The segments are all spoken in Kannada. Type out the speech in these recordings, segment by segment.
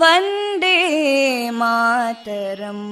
வந்தே மாதரம்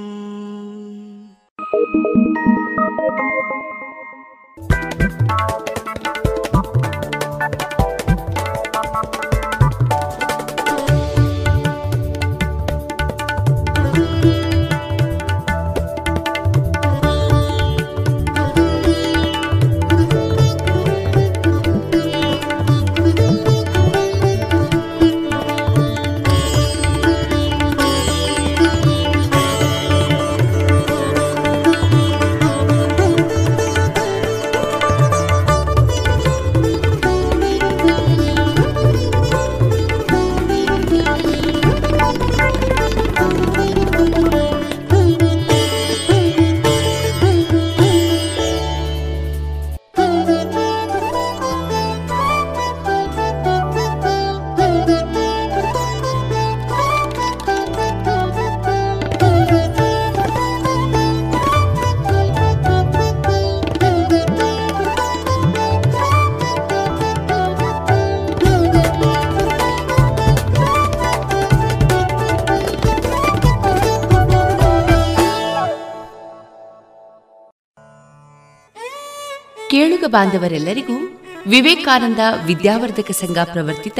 ಬಾಂಧವರೆಲ್ಲರಿಗೂ ವಿವೇಕಾನಂದ ವಿದ್ಯಾವರ್ಧಕ ಸಂಘ ಪ್ರವರ್ತಿತ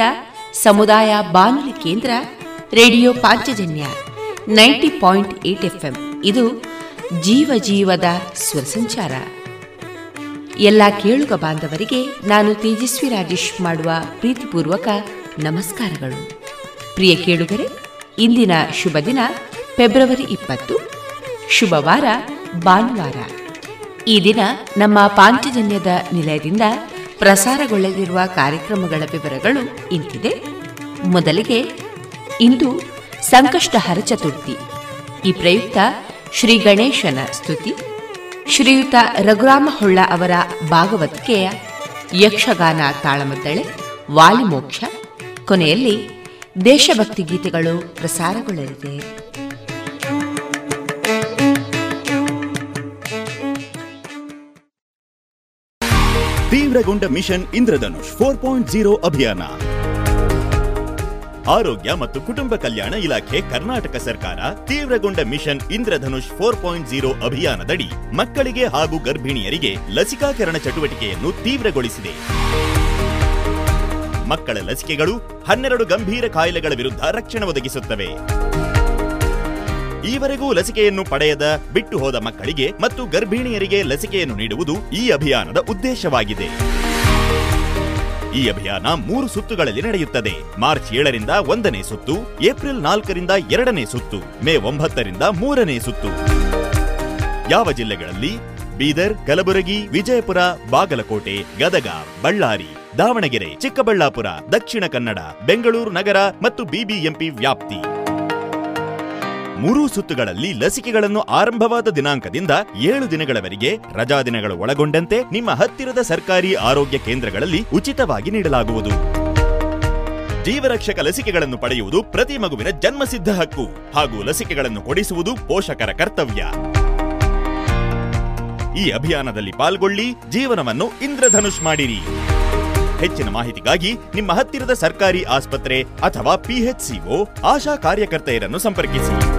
ಸಮುದಾಯ ಬಾನುಲಿ ಕೇಂದ್ರ radio Panchajanya ninety point eight ಇದು ಜೀವ ಜೀವದ ಸ್ವರ ಸಂಚಾರ ಎಲ್ಲ ಕೇಳುಗ ಬಾಂಧವರಿಗೆ ನಾನು ತೇಜಸ್ವಿ ರಾಜೇಶ್ ಮಾಡುವ ಪ್ರೀತಿಪೂರ್ವಕ ನಮಸ್ಕಾರಗಳು. ಪ್ರಿಯ ಕೇಳುಗರೆ, ಇಂದಿನ ಶುಭ ದಿನ ಫೆಬ್ರವರಿ ಇಪ್ಪತ್ತು. ಶುಭವಾರ, ಭಾನುವಾರ. ಈ ದಿನ ನಮ್ಮ ಪಾಂಚಜನ್ಯದ ನಿಲಯದಿಂದ ಪ್ರಸಾರಗೊಳ್ಳಲಿರುವ ಕಾರ್ಯಕ್ರಮಗಳ ವಿವರಗಳು ಇಂತಿದೆ. ಮೊದಲಿಗೆ ಇಂದು ಸಂಕಷ್ಟಹರ ಚತುರ್ಥಿ. ಈ ಪ್ರಯುಕ್ತ ಶ್ರೀ ಗಣೇಶನ ಸ್ತುತಿ. ಶ್ರೀಯುತ ರಘುರಾಮ ಹೊಳ್ಳ ಅವರ ಭಾಗವತಿಕೆಯ ಯಕ್ಷಗಾನ ತಾಳಮದ್ದಳೆ, ವಾಲಿಮೋಕ್ಷ. ಕೊನೆಯಲ್ಲಿ ದೇಶಭಕ್ತಿ ಗೀತೆಗಳು ಪ್ರಸಾರಗೊಳ್ಳಲಿದೆ. ತೀವ್ರಗೊಂಡ mission Indradhanush four point zero ಅಭಿಯಾನ. ಆರೋಗ್ಯ ಮತ್ತು ಕುಟುಂಬ ಕಲ್ಯಾಣ ಇಲಾಖೆ ಕರ್ನಾಟಕ ಸರ್ಕಾರ ತೀವ್ರಗೊಂಡ mission Indradhanush four point zero ಅಭಿಯಾನದಡಿ ಮಕ್ಕಳಿಗೆ ಹಾಗೂ ಗರ್ಭಿಣಿಯರಿಗೆ ಲಸಿಕಾಕರಣ ಚಟುವಟಿಕೆಯನ್ನು ತೀವ್ರಗೊಳಿಸಿದೆ. ಮಕ್ಕಳ ಲಸಿಕೆಗಳು ಹನ್ನೆರಡು ಗಂಭೀರ ಕಾಯಿಲೆಗಳ ವಿರುದ್ಧ ರಕ್ಷಣೆ ಒದಗಿಸುತ್ತವೆ. ಈವರೆಗೂ ಲಸಿಕೆಯನ್ನು ಪಡೆಯದ, ಬಿಟ್ಟು ಹೋದ ಮಕ್ಕಳಿಗೆ ಮತ್ತು ಗರ್ಭಿಣಿಯರಿಗೆ ಲಸಿಕೆಯನ್ನು ನೀಡುವುದು ಈ ಅಭಿಯಾನದ ಉದ್ದೇಶವಾಗಿದೆ. ಈ ಅಭಿಯಾನ ಮೂರು ಸುತ್ತುಗಳಲ್ಲಿ ನಡೆಯುತ್ತದೆ. ಮಾರ್ಚ್ ಏಳರಿಂದ ಒಂದನೇ ಸುತ್ತು, ಏಪ್ರಿಲ್ ನಾಲ್ಕರಿಂದ ಎರಡನೇ ಸುತ್ತು, ಮೇ ಒಂಬತ್ತರಿಂದ ಮೂರನೇ ಸುತ್ತು. ಯಾವ ಜಿಲ್ಲೆಗಳಲ್ಲಿ? ಬೀದರ್, ಕಲಬುರಗಿ, ವಿಜಯಪುರ, ಬಾಗಲಕೋಟೆ, ಗದಗ, ಬಳ್ಳಾರಿ, ದಾವಣಗೆರೆ, ಚಿಕ್ಕಬಳ್ಳಾಪುರ, ದಕ್ಷಿಣ ಕನ್ನಡ, ಬೆಂಗಳೂರು ನಗರ ಮತ್ತು ಬಿಬಿಎಂಪಿ ವ್ಯಾಪ್ತಿ. ಮೂರೂ ಸುತ್ತುಗಳಲ್ಲಿ ಲಸಿಕೆಗಳನ್ನು ಆರಂಭವಾದ ದಿನಾಂಕದಿಂದ ಏಳು ದಿನಗಳವರೆಗೆ ರಜಾ ದಿನಗಳು ಒಳಗೊಂಡಂತೆ ನಿಮ್ಮ ಹತ್ತಿರದ ಸರ್ಕಾರಿ ಆರೋಗ್ಯ ಕೇಂದ್ರಗಳಲ್ಲಿ ಉಚಿತವಾಗಿ ನೀಡಲಾಗುವುದು. ಜೀವರಕ್ಷಕ ಲಸಿಕೆಗಳನ್ನು ಪಡೆಯುವುದು ಪ್ರತಿ ಮಗುವಿನ ಜನ್ಮಸಿದ್ಧ ಹಕ್ಕು ಹಾಗೂ ಲಸಿಕೆಗಳನ್ನು ಕೊಡಿಸುವುದು ಪೋಷಕರ ಕರ್ತವ್ಯ. ಈ ಅಭಿಯಾನದಲ್ಲಿ ಪಾಲ್ಗೊಳ್ಳಿ, ಜೀವನವನ್ನು ಇಂದ್ರಧನುಷ್ ಮಾಡಿರಿ. ಹೆಚ್ಚಿನ ಮಾಹಿತಿಗಾಗಿ ನಿಮ್ಮ ಹತ್ತಿರದ ಸರ್ಕಾರಿ ಆಸ್ಪತ್ರೆ ಅಥವಾ ಪಿಎಚ್ಸಿಒ ಆಶಾ ಕಾರ್ಯಕರ್ತೆಯರನ್ನು ಸಂಪರ್ಕಿಸಿ.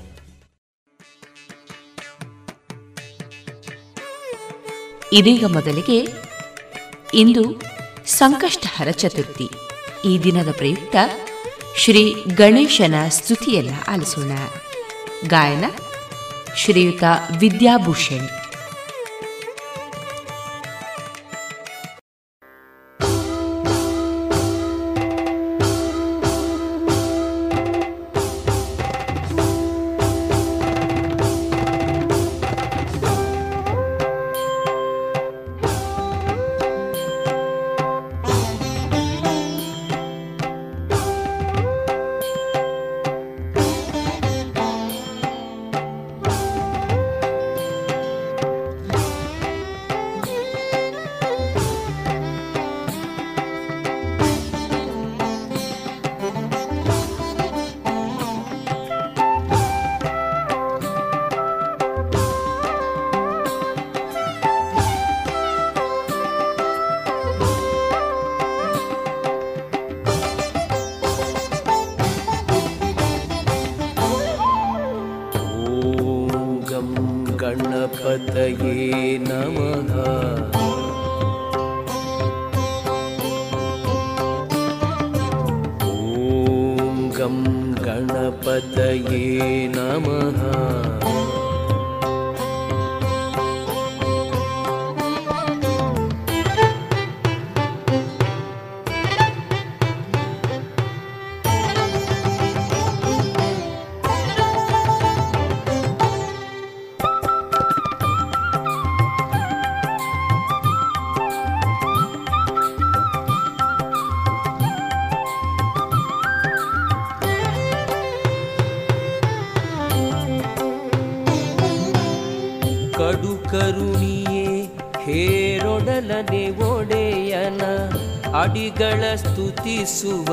ಇದೀಗ ಮೊದಲಿಗೆ ಇಂದು ಸಂಕಷ್ಟಹರ ಚತುರ್ಥಿ. ಈ ದಿನದ ಪ್ರಯುಕ್ತ ಶ್ರೀ ಗಣೇಶನ ಸ್ತುತಿಯನ್ನ ಆಲಿಸೋಣ. ಗಾಯನ ಶ್ರೀಯುತ ವಿದ್ಯಾಭೂಷಣ್. ಸ್ತುತಿಸುವ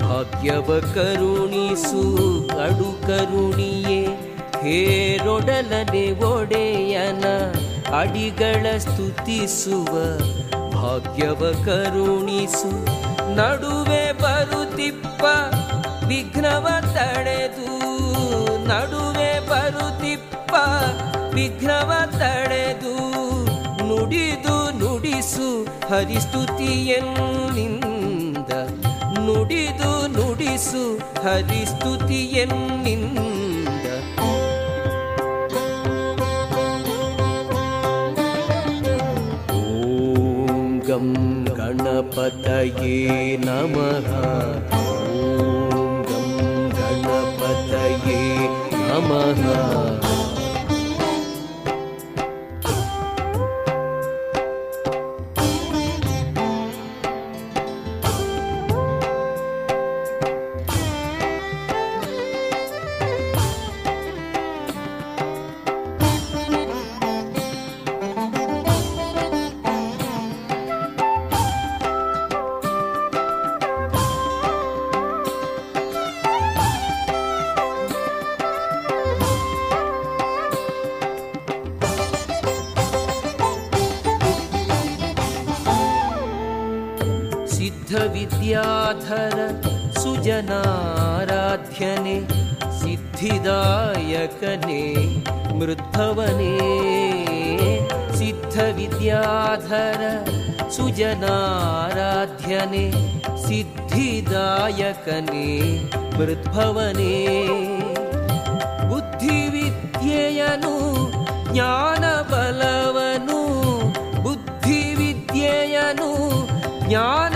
ಭಾಗ್ಯವ ಕರುಣಿಸು ಅಡು ಕರುಣಿಯೇ, ಹೇರೊಡಲನೆ ಒಡೆಯನ ಅಡಿಗಳ ಸ್ತುತಿಸುವ, ಭಾಗ್ಯವ ಕರುಣಿಸು, ನಡುವೆ ಬರುತ್ತಿಪ್ಪ, ವಿಘ್ನವ ತಡೆದು, ನಡುವೆ ಬರುತ್ತಿಪ್ಪ, ವಿಘ್ನವ ತಡೆದು, ನುಡಿದು ನುಡಿಸು ಹರಿಸ್ತುತಿಯನ್ನಿಂದ ನುಡಿದು ನುಡಿಸು ಹರಿಸ್ತುತಿಯನ್ನಿಂದ. ಓಂ ಗಂ ಗಣಪತಯೇ ನಮಃ. ಓಂ ಗಂ ಗಣಪತಯೇ ನಮಃ. सिद्धिदायकने मृद्भवने सिद्धविद्याधर सुजनाराध्यने सिद्धिदायकने मृद्भवने बुद्धिविद्येयनु ज्ञानबलवनु बुद्धिविद्येयनु ज्ञान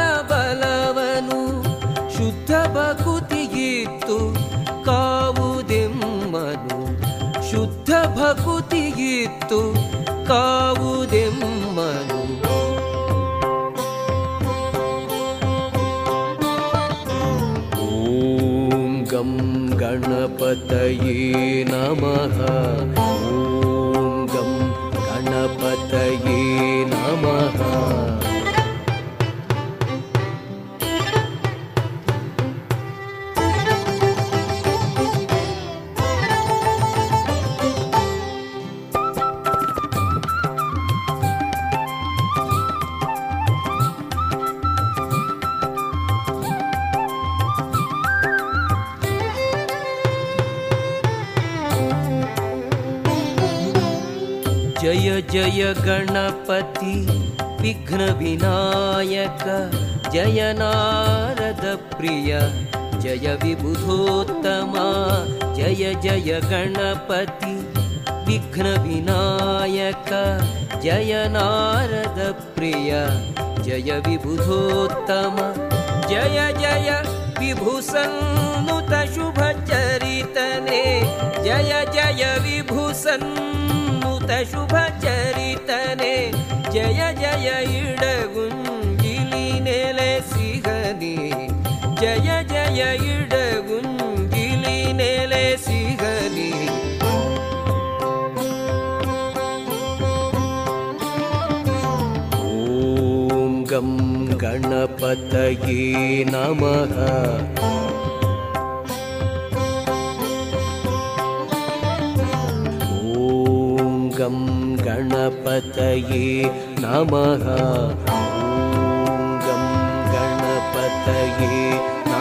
ಕಾವುದೆಮ್ಮನು ಓಂ ಗಂ ಗಣಪತಯೇ ನಮಃ जय विबुधोत्तमा जय जय गणपति विघ्नविनायक जय नारदप्रिय जय विबुधोत्तम जय जय विभूसन्नुतशुभचरितने जय जय विभूसन्नुत शुभचरितने जय जय इडगुञ्जिलि இടകുങ്കിലിനേലെ സിഹനി ഓം ഗം ഗണപതയേ നമഃ ഓം ഗം ഗണപതയേ നമഃ ഓം ഗം ഗണപതയേ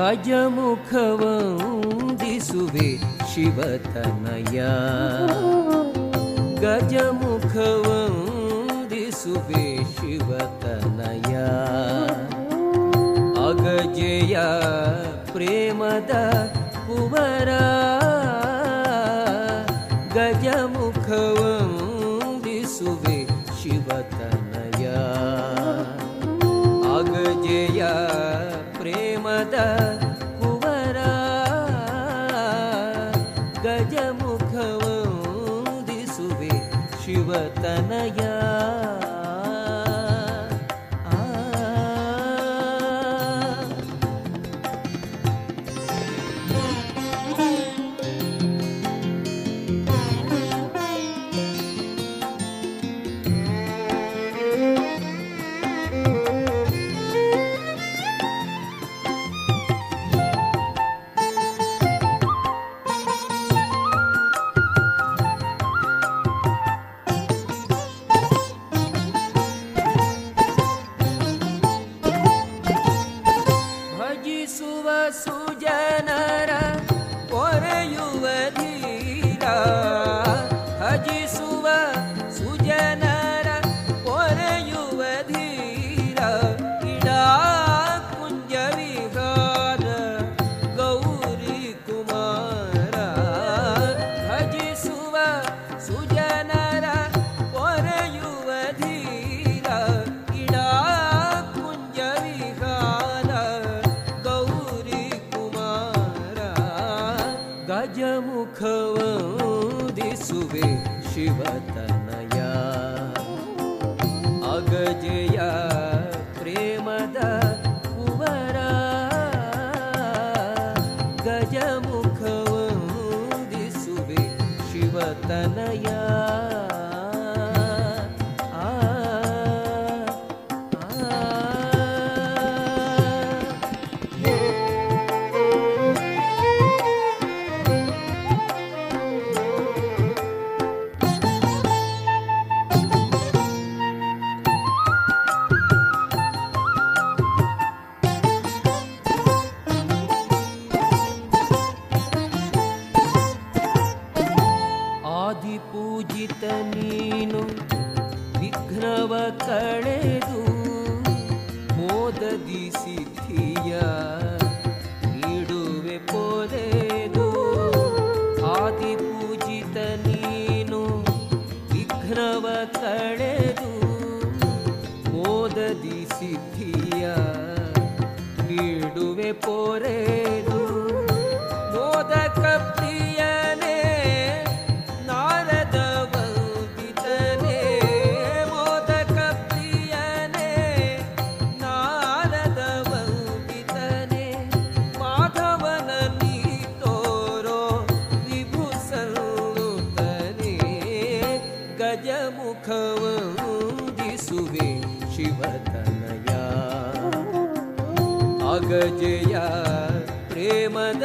गजमुखवन्दिसुवे शिवतनया। गजमुखवन्दिसुवे शिवतनया। अगजया प्रेमद कुवरा। गजमुखवन्दिसुवे शिवतनया। अगजया प्रेमद ಶಿವತನಯ गजमुखवदिसुवे शिवतनया अगजया प्रेमद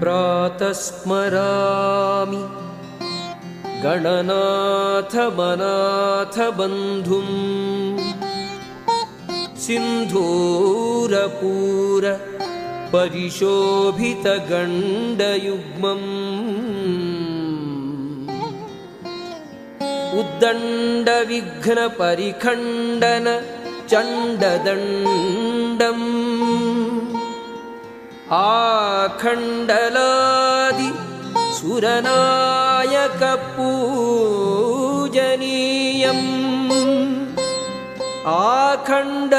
प्रातः स्मरामि गणनाथमनाथबन्धुम्। सिन्धूरपूर परिशोभितगण्डयुग्मम्। उद्दण्डविघ्नपरिखण्डन चण्डदण्डम् आखण्डलादि सुरनायकपूजनीयम्। आखण्डलादि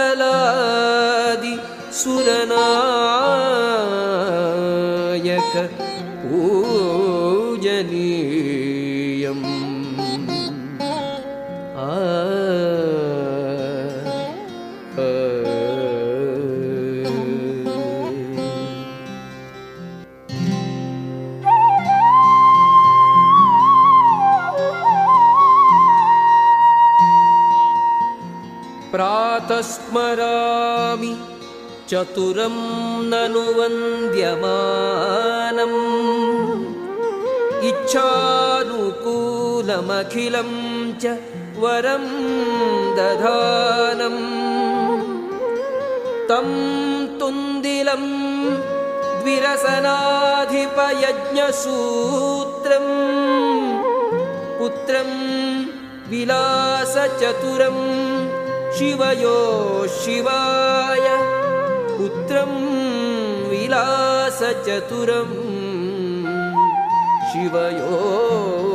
सुरनायक पूजनीयम् स्मरामि। चतुरं ननु वन्द्यमानम्। इच्छानुकूलमखिलं च वरं दधानम् तं तुन्दिलं द्विरसनाधिपयज्ञसूत्रम्। पुत्रं विलासचतुरम् शिवयो शिवाय। पुत्रं विलासचतुरम्। शिवयो शिवाय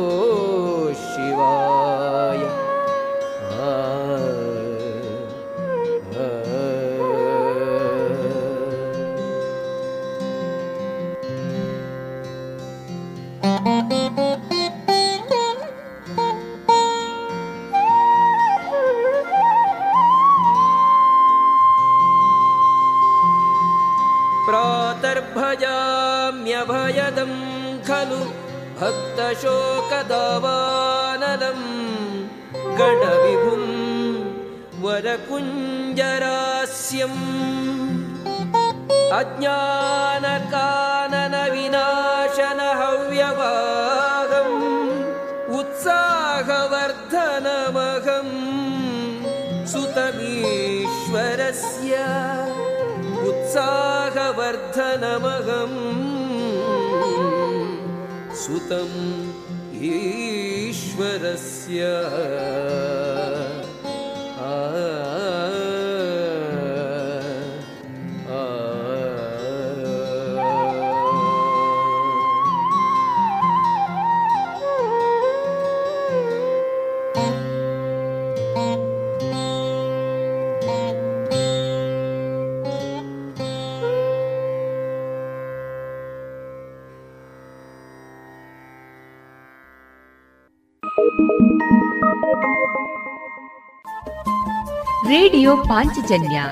नमघम् सुतम्। ರೇಡಿಯೋ ಪಾಂಚಜನ್ಯ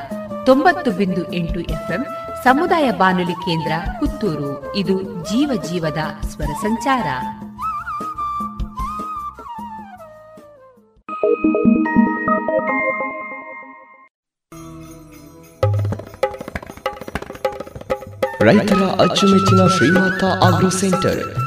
ತೊಂಬತ್ತು ಬಿಂದು ಎಂಟು ಎಫ್ಎಂ ಸಮುದಾಯ ಬಾನುಲಿ ಕೇಂದ್ರ ಪುತ್ತೂರು. ಇದು ಜೀವ ಜೀವದ ಸ್ವರ ಸಂಚಾರ. ರೈತರ ಅಚ್ಚುಮೆಚ್ಚಿನ ಶ್ರೀಮಾತಾ ಆಗ್ರೋ ಸೆಂಟರ್.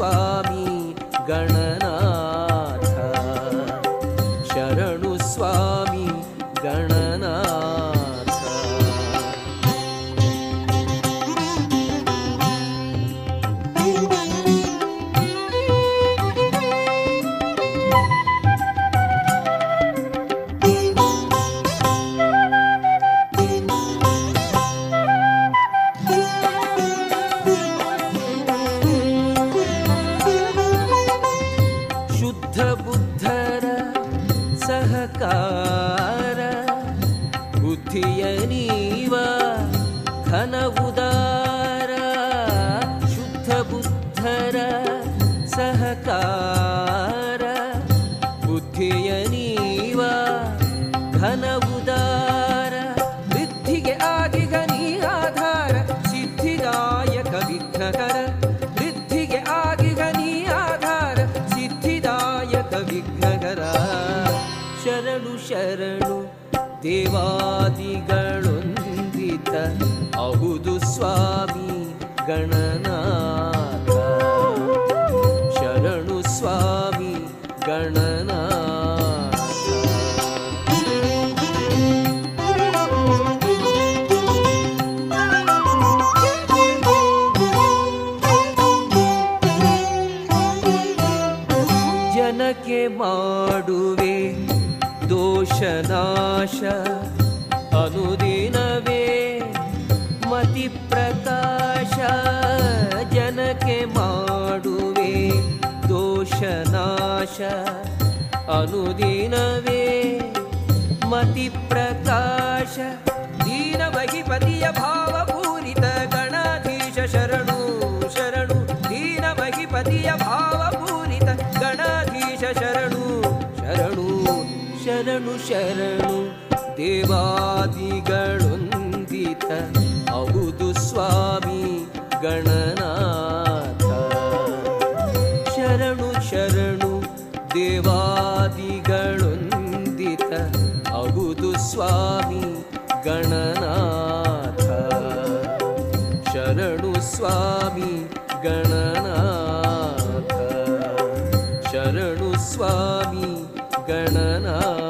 ಸ್ವಾಮಿ ಶರಣು ಶರಣು, ದೇವಾದಿಗಳೊಂದಿತ. ಹೌದು ಸ್ವಾಮಿ ಗಣನಾಥ. ಶರಣು ಶರಣು, ದೇವಾದಿಗಳೊಂದಿತ. ಹೌದು ಸ್ವಾಮಿ ಗಣನಾಥ. ಶರಣು ಸ್ವಾಮಿ ಗಣನಾಥ. ಶರಣು ಸ್ವಾಮಿ ಗಣನಾಥ.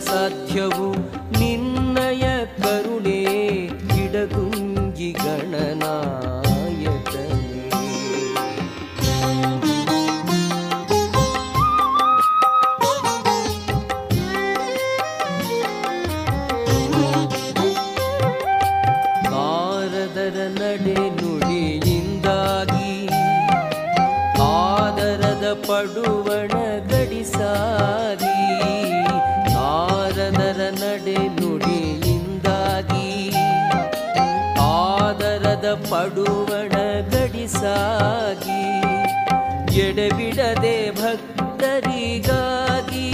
ಸಾಧ್ಯವು ನಿನ್ನಯ ಕರುಣೆ ಗಿಡಗುಂಗಿ ಗಣನಾಯಕನೇ ಎಡೆಬಿಡದೆ ಭಕ್ತರಿಗಾಗಿ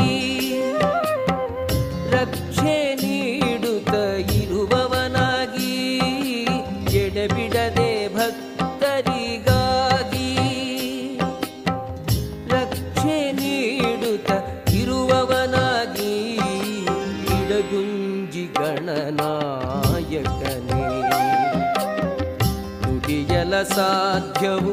ರಕ್ಷೆ ನೀಡುತ್ತ ಇರುವವನಾಗಿ ಎಡೆಬಿಡದೆ ಭಕ್ತರಿಗಾಗಿ ರಕ್ಷೆ ನೀಡುತ್ತ ಇರುವವನಾಗಿ ಇಡಗುಂಜಿ ಗಣನಾಯಕನೇ. ನುಡಿಯಲ ಸಾಧ್ಯವು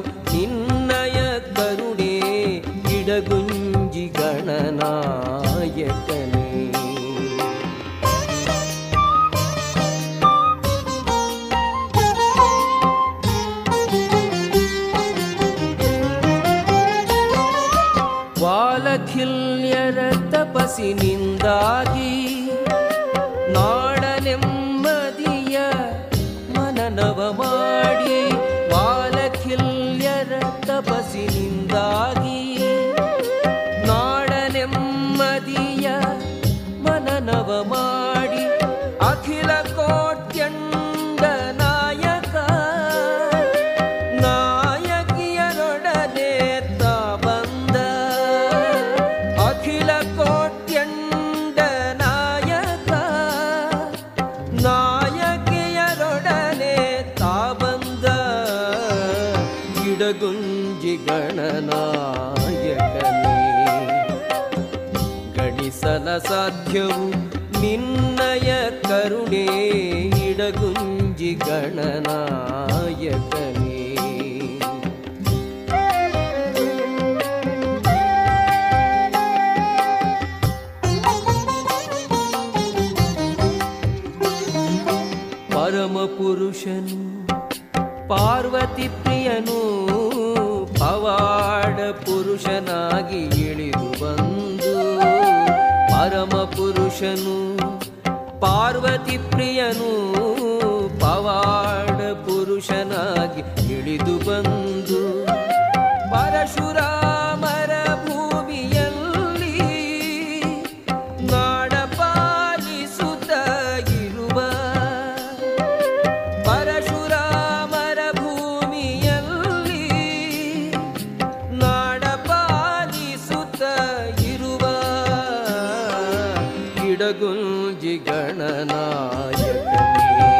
ಗಣಿಸಲ ಸಾಧ್ಯವು ನಿನ್ನಯ ಕರುಣೆ ಇಡಗುಂಜಿ ಗಣನಾಯಕನೇ ಪರಮ ಪುರುಷನು ಪಾರ್ವತಿ ಪುರುಷನು ಪಾರ್ವತಿ ಪ್ರಿಯನು ಪವಾಡ ಪುರುಷನಾಗಿ ಇಳಿದು ಬಂದು ಗಣನಾಯಕನೇ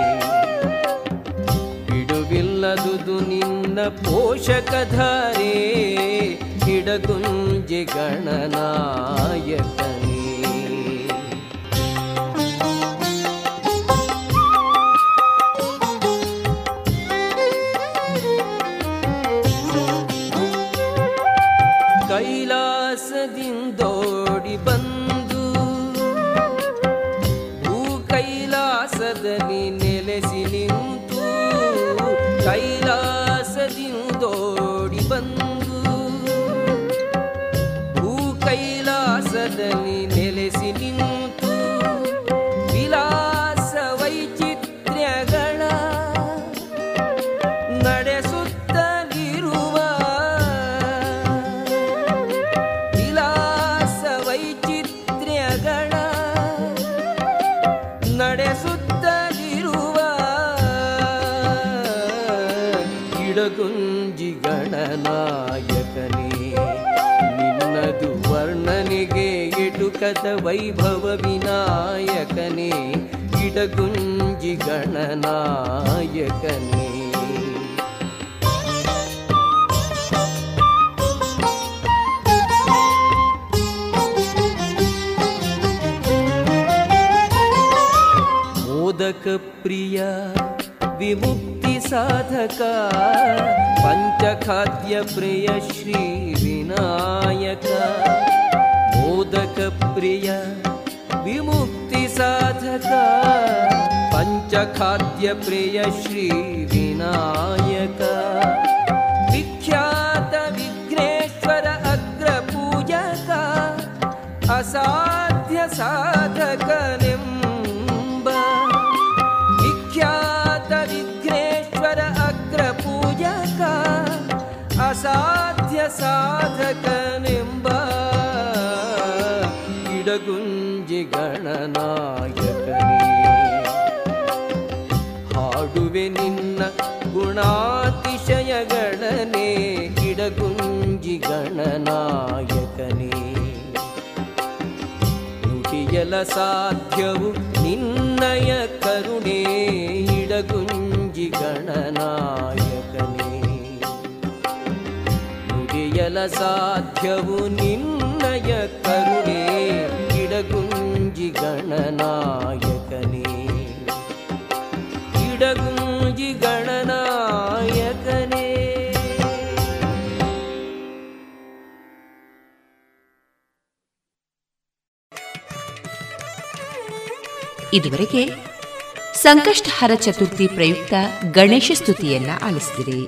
ಬಿಡುವಿಲ್ಲದುದು ನಿನ್ನ ಪೋಷಕಧಾರೆ ಗಿಡಗುಂಜಿ ಗಣನಾಯಕನೇ. காதலின वैभव विनायकने किडगुञ्जि गणनायकने। मोदकप्रिया विमुक्तिसाधका पञ्चखाद्यप्रिय श्रीविनायका मोदकप्रिय विमुक्तिसाधका पञ्चखाद्यप्रिय श्रीविनायक। विख्यात विघ्नेश्वर अग्रपूजका असाध्य साधकनिम्ब विख्यात विघ्नेश्वर अग्रपूजका असाध्य साधकनि ಗುಂಜಿ ಗಣನಾಯಕನೇ ಹಾಡುವೆ ನಿನ್ನ ಗುಣಾತಿಶಯಗಳನೆ ಗಿಡಗುಂಜಿ ಗಣನಾಯಕನೇ ನುಡಿಯಲ ಸಾಧ್ಯವು ನಿನ್ನಯ ಕರುಣೆ ಇಡಗುಂಜಿ ಗಣನಾಯಕನೇ ನುಡಿಯಲ ಸಾಧ್ಯವು ನಿನ್ನಯ ಇಡಗುಂಜಿ ಗಣನಾಯಕನೇ ಇಡಗುಂಜಿ ಗಣನಾಯಕನೇ ಇದುವರೆಗೆ ಸಂಕಷ್ಟಹರ ಚತುರ್ಥಿ ಪ್ರಯುಕ್ತ ಗಣೇಶ ಸ್ತುತಿಯನ್ನ ಆಲಿಸಿದಿರಿ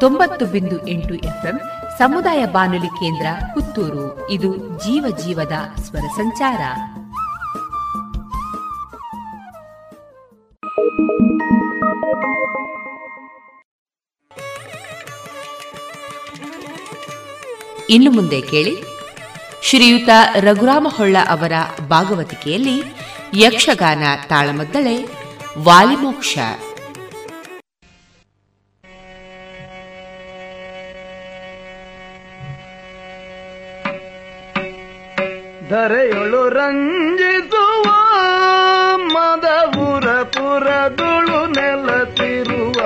ತೊಂಬತ್ತು ಬಿಂದು ಎಂಟು ಎಫ್ಎಂ ಸಮುದಾಯ ಬಾನುಲಿ ಕೇಂದ್ರ ಪುತ್ತೂರು. ಇದು ಜೀವ ಜೀವದ ಸ್ವರ ಸಂಚಾರ. ಇನ್ನು ಮುಂದೆ ಕೇಳಿ. ಶ್ರೀಯುತ ರಘುರಾಮ ಹೊಳ್ಳ ಅವರ ಭಾಗವತಿಕೆಯಲ್ಲಿ ಯಕ್ಷಗಾನ ತಾಳಮದ್ದಳೆ ವಾಲಿಮೋಕ್ಷ ಧರೆಯೊಳು ರಂಜಿಸುವ ಮದಪುರ ಪುರದುಳು ನೆಲತಿರುವ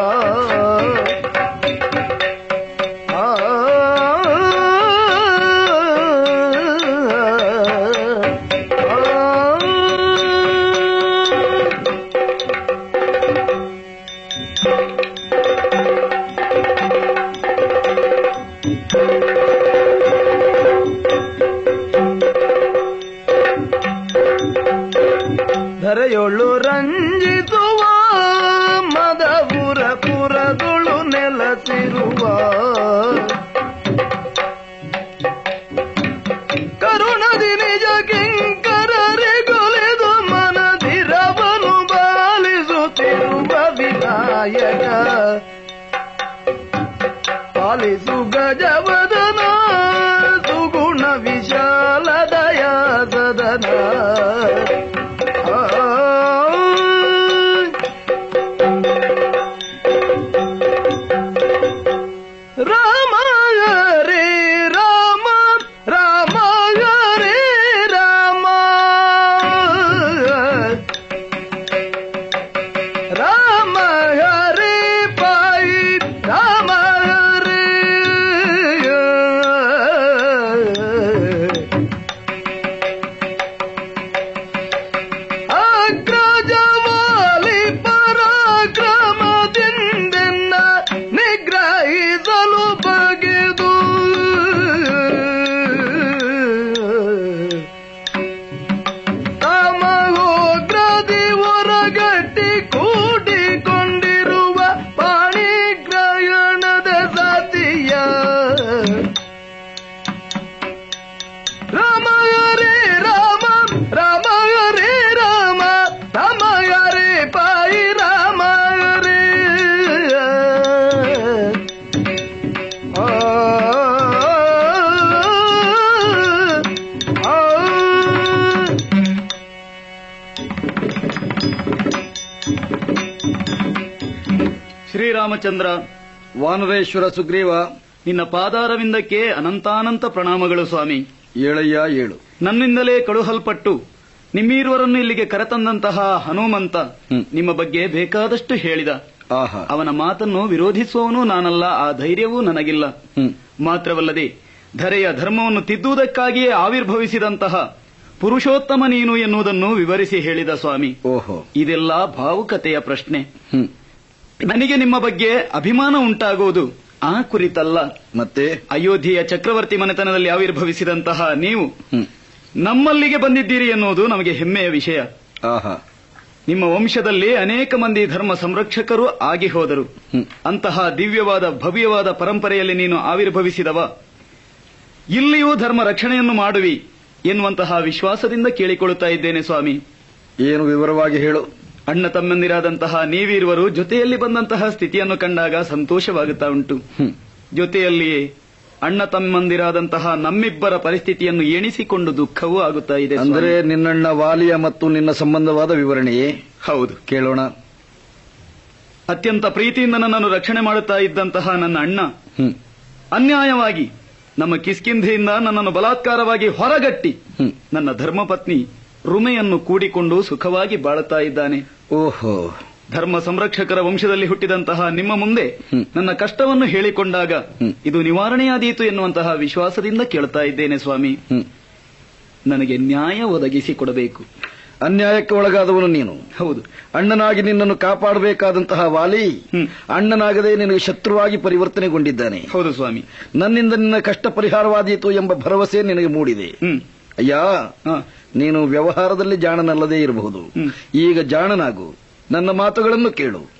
ವಾನರೇಶ್ವರ ಸುಗ್ರೀವ ನಿನ್ನ ಪಾದಾರವಿಂದಕ್ಕೆ ಅನಂತಾನಂತ ಪ್ರಣಾಮಗಳು ಸ್ವಾಮಿ. ಏಳಯ್ಯ ಏಳು. ನನ್ನಿಂದಲೇ ಕಳುಹಲ್ಪಟ್ಟು ನಿಮ್ಮೀರುವರನ್ನು ಇಲ್ಲಿಗೆ ಕರೆತಂದಂತಹ ಹನುಮಂತ ನಿಮ್ಮ ಬಗ್ಗೆ ಬೇಕಾದಷ್ಟು ಹೇಳಿದ. ಆಹಾ. ಅವನ ಮಾತನ್ನು ವಿರೋಧಿಸುವವನು ನಾನಲ್ಲ ಆ ಧೈರ್ಯವೂ ನನಗಿಲ್ಲ. ಮಾತ್ರವಲ್ಲದೆ ಧರೆಯ ಧರ್ಮವನ್ನು ತಿದ್ದುವುದಕ್ಕಾಗಿಯೇ ಆವಿರ್ಭವಿಸಿದಂತಹ ಪುರುಷೋತ್ತಮ ನೀನು ಎನ್ನುವುದನ್ನು ವಿವರಿಸಿ ಹೇಳಿದ ಸ್ವಾಮಿ. ಓಹೋ. ಇದೆಲ್ಲ ಭಾವುಕತೆಯ ಪ್ರಶ್ನೆ. ನನಗೆ ನಿಮ್ಮ ಬಗ್ಗೆ ಅಭಿಮಾನ ಉಂಟಾಗುವುದು. ಆ ಕುರಿತಲ್ಲ. ಮತ್ತೆ? ಅಯೋಧ್ಯೆಯ ಚಕ್ರವರ್ತಿ ಮನೆತನದಲ್ಲಿ ಆವಿರ್ಭವಿಸಿದಂತಹ ನೀವು. ನಮ್ಮಲ್ಲಿಗೆ ಬಂದಿದ್ದೀರಿ ಎನ್ನುವುದು ನಮಗೆ ಹೆಮ್ಮೆಯ ವಿಷಯ. ಆಹಾ. ನಿಮ್ಮ ವಂಶದಲ್ಲಿ ಅನೇಕ ಮಂದಿ ಧರ್ಮ ಸಂರಕ್ಷಕರು ಆಗಿ ಹೋದರು. ಅಂತಹ ದಿವ್ಯವಾದ ಭವ್ಯವಾದ ಪರಂಪರೆಯಲ್ಲಿ ನೀನು ಆವಿರ್ಭವಿಸಿದವ. ಇಲ್ಲಿಯೂ ಧರ್ಮ ರಕ್ಷಣೆಯನ್ನು ಮಾಡುವಿ ಎನ್ನುವಂತಹ ವಿಶ್ವಾಸದಿಂದ ಕೇಳಿಕೊಳ್ಳುತ್ತಾ ಇದ್ದೇನೆ ಸ್ವಾಮಿ. ಏನು ವಿವರವಾಗಿ ಹೇಳು. ಅಣ್ಣ ತಮ್ಮಂದಿರಾದಂತಹ ನೀವಿರುವರು ಜೊತೆಯಲ್ಲಿ ಬಂದಂತಹ ಸ್ಥಿತಿಯನ್ನು ಕಂಡಾಗ ಸಂತೋಷವಾಗುತ್ತಾ ಉಂಟು. ಜೊತೆಯಲ್ಲಿಯೇ ಅಣ್ಣ ತಮ್ಮಂದಿರಾದಂತಹ ನಮ್ಮಿಬ್ಬರ ಪರಿಸ್ಥಿತಿಯನ್ನು ಎಣಿಸಿಕೊಂಡು ದುಃಖವೂ ಆಗುತ್ತಾ ಇದೆ. ಅಂದರೆ ನಿನ್ನಣ್ಣ ವಾಲಿಯ ಮತ್ತು ನಿನ್ನ ಸಂಬಂಧವಾದ ವಿವರಣೆಯೇ? ಹೌದು. ಕೇಳೋಣ. ಅತ್ಯಂತ ಪ್ರೀತಿಯಿಂದ ನನ್ನನ್ನು ರಕ್ಷಣೆ ಮಾಡುತ್ತಾ ಇದ್ದಂತಹ ನನ್ನ ಅಣ್ಣ ಅನ್ಯಾಯವಾಗಿ ನಮ್ಮ ಕಿಸ್ಕಿಂಧೆಯಿಂದ ನನ್ನನ್ನು ಬಲಾತ್ಕಾರವಾಗಿ ಹೊರಗಟ್ಟಿ ನನ್ನ ಧರ್ಮಪತ್ನಿ ರುಮೆಯನ್ನು ಕೂಡಿಕೊಂಡು ಸುಖವಾಗಿ ಬಾಳುತ್ತಾ ಇದ್ದಾನೆ. ಓಹೋ. ಧರ್ಮ ಸಂರಕ್ಷಕರ ವಂಶದಲ್ಲಿ ಹುಟ್ಟಿದಂತಹ ನಿಮ್ಮ ಮುಂದೆ ನನ್ನ ಕಷ್ಟವನ್ನು ಹೇಳಿಕೊಂಡಾಗ ಇದು ನಿವಾರಣೆಯಾದೀತು ಎನ್ನುವಂತಹ ವಿಶ್ವಾಸದಿಂದ ಕೇಳ್ತಾ ಇದ್ದೇನೆ ಸ್ವಾಮಿ. ನನಗೆ ನ್ಯಾಯ ಒದಗಿಸಿ ಕೊಡಬೇಕು. ಅನ್ಯಾಯಕ್ಕೆ ಒಳಗಾದವನು ನೀನು. ಹೌದು. ಅಣ್ಣನಾಗಿ ನಿನ್ನನ್ನು ಕಾಪಾಡಬೇಕಾದಂತಹ ವಾಲಿ ಅಣ್ಣನಾಗದೆ ನಿನಗೆ ಶತ್ರುವಾಗಿ ಪರಿವರ್ತನೆಗೊಂಡಿದ್ದಾನೆ. ಹೌದು ಸ್ವಾಮಿ. ನನ್ನಿಂದ ನಿನ್ನ ಕಷ್ಟ ಪರಿಹಾರವಾದೀತು ಎಂಬ ಭರವಸೆ ನಿನಗೆ ಮೂಡಿದೆ. ಅಯ್ಯ ನೀನು ವ್ಯವಹಾರದಲ್ಲಿ ಜಾಣನಲ್ಲದೇ ಇರಬಹುದು. ಈಗ ಜಾಣನಾಗು. ನನ್ನ ಮಾತುಗಳನ್ನು ಕೇಳು.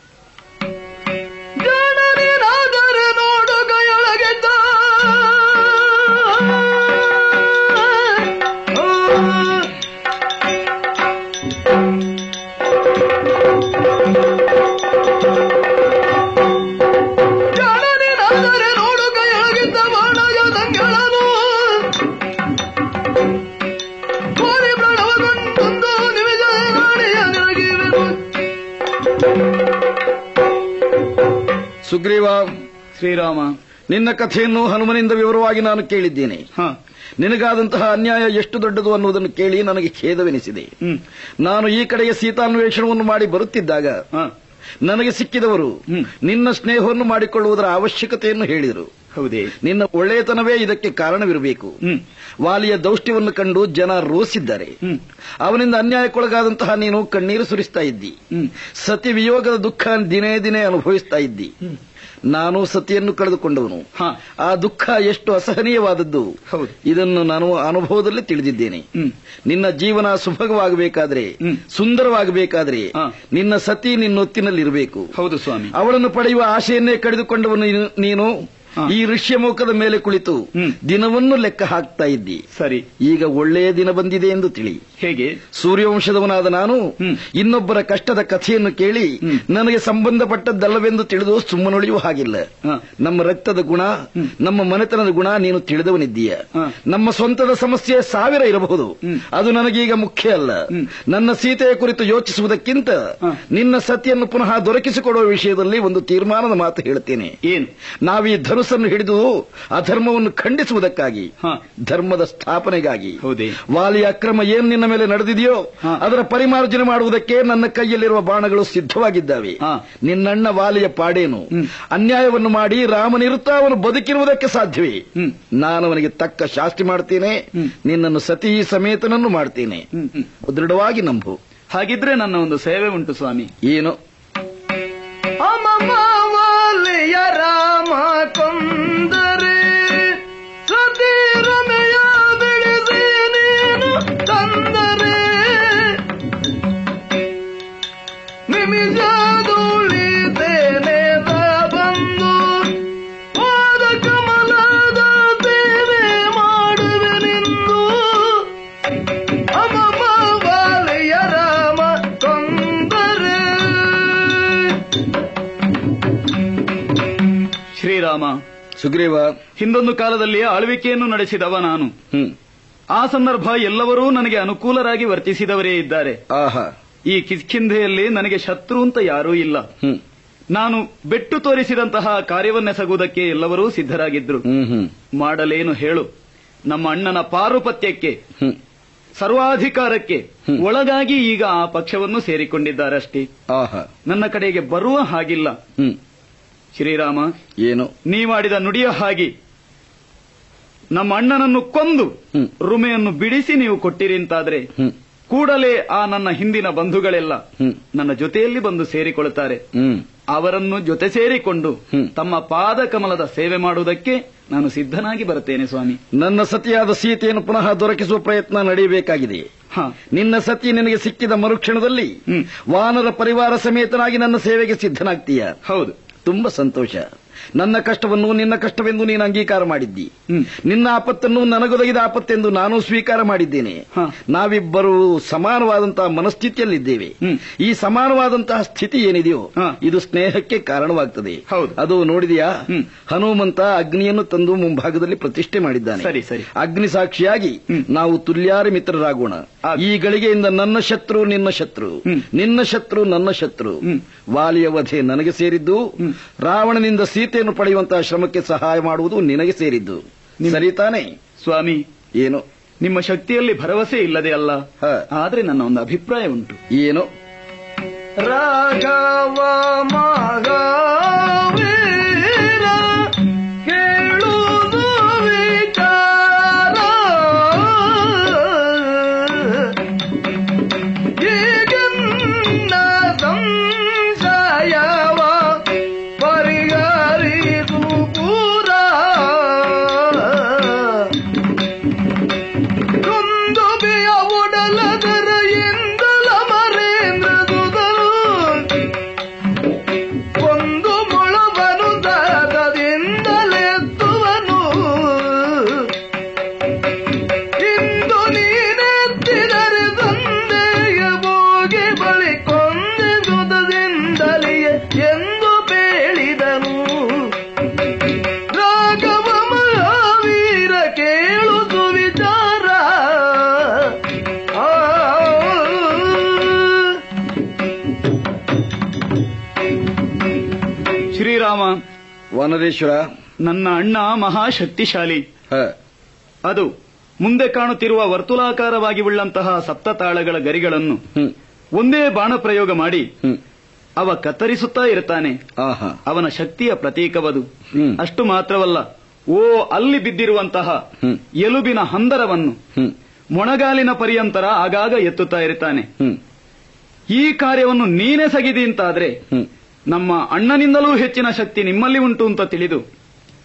ಸುಗ್ರೀವ ಶ್ರೀರಾಮ ನಿನ್ನ ಕಥೆಯನ್ನು ಹನುಮನಿಂದ ವಿವರವಾಗಿ ನಾನು ಕೇಳಿದ್ದೇನೆ. ನಿನಗಾದಂತಹ ಅನ್ಯಾಯ ಎಷ್ಟು ದೊಡ್ಡದು ಅನ್ನುವುದನ್ನು ಕೇಳಿ ನನಗೆ ಖೇದವೆನಿಸಿದೆ. ನಾನು ಈ ಕಡೆಗೆ ಸೀತಾನ್ವೇಷಣವನ್ನು ಮಾಡಿ ಬರುತ್ತಿದ್ದಾಗ ನನಗೆ ಸಿಕ್ಕಿದವರು ನಿನ್ನ ಸ್ನೇಹವನ್ನು ಮಾಡಿಕೊಳ್ಳುವುದರ ಅವಶ್ಯಕತೆಯನ್ನು ಹೇಳಿದರು. ಹೌದೇ. ನಿನ್ನ ಒಳ್ಳೆಯತನವೇ ಇದಕ್ಕೆ ಕಾರಣವಿರಬೇಕು. ವಾಲಿಯ ದೌಷ್ಟ್ಯವನ್ನು ಕಂಡು ಜನ ರೋಸಿದ್ದಾರೆ. ಅವನಿಂದ ಅನ್ಯಾಯಕ್ಕೊಳಗಾದಂತಹ ನೀನು ಕಣ್ಣೀರು ಸುರಿಸ್ತಾ ಇದ್ದಿ. ಸತಿ ವಿಯೋಗದ ದುಃಖ ದಿನೇ ದಿನೇ ಅನುಭವಿಸ್ತಾ ಇದ್ದಿ. ನಾನು ಸತಿಯನ್ನು ಕಳೆದುಕೊಂಡವನು. ಆ ದುಃಖ ಎಷ್ಟು ಅಸಹನೀಯವಾದದ್ದು. ಇದನ್ನು ನಾನು ಅನುಭವದಲ್ಲಿ ತಿಳಿದಿದ್ದೇನೆ. ನಿನ್ನ ಜೀವನ ಸುಭಗವಾಗಬೇಕಾದ್ರೆ ಸುಂದರವಾಗಬೇಕಾದ್ರೆ ನಿನ್ನ ಸತಿ ನಿನ್ನೊತ್ತಿನಲ್ಲಿರಬೇಕು. ಹೌದು ಸ್ವಾಮಿ. ಅವಳನ್ನು ಪಡೆಯುವ ಆಶೆಯನ್ನೇ ಕಳೆದುಕೊಂಡವನು ನೀನು- ನೀನು ಈ ಋಷ್ಯಮುಖದ ಮೇಲೆ ಕುಳಿತು ದಿನವನ್ನು ಲೆಕ್ಕ ಹಾಕ್ತಾ ಇದ್ದಿ. ಸರಿ. ಈಗ ಒಳ್ಳೆಯ ದಿನ ಬಂದಿದೆ ಎಂದು ತಿಳಿ. ಹೇಗೆ? ಸೂರ್ಯವಂಶದವನಾದ ನಾನು ಇನ್ನೊಬ್ಬರ ಕಷ್ಟದ ಕಥೆಯನ್ನು ಕೇಳಿ ನನಗೆ ಸಂಬಂಧಪಟ್ಟದ್ದಲ್ಲವೆಂದು ತಿಳಿದು ಸುಮ್ಮನೊಳಿಯುವ ಹಾಗಿಲ್ಲ. ನಮ್ಮ ರಕ್ತದ ಗುಣ ನಮ್ಮ ಮನೆತನದ ಗುಣ ನೀನು ತಿಳಿದವನಿದ್ದೀಯ. ನಮ್ಮ ಸ್ವಂತದ ಸಮಸ್ಯೆ ಸಾವಿರ ಇರಬಹುದು. ಅದು ನನಗೀಗ ಮುಖ್ಯ ಅಲ್ಲ. ನನ್ನ ಸೀತೆಯ ಕುರಿತು ಯೋಚಿಸುವುದಕ್ಕಿಂತ ನಿನ್ನ ಸತಿಯನ್ನು ಪುನಃ ದೊರಕಿಸಿಕೊಡುವ ವಿಷಯದಲ್ಲಿ ಒಂದು ತೀರ್ಮಾನದ ಮಾತು ಹೇಳ್ತೇನೆ ಏನು? ನಾವೀ ಧನುಸನ್ನು ಹಿಡಿದು ಅಧರ್ಮವನ್ನು ಖಂಡಿಸುವುದಕ್ಕಾಗಿ ಧರ್ಮದ ಸ್ಥಾಪನೆಗಾಗಿ. ವಾಲಿಯ ಅಕ್ರಮ ಏನ್ ನಿನ್ನ ಮೇಲೆ ನಡೆದಿದೆಯೋ ಅದರ ಪರಿಮಾರ್ಜನೆ ಮಾಡುವುದಕ್ಕೆ ನನ್ನ ಕೈಯಲ್ಲಿರುವ ಬಾಣಗಳು ಸಿದ್ಧವಾಗಿದ್ದಾವೆ. ನಿನ್ನಣ್ಣ ವಾಲಿಯ ಪಾಡೇನು. ಅನ್ಯಾಯವನ್ನು ಮಾಡಿ ರಾಮನಿರುತ್ತಾ ಅವನು ಬದುಕಿರುವುದಕ್ಕೆ ಸಾಧ್ಯವೇ? ನಾನು ಅವನಿಗೆ ತಕ್ಕ ಶಾಸ್ತಿ ಮಾಡ್ತೇನೆ. ನಿನ್ನನ್ನು ಸತಿ ಸಮೇತನನ್ನು ಮಾಡ್ತೇನೆ. ದೃಢವಾಗಿ ನಂಬು. ಹಾಗಿದ್ರೆ ನನ್ನ ಒಂದು ಸೇವೆ ಉಂಟು ಸ್ವಾಮಿ. ಏನು? ರಾಮ ಕೊಂದರೆ ಶ್ರೀರಾಮ ಸುಗ್ರೀವ. ಹಿಂದೊಂದು ಕಾಲದಲ್ಲಿ ಆಳ್ವಿಕೆಯನ್ನು ನಡೆಸಿದವ ನಾನು. ಆ ಸಂದರ್ಭ ಎಲ್ಲವರೂ ನನಗೆ ಅನುಕೂಲರಾಗಿ ವರ್ತಿಸಿದವರೇ ಇದ್ದಾರೆ. ಆಹಾ. ಈ ಕಿಷ್ಕಿಂಧೆಯಲ್ಲಿ ನನಗೆ ಶತ್ರು ಅಂತ ಯಾರೂ ಇಲ್ಲ. ನಾನು ಬೆಟ್ಟು ತೋರಿಸಿದಂತಹ ಕಾರ್ಯವನ್ನೆಸಗುವುದಕ್ಕೆ ಎಲ್ಲವರೂ ಸಿದ್ಧರಾಗಿದ್ರು. ಮಾಡಲೇನು ಹೇಳು. ನಮ್ಮ ಅಣ್ಣನ ಪಾರುಪತ್ಯಕ್ಕೆ ಸರ್ವಾಧಿಕಾರಕ್ಕೆ ಒಳಗಾಗಿ ಈಗ ಆ ಪಕ್ಷವನ್ನು ಸೇರಿಕೊಂಡಿದ್ದಾರಷ್ಟೇ. ನನ್ನ ಕಡೆಗೆ ಬರುವ ಹಾಗಿಲ್ಲ. ಶ್ರೀರಾಮ ಏನು? ನೀ ಮಾಡಿದ ನುಡಿಯ ಹಾಗೆ. ನಮ್ಮ ಅಣ್ಣನನ್ನು ಕೊಂದು ರುಮೆಯನ್ನು ಬಿಡಿಸಿ ನೀವು ಕೊಟ್ಟಿರಿ ಅಂತಾದ್ರೆ ಕೂಡಲೇ ಆ ನನ್ನ ಹಿಂದಿನ ಬಂಧುಗಳೆಲ್ಲ ನನ್ನ ಜೊತೆಯಲ್ಲಿ ಬಂದು ಸೇರಿಕೊಳ್ಳುತ್ತಾರೆ. ಅವರನ್ನು ಜೊತೆ ಸೇರಿಕೊಂಡು ತಮ್ಮ ಪಾದ ಕಮಲದ ಸೇವೆ ಮಾಡುವುದಕ್ಕೆ ನಾನು ಸಿದ್ಧನಾಗಿ ಬರುತ್ತೇನೆ ಸ್ವಾಮಿ. ನನ್ನ ಸತಿಯಾದ ಸೀತೆಯನ್ನು ಪುನಃ ದೊರಕಿಸುವ ಪ್ರಯತ್ನ ನಡೆಯಬೇಕಾಗಿದೆ. ನಿನ್ನ ಸತಿ ನಿನಗೆ ಸಿಕ್ಕಿದ ಮರುಕ್ಷಣದಲ್ಲಿ ವಾನರ ಪರಿವಾರ ಸಮೇತನಾಗಿ ನನ್ನ ಸೇವೆಗೆ ಸಿದ್ಧನಾಗ್ತೀಯ. ಹೌದು. ತುಂಬಾ ಸಂತೋಷ. ನನ್ನ ಕಷ್ಟವನ್ನು ನಿನ್ನ ಕಷ್ಟವೆಂದು ನೀನು ಅಂಗೀಕಾರ ಮಾಡಿದ್ದಿ. ನಿನ್ನ ಆಪತ್ತನ್ನು ನನಗೊದಗಿದ ಆಪತ್ತೆಂದು ನಾನು ಸ್ವೀಕಾರ ಮಾಡಿದ್ದೇನೆ. ನಾವಿಬ್ಬರು ಸಮಾನವಾದಂತಹ ಮನಸ್ಥಿತಿಯಲ್ಲಿದ್ದೇವೆ. ಈ ಸಮಾನವಾದಂತಹ ಸ್ಥಿತಿ ಏನಿದೆಯೋ ಇದು ಸ್ನೇಹಕ್ಕೆ ಕಾರಣವಾಗ್ತದೆ. ಅದು ನೋಡಿದೆಯಾ? ಹನುಮಂತ ಅಗ್ನಿಯನ್ನು ತಂದು ಮುಂಭಾಗದಲ್ಲಿ ಪ್ರತಿಷ್ಠೆ ಮಾಡಿದ್ದಾನೆ. ಸರಿ ಸರಿ. ಅಗ್ನಿ ಸಾಕ್ಷಿಯಾಗಿ ನಾವು ತುಲ್ಯಾರಿ ಮಿತ್ರರಾಗೋಣ. ಈ ಗಳಿಗೆಯಿಂದ ನನ್ನ ಶತ್ರು ನಿನ್ನ ಶತ್ರು. ನಿನ್ನ ಶತ್ರು ನನ್ನ ಶತ್ರು. ವಾಲಿಯ ವಧೆ ನನಗೆ ಸೇರಿದ್ದು. ರಾವಣನಿಂದ ಸೀತೆಯನ್ನು ಪಡೆಯುವಂತಹ ಶ್ರಮಕ್ಕೆ ಸಹಾಯ ಮಾಡುವುದು ನಿನಗೆ ಸೇರಿದ್ದು. ಸರಿತಾನೆ ಸ್ವಾಮಿ. ಏನು? ನಿಮ್ಮ ಶಕ್ತಿಯಲ್ಲಿ ಭರವಸೆ ಇಲ್ಲದೆ ಅಲ್ಲ. ಆದ್ರೆ ನನ್ನ ಒಂದು ಅಭಿಪ್ರಾಯ ಉಂಟು. ಏನು? ರಾಘವ ಮಹಾವೀರ ವನರೇಶ್ವರ ನನ್ನ ಅಣ್ಣ ಮಹಾಶಕ್ತಿಶಾಲಿ. ಅದು ಮುಂದೆ ಕಾಣುತ್ತಿರುವ ವರ್ತುಲಾಕಾರವಾಗಿ ಉಳ್ಳಂತಹ ಸಪ್ತ ತಾಳಗಳ ಗರಿಗಳನ್ನು ಒಂದೇ ಬಾಣ ಪ್ರಯೋಗ ಮಾಡಿ ಅವ ಕತ್ತರಿಸುತ್ತಾ ಇರ್ತಾನೆ ಅವನ ಶಕ್ತಿಯ ಪ್ರತೀಕವದು. ಅಷ್ಟು ಮಾತ್ರವಲ್ಲ ಓ ಅಲ್ಲಿ ಬಿದ್ದಿರುವಂತಹ ಎಲುಬಿನ ಹಂದರವನ್ನು ಮೊಣಗಾಲಿನ ಪರ್ಯಂತರ ಆಗಾಗ ಎತ್ತುತ್ತಾ ಇರ್ತಾನೆ ಈ ಕಾರ್ಯವನ್ನು ನೀನೇ ಸಗಿದಿ ಅಂತಾದ್ರೆ ನಮ್ಮ ಅಣ್ಣನಿಂದಲೂ ಹೆಚ್ಚಿನ ಶಕ್ತಿ ನಿಮ್ಮಲ್ಲಿ ಉಂಟು ಅಂತ ತಿಳಿದು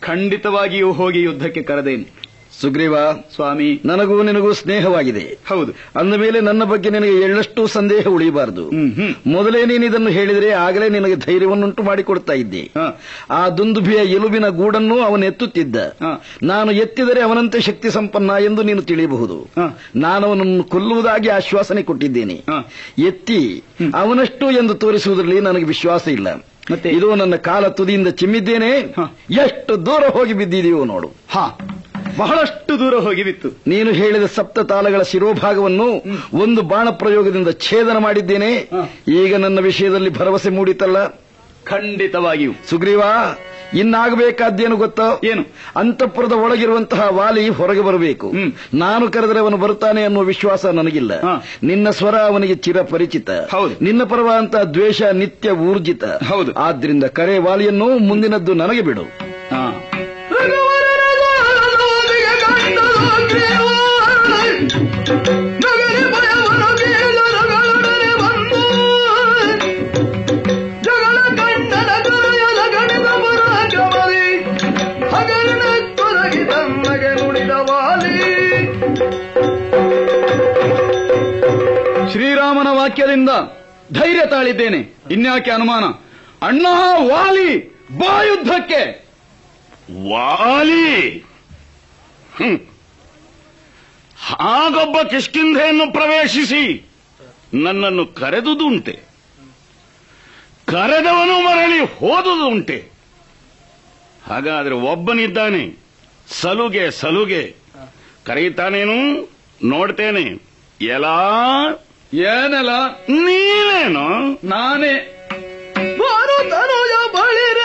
ಖಂಡಿತವಾಗಿಯೂ ಹೋಗಿ ಯುದ್ಧಕ್ಕೆ ಕರೆದೇನೆ. ಸುಗ್ರೀವ ಸ್ವಾಮಿ ನನಗೂ ನಿನಗೂ ಸ್ನೇಹವಾಗಿದೆ. ಹೌದು. ಅಂದ ಮೇಲೆ ನನ್ನ ಬಗ್ಗೆ ನಿನಗೆ ಎಳ್ಳಷ್ಟು ಸಂದೇಹ ಉಳಿಯಬಾರದು. ಮೊದಲೇ ನೀನು ಇದನ್ನು ಹೇಳಿದರೆ ಆಗಲೇ ನಿನಗೆ ಧೈರ್ಯವನ್ನುಂಟು ಮಾಡಿಕೊಡ್ತಾ ಇದ್ದೆ. ಆ ದುಂದುಭಿಯ ಎಲುಬಿನ ಗೂಡನ್ನು ಅವನು ಎತ್ತುತ್ತಿದ್ದ. ನಾನು ಎತ್ತಿದರೆ ಅವನಂತೆ ಶಕ್ತಿ ಸಂಪನ್ನ ಎಂದು ನೀನು ತಿಳಿಯಬಹುದು. ನಾನು ಅವನನ್ನು ಕೊಲ್ಲುವುದಾಗಿ ಆಶ್ವಾಸನೆ ಕೊಟ್ಟಿದ್ದೇನೆ. ಎತ್ತಿ ಅವನಷ್ಟು ಎಂದು ತೋರಿಸುವುದರಲ್ಲಿ ನನಗೆ ವಿಶ್ವಾಸ ಇಲ್ಲ. ಮತ್ತೆ? ಇದು ನನ್ನ ಕಾಲ ತುದಿಯಿಂದ ಚಿಮ್ಮಿದ್ದೇನೆ. ಎಷ್ಟು ದೂರ ಹೋಗಿ ಬಿದ್ದಿದೆಯೋ ನೋಡು. ಹಾ. ಬಹಳಷ್ಟು ದೂರ ಹೋಗಿ ಬಿತ್ತು. ನೀನು ಹೇಳಿದ ಸಪ್ತ ತಾಲಗಳ ಶಿರೋಭಾಗವನ್ನು ಒಂದು ಬಾಣ ಪ್ರಯೋಗದಿಂದ ಛೇದನ ಮಾಡಿದ್ದೇನೆ. ಈಗ ನನ್ನ ವಿಷಯದಲ್ಲಿ ಭರವಸೆ ಮೂಡಿತಲ್ಲ? ಖಂಡಿತವಾಗಿಯೂ. ಸುಗ್ರೀವ ಇನ್ನಾಗಬೇಕಾದ್ದೇನು ಗೊತ್ತೋ? ಏನು? ಅಂತಃಪುರದ ಒಳಗಿರುವಂತಹ ವಾಲಿ ಹೊರಗೆ ಬರಬೇಕು. ನಾನು ಕರೆದರೆ ಅವನು ಬರುತ್ತಾನೆ ಅನ್ನುವ ವಿಶ್ವಾಸ ನನಗಿಲ್ಲ. ನಿನ್ನ ಸ್ವರ ಅವನಿಗೆ ಚಿರ ಪರಿಚಿತ ನಿನ್ನ ಪರವಾದಂತಹ ದ್ವೇಷ ನಿತ್ಯ ಊರ್ಜಿತ. ಹೌದು. ಆದ್ರಿಂದ ಕರೆ ವಾಲಿಯನ್ನು ಮುಂದಿನದ್ದು ನನಗೆ ಬಿಡು. ವಾಕ್ಯದಿಂದ ಧೈರ್ಯ ತಾಳಿದ್ದೇನೆ. ಇನ್ಯಾಕೆ ಅನುಮಾನ? ಅಣ್ಣ ವಾಲಿ, ಬಾ ಯುದ್ಧಕ್ಕೆ! ವಾಲಿ. ಹಾಗೊಬ್ಬ ಕಿಷ್ಕಿಂಧೆಯನ್ನು ಪ್ರವೇಶಿಸಿ ನನ್ನನ್ನು ಕರೆದುದುಂಟೆ. ಕರೆದವನು ಮರಳಿ ಹೋದುದುಂಟೆ. ಹಾಗಾದ್ರೆ ಒಬ್ಬನಿದ್ದಾನೆ. ಸಲುಗೆ ಸಲುಗೆ. ಕರೆಯುತ್ತಾನೇನು ನೋಡ್ತೇನೆ. ಎಲ್ಲಾ ಏನೆಲ್ಲ? ನೀನೇನು? ನಾನೇ. ಭಾರತನಯ ಬಳಿರ.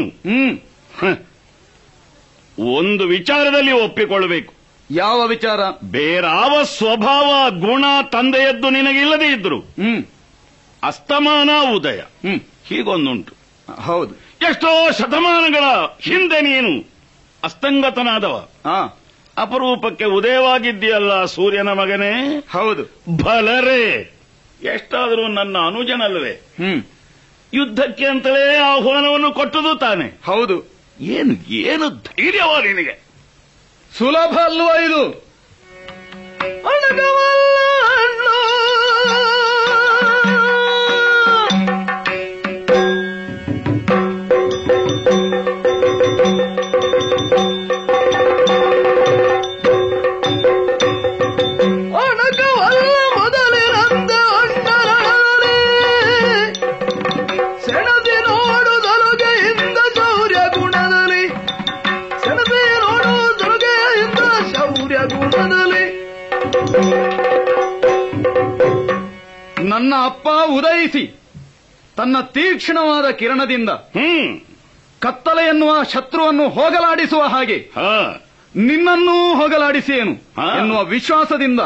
ನೀನು. ಹ್ಮ್. ಒಂದು ವಿಚಾರದಲ್ಲಿ ಒಪ್ಪಿಕೊಳ್ಳಬೇಕು. ಯಾವ ವಿಚಾರ? ಬೇರಾವ ಸ್ವಭಾವ ಗುಣ ತಂದೆಯದ್ದು ನಿನಗಿಲ್ಲದೇ ಇದ್ರು ಹ್ಮ್. ಅಸ್ತಮಾನ ಉದಯ. ಹ್ಮ್. ಹೀಗೊಂದುಂಟು. ಹೌದು. ಎಷ್ಟೋ ಶತಮಾನಗಳ ಹಿಂದೆ ನೀನು ಅಸ್ತಂಗತನಾದವ. ಅಪರೂಪಕ್ಕೆ ಉದಯವಾಗಿದ್ದೀಯಲ್ಲ ಸೂರ್ಯನ ಮಗನೇ. ಹೌದು. ಬಲರೇ. ಎಷ್ಟಾದರೂ ನನ್ನ ಅನುಜನಲ್ವೇ ಹ್ಮ್. ಯುದ್ಧಕ್ಕೆ ಅಂತಲೇ ಆಹ್ವಾನವನ್ನು ಕೊಟ್ಟದು ತಾನೆ. ಹೌದು. ಏನು ಏನು ಧೈರ್ಯವ ನಿನಗೆ? ಸುಲಭ ಅಲ್ವಾ ಇದು? ಅಪ್ಪ ಉದಯಿಸಿ. ತನ್ನ ತೀಕ್ಷ್ಣವಾದ ಕಿರಣದಿಂದ ಹ್ಮ್. ಕತ್ತಲೆ ಎನ್ನುವ ಶತ್ರುವನ್ನು ಹೋಗಲಾಡಿಸುವ ಹಾಗೆ ಹಾ. ನಿನ್ನನ್ನೂ ಹೋಗಲಾಡಿಸಿಯೇನು ಏನು ಎನ್ನುವ ವಿಶ್ವಾಸದಿಂದ.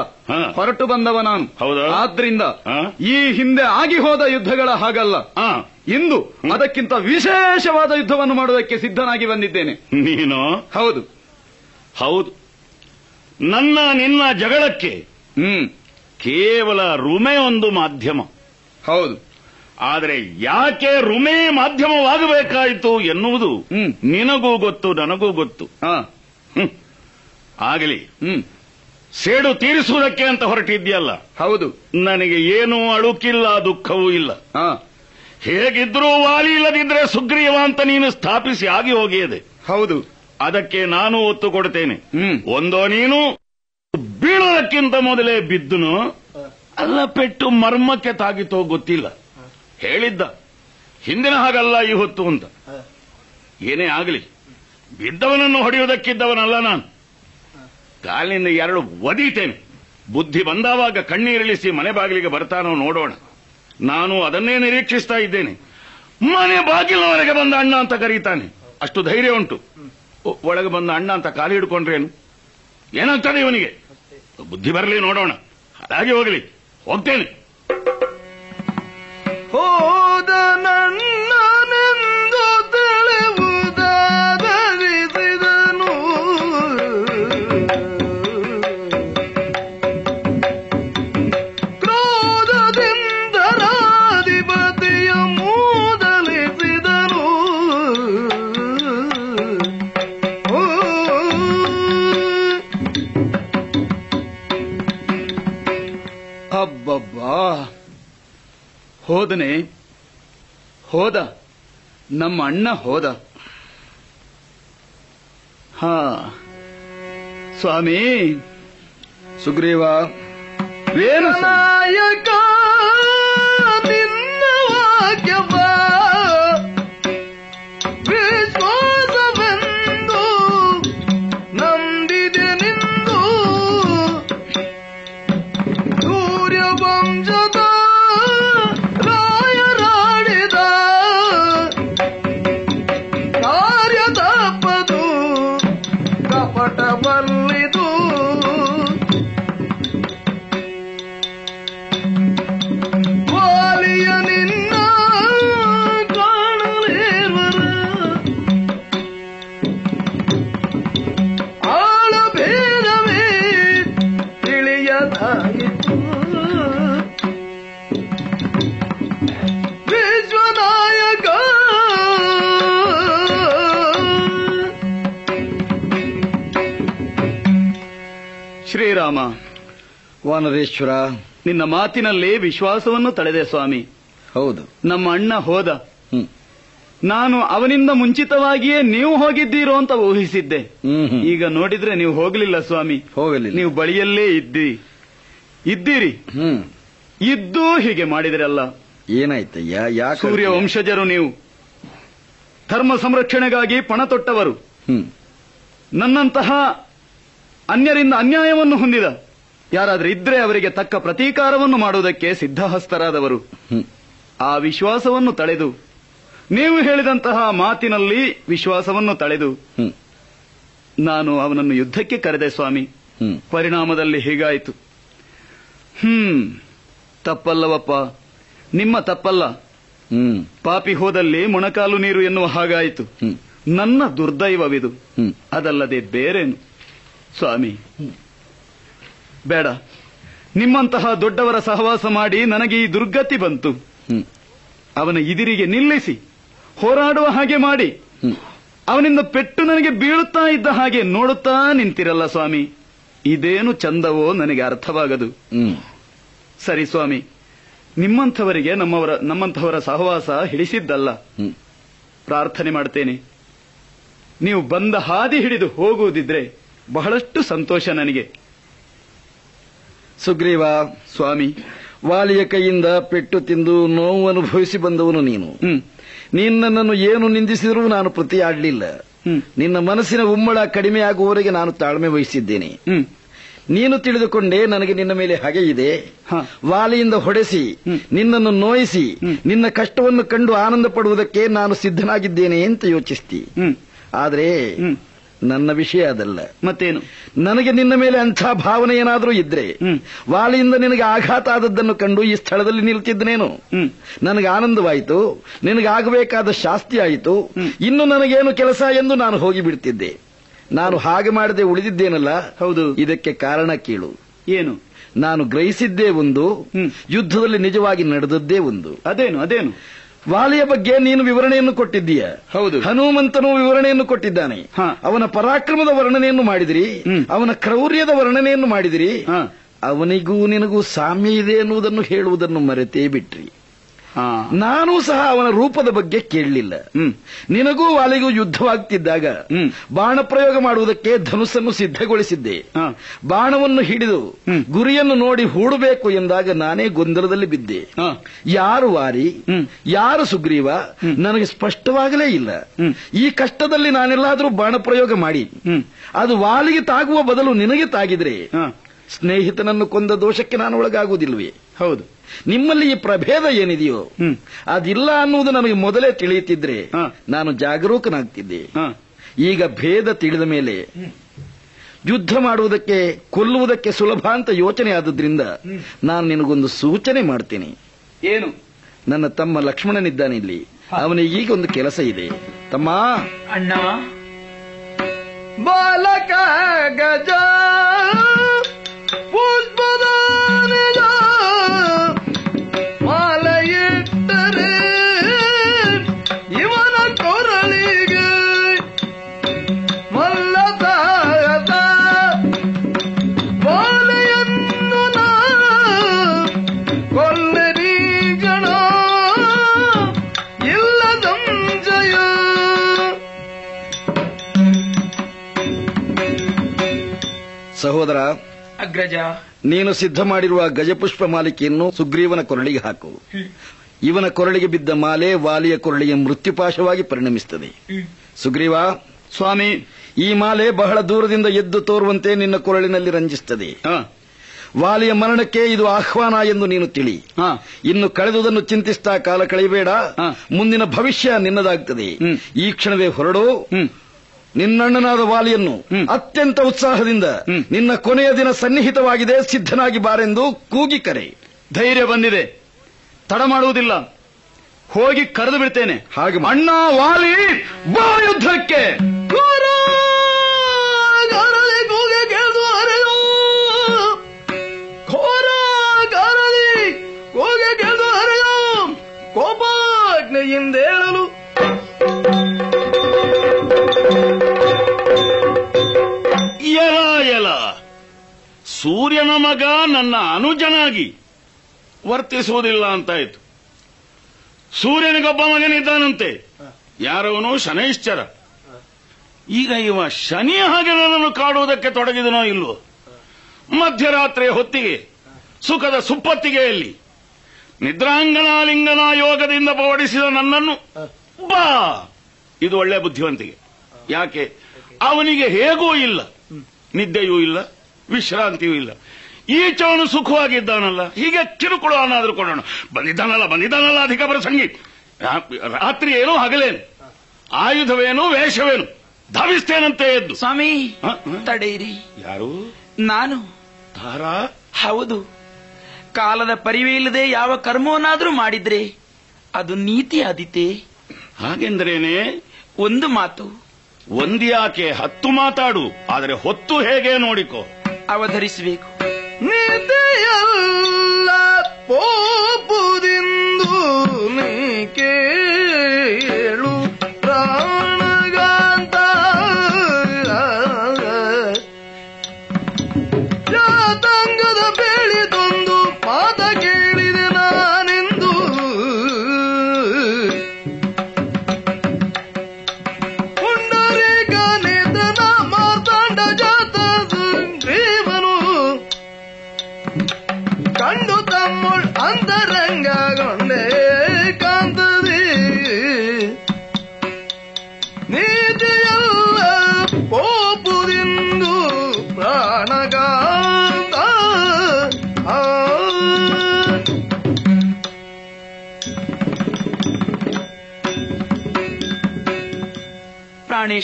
ಹೊರಟು ಬಂದವ ನಾನು? ಆದ್ರಿಂದ ಈ ಹಿಂದೆ ಆಗಿ ಹೋದ ಯುದ್ಧಗಳ ಹಾಗಲ್ಲ. ಇಂದು ಅದಕ್ಕಿಂತ ವಿಶೇಷವಾದ ಯುದ್ಧವನ್ನು ಮಾಡುವುದಕ್ಕೆ ಸಿದ್ಧನಾಗಿ ಬಂದಿದ್ದೇನೆ. ನೀನು? ಹೌದು. ಹೌದು. ನನ್ನ ನಿನ್ನ ಜಗಳಕ್ಕೆ ಹ್ಮ್. ಕೇವಲ ರುಮೆ ಒಂದು ಮಾಧ್ಯಮ. ಹೌದು. ಆದರೆ ಯಾಕೆ ರುಮೆ ಮಾಧ್ಯಮವಾಗಬೇಕಾಯಿತು ಎನ್ನುವುದು. ನಿನಗೂ ಗೊತ್ತು ನನಗೂ ಗೊತ್ತು. ಆಗಲಿ. ಸೇಡು ತೀರಿಸುವುದಕ್ಕೆ ಅಂತ ಹೊರಟಿದ್ಯಲ್ಲ ಹೌದು. ನನಗೆ ಏನೂ ಅಳುಕಿಲ್ಲ ದುಃಖವೂ ಇಲ್ಲ. ಹಾ. ಹೇಗಿದ್ರೂ ವಾಲಿ ಇಲ್ಲದಿದ್ರೆ ಸುಗ್ರೀವ ಅಂತ ನೀನು ಸ್ಥಾಪಿಸಿ ಆಗಿ ಹೋಗಿಯದೆ. ಹೌದು. ಅದಕ್ಕೆ ನಾನು ಒತ್ತು ಕೊಡ್ತೇನೆ. ಒಂದೋ ನೀನು ಬೀಳೋದಕ್ಕಿಂತ ಮೊದಲೇ ಬಿದ್ದುನು ಅಲ್ಲ ಪೆಟ್ಟು ಮರ್ಮಕ್ಕೆ ತಾಗಿತೋ ಗೊತ್ತಿಲ್ಲ. ಹೇಳಿದ್ದ. ಹಿಂದಿನ ಹಾಗಲ್ಲ ಈ ಹೊತ್ತು ಅಂತ. ಏನೇ ಆಗಲಿ, ಬಿದ್ದವನನ್ನು ಹೊಡೆಯುವುದಕ್ಕಿದ್ದವನಲ್ಲ ನಾನು. ಕಾಲಿನಿಂದ ಎರಡು ಒದೀತೇನೆ. ಬುದ್ಧಿ ಬಂದಾವಾಗ ಕಣ್ಣೀರಿಳಿಸಿ ಮನೆ ಬಾಗಿಲಿಗೆ ಬರ್ತಾನೋ ನೋಡೋಣ. ನಾನು ಅದನ್ನೇ ನಿರೀಕ್ಷಿಸ್ತಾ ಇದ್ದೇನೆ. ಮನೆ ಬಾಗಿಲವರೆಗೆ ಬಂದ ಅಣ್ಣ ಅಂತ ಕರೀತಾನೆ. ಅಷ್ಟು ಧೈರ್ಯ ಉಂಟು. ಒಳಗೆ ಬಂದ ಅಣ್ಣ ಅಂತ ಕಾಲು ಹಿಡ್ಕೊಂಡ್ರೇನು ಏನಾಗ್ತದೆ ಇವನಿಗೆ? ಬುದ್ಧಿ ಬರಲಿ ನೋಡೋಣ. ಹಾಗೆ ಹೋಗಲಿ. ಹೋಗ್ತೇನೆ. ಹೋದ ನನ್ನನೆಂದು ಹೋದನೆ? ಹೋದ. ನಮ್ಮ ಅಣ್ಣ ಹೋದ. ಹಾ. ಸ್ವಾಮಿ ಸುಗ್ರೀವ ಏನು? ನಾಯಕ ವಾನರೇಶ್ವರ ನಿನ್ನ ಮಾತಿನಲ್ಲಿ ವಿಶ್ವಾಸವನ್ನು ತಳೆದೆ ಸ್ವಾಮಿ. ಹೌದು. ನಮ್ಮ ಅಣ್ಣ ಹೋದ. ನಾನು ಅವನಿಂದ ಮುಂಚಿತವಾಗಿಯೇ ನೀವು ಹೋಗಿದ್ದೀರೋ ಅಂತ ಊಹಿಸಿದ್ದೆ. ಈಗ ನೋಡಿದ್ರೆ ನೀವು ಹೋಗಲಿಲ್ಲ ಸ್ವಾಮಿ. ಹೋಗಲಿಲ್ಲ. ನೀವು ಬಳಿಯಲ್ಲೇ ಇದ್ದಿ. ಇದ್ದೀರಿ. ಇದ್ದು ಹೀಗೆ ಮಾಡಿದ್ರಲ್ಲ. ಏನಾಯ್ತಯ್ಯ? ಯಾಕೆ ಸೂರ್ಯ ವಂಶಜರು ನೀವು. ಧರ್ಮ ಸಂರಕ್ಷಣೆಗಾಗಿ ಪಣ ತೊಟ್ಟವರು. ನನ್ನಂತಹ ಅನ್ಯರಿಂದ ಅನ್ಯಾಯವನ್ನು ಹೊಂದಿದ. ಯಾರಾದ್ರೂ ಇದ್ರೆ ಅವರಿಗೆ ತಕ್ಕ ಪ್ರತೀಕಾರವನ್ನು ಮಾಡುವುದಕ್ಕೆ ಸಿದ್ಧಹಸ್ತರಾದವರು. ಆ ವಿಶ್ವಾಸವನ್ನು ತಳೆದು. ನೀವು ಹೇಳಿದಂತಹ ಮಾತಿನಲ್ಲಿ ವಿಶ್ವಾಸವನ್ನು ತಳೆದು. ನಾನು ಅವನನ್ನು ಯುದ್ಧಕ್ಕೆ ಕರೆದೆ ಸ್ವಾಮಿ. ಪರಿಣಾಮದಲ್ಲಿ ಹೀಗಾಯಿತು. ಹ್ಮ್. ತಪ್ಪಲ್ಲವಪ್ಪ. ನಿಮ್ಮ ತಪ್ಪಲ್ಲ. ಪಾಪಿ ಹೋದಲ್ಲಿ ಮೊಣಕಾಲು ನೀರು ಎನ್ನುವ ಹಾಗಾಯಿತು. ನನ್ನ ದುರ್ದೈವವಿದು. ಅದಲ್ಲದೆ ಬೇರೇನು? ಸ್ವಾಮಿ. ಬೇಡ. ನಿಮ್ಮಂತಹ ದೊಡ್ಡವರ ಸಹವಾಸ ಮಾಡಿ ನನಗೆ ಈ ದುರ್ಗತಿ ಬಂತು. ಅವನ ಇದಿರಿಗೆ ನಿಲ್ಲಿಸಿ ಹೋರಾಡುವ ಹಾಗೆ ಮಾಡಿ. ಅವನಿಂದ ಪೆಟ್ಟು ನನಗೆ ಬೀಳುತ್ತಾ ಇದ್ದ ಹಾಗೆ ನೋಡುತ್ತಾ ನಿಂತಿರಲ್ಲ ಸ್ವಾಮಿ. ಇದೇನು ಚಂದವೋ ನನಗೆ ಅರ್ಥವಾಗದು. ಸರಿ ಸ್ವಾಮಿ. ನಿಮ್ಮಂಥವರಿಗೆ ನಮ್ಮವರ ನಮ್ಮಂಥವರ ಸಹವಾಸ ಹಿಡಿಸಿದ್ದಲ್ಲ. ಪ್ರಾರ್ಥನೆ ಮಾಡ್ತೇನೆ. ನೀವು ಬಂದ ಹಾದಿ ಹಿಡಿದು ಹೋಗುವುದಿದ್ರೆ ಬಹಳಷ್ಟು ಸಂತೋಷ ನನಗೆ. ಸುಗ್ರೀವ ಸ್ವಾಮಿ ವಾಲಿಯ ಕೈಯಿಂದ ಪೆಟ್ಟು ತಿಂದು ನೋವು ಅನುಭವಿಸಿ ಬಂದವನು ನೀನು. ನಿನ್ನನ್ನು ಏನು ನಿಂದಿಸಿದರೂ ನಾನು ಪ್ರತಿಯಾಡಲಿಲ್ಲ. ನಿನ್ನ ಮನಸ್ಸಿನ ಉಮ್ಮಳ ಕಡಿಮೆ ಆಗುವವರೆಗೆ ನಾನು ತಾಳ್ಮೆ ವಹಿಸಿದ್ದೇನೆ. ನೀನು ತಿಳಿದುಕೊಂಡೆ ನನಗೆ ನಿನ್ನ ಮೇಲೆ ಹಗೆ ಇದೆ. ವಾಲಿಯಿಂದ ಹೊಡೆಸಿ ನಿನ್ನನ್ನು ನೋಯಿಸಿ ನಿನ್ನ ಕಷ್ಟವನ್ನು ಕಂಡು ಆನಂದ ಪಡುವುದಕ್ಕೆ ನಾನು ಸಿದ್ಧನಾಗಿದ್ದೇನೆ ಅಂತ ಯೋಚಿಸ್ತಿ. ಆದ್ರೆ ನನ್ನ ವಿಷಯ ಅದಲ್ಲ. ಮತ್ತೇನು? ನನಗೆ ನಿನ್ನ ಮೇಲೆ ಅಂಥ ಭಾವನೆ ಏನಾದರೂ ಇದ್ರೆ ವಾಲಿಯಿಂದ ನಿನಗೆ ಆಘಾತ ಆದದ್ದನ್ನು ಕಂಡು ಈ ಸ್ಥಳದಲ್ಲಿ ನಿಲ್ತಿದ್ದನೇನು? ನನಗೆ ಆನಂದವಾಯಿತು ನಿನಗಾಗಬೇಕಾದ ಶಾಸ್ತಿ ಆಯಿತು ಇನ್ನು ನನಗೇನು ಕೆಲಸ ಎಂದು ನಾನು ಹೋಗಿ ಬಿಡ್ತಿದ್ದೆ. ನಾನು ಹಾಗೆ ಮಾಡದೆ ಉಳಿದಿದ್ದೇನಲ್ಲ? ಹೌದು. ಇದಕ್ಕೆ ಕಾರಣ ಕೇಳು. ಏನು? ನಾನು ಗ್ರಹಿಸಿದ್ದೇ ಒಂದು ಯುದ್ಧದಲ್ಲಿ ನಿಜವಾಗಿ ನಡೆದದ್ದೇ ಒಂದು. ಅದೇನು ಅದೇನು? ವಾಲಿಯ ಬಗ್ಗೆ ನೀನು ವಿವರಣೆಯನ್ನು ಕೊಟ್ಟಿದ್ದೀಯ. ಹೌದು. ಹನುಮಂತನು ವಿವರಣೆಯನ್ನು ಕೊಟ್ಟಿದ್ದಾನೆ. ಅವನ ಪರಾಕ್ರಮದ ವರ್ಣನೆಯನ್ನು ಮಾಡಿದಿರಿ. ಅವನ ಕ್ರೌರ್ಯದ ವರ್ಣನೆಯನ್ನು ಮಾಡಿದಿರಿ. ಅವನಿಗೂ ನಿನಗೂ ಸಾಮ್ಯ ಇದೆ ಎನ್ನುವುದನ್ನು ಹೇಳುವುದನ್ನು ಮರೆತೇ ಬಿಟ್ರಿ. ನಾನೂ ಸಹ ಅವನ ರೂಪದ ಬಗ್ಗೆ ಕೇಳಲಿಲ್ಲ. ನಿನಗೂ ವಾಲಿಗೂ ಯುದ್ಧವಾಗ್ತಿದ್ದಾಗ ಬಾಣ ಪ್ರಯೋಗ ಮಾಡುವುದಕ್ಕೆ ಧನುಸ್ಸನ್ನು ಸಿದ್ಧಗೊಳಿಸಿದ್ದೆ. ಬಾಣವನ್ನು ಹಿಡಿದು ಗುರಿಯನ್ನು ನೋಡಿ ಹೂಡಬೇಕು ಎಂದಾಗ ನಾನೇ ಗೊಂದಲದಲ್ಲಿ ಬಿದ್ದೆ. ಯಾರು ವಾರಿ ಯಾರು ಸುಗ್ರೀವ ನನಗೆ ಸ್ಪಷ್ಟವಾಗಲೇ ಇಲ್ಲ. ಈ ಕಷ್ಟದಲ್ಲಿ ನಾನೆಲ್ಲಾದರೂ ಬಾಣ ಪ್ರಯೋಗ ಮಾಡಿ. ಅದು ವಾಲಿಗೆ ತಾಗುವ ಬದಲು ನಿನಗೆ ತಾಗಿದ್ರೆ ಸ್ನೇಹಿತನನ್ನು ಕೊಂದ ದೋಷಕ್ಕೆ ನಾನು ಒಳಗಾಗುವುದಿಲ್ವೇ ಹೌದು. ನಿಮ್ಮಲ್ಲಿ ಈ ಪ್ರಭೇದ ಏನಿದೆಯೋ ಅದಿಲ್ಲ ಅನ್ನುವುದು ನನಗೆ ಮೊದಲೇ ತಿಳಿಯುತ್ತಿದ್ರೆ ನಾನು ಜಾಗರೂಕನಾಗ್ತಿದ್ದೆ. ಈಗ ಭೇದ ತಿಳಿದ ಮೇಲೆ ಯುದ್ಧ ಮಾಡುವುದಕ್ಕೆ ಕೊಲ್ಲುವುದಕ್ಕೆ ಸುಲಭ ಅಂತ ಯೋಚನೆ ಆದದ್ರಿಂದ ನಾನು ನಿನಗೊಂದು ಸೂಚನೆ ಮಾಡ್ತೇನೆ. ಏನು? ನನ್ನ ತಮ್ಮ ಲಕ್ಷ್ಮಣನಿದ್ದಾನೆ ಇಲ್ಲಿ. ಅವನಿಗೆ ಈಗ ಒಂದು ಕೆಲಸ ಇದೆ. ತಮ್ಮ! ಅಣ್ಣ. ಬಾಲಕ ಗಜ ಪುಷ್ಪದ ಸಹೋದರ ಅಗ್ರಜ. ನೀನು ಸಿದ್ಧ ಮಾಡಿರುವ ಗಜಪುಷ್ಪ ಮಾಲಿಕೆಯನ್ನು ಸುಗ್ರೀವನ ಕೊರಳಿಗೆ ಹಾಕು. ಇವನ ಕೊರಳಿಗೆ ಬಿದ್ದ ಮಾಲೆ ವಾಲಿಯ ಕೊರಳಿಗೆ ಮೃತ್ಯುಪಾಶವಾಗಿ ಪರಿಣಮಿಸುತ್ತದೆ. ಸುಗ್ರೀವ ಸ್ವಾಮಿ ಈ ಮಾಲೆ ಬಹಳ ದೂರದಿಂದ ಎದ್ದು ತೋರುವಂತೆ ನಿನ್ನ ಕೊರಳಿನಲ್ಲಿ ರಂಜಿಸುತ್ತದೆ. ವಾಲಿಯ ಮರಣಕ್ಕೆ ಇದು ಆಹ್ವಾನ ಎಂದು ನೀನು ತಿಳಿ. ಇನ್ನು ಕಳೆದುದನ್ನು ಚಿಂತಿಸ್ತಾ ಕಾಲ ಕಳೆಯಬೇಡ. ಮುಂದಿನ ಭವಿಷ್ಯ ನಿನ್ನದಾಗುತ್ತದೆ ಈ ಕ್ಷಣವೇ ಹೊರಡು. ನಿನ್ನಣ್ಣನಾದ ವಾಲಿಯನ್ನು ಅತ್ಯಂತ ಉತ್ಸಾಹದಿಂದ ನಿನ್ನ ಕೊನೆಯ ದಿನ ಸನ್ನಿಹಿತವಾಗಿದೆ ಸಿದ್ಧನಾಗಿ ಬಾರೆಂದು ಕೂಗಿ ಕರೆ. ಧೈರ್ಯ ಬಂದಿದೆ. ತಡ ಮಾಡುವುದಿಲ್ಲ. ಹೋಗಿ ಕರೆದು ಬಿಡ್ತೇನೆ. ಹಾಗೆ ಅಣ್ಣ ವಾಲಿ ಬಾ ಯುದ್ಧಕ್ಕೆ. ಗಾರಲಿ ಸೂರ್ಯನ ಮಗ ನನ್ನ ಅನುಜನಾಗಿ ವರ್ತಿಸುವುದಿಲ್ಲ ಅಂತಾಯಿತು ಸೂರ್ಯನಿಗೊಬ್ಬ ಮಗನಿದ್ದಾನಂತೆ. ಯಾರವನು? ಶನೈಶ್ಚರ. ಈಗ ಇವ ಶನಿ ಹಾಗೆ ನನ್ನನ್ನು ಕಾಡುವುದಕ್ಕೆ ತೊಡಗಿದನೋ ಇಲ್ಲೋ ಮಧ್ಯರಾತ್ರಿಯ ಹೊತ್ತಿಗೆ, ಸುಖದ ಸುಪ್ಪತ್ತಿಗೆಯಲ್ಲಿ ನಿದ್ರಾಂಗನಾಲಿಂಗನ ಯೋಗದಿಂದ ಬೋಡಿಸಿದ ನನ್ನನ್ನು ಬಾ! ಇದು ಒಳ್ಳೆ ಬುದ್ಧಿವಂತಿಗೆ ಯಾಕೆ? ಅವನಿಗೆ ಹೇಗೂ ಇಲ್ಲ, ನಿದ್ದೆಯೂ ಇಲ್ಲ ವಿಶ್ರಾಂತಿಯೂ ಇಲ್ಲ. ಈಚವನು ಸುಖವಾಗಿದ್ದಾನಲ್ಲ ಹೀಗೆ ಕಿರುಕುಳ ಅನ್ನಾದ್ರೂ ಕೊಡೋಣ. ಬಂದಿದ್ದಾನಲ್ಲ ಬಂದಿದ್ದಾನಲ್ಲ ಅಧಿಕ ಪ್ರಸಂಗಿ. ಸಂಗೀತ ರಾತ್ರಿ ಏನು ಹಗಲೇನು. ಆಯುಧವೇನು ವೇಷವೇನು. ಧಾವಿಸ್ತೇನಂತೆ ಎದ್ದು. ಸ್ವಾಮಿ ತಡೆಯಿರಿ. ಯಾರು? ನಾನು. ತಾರಾ ಹೌದು. ಕಾಲದ ಪರಿವೆಯಿಲ್ಲದೆ ಇಲ್ಲದೆ ಯಾವ ಕರ್ಮವನ್ನಾದ್ರೂ ಮಾಡಿದ್ರೆ ಅದು ನೀತಿ ಆದಿತೆ ಹಾಗೆಂದ್ರೇನೆ? ಒಂದು ಮಾತು. ಒಂದ್ಯಾಕೆ ಹತ್ತು ಮಾತಾಡು ಆದರೆ ಹೊತ್ತು ಹೇಗೆ ನೋಡಿಕೋ. ಅವಧರಿಸಬೇಕು ನಿದೆಯಲ್ಲ ಪೋಪುದಿಂದು ನೀ ಕೇಳು ಪ್ರಾಣಗಾಂತ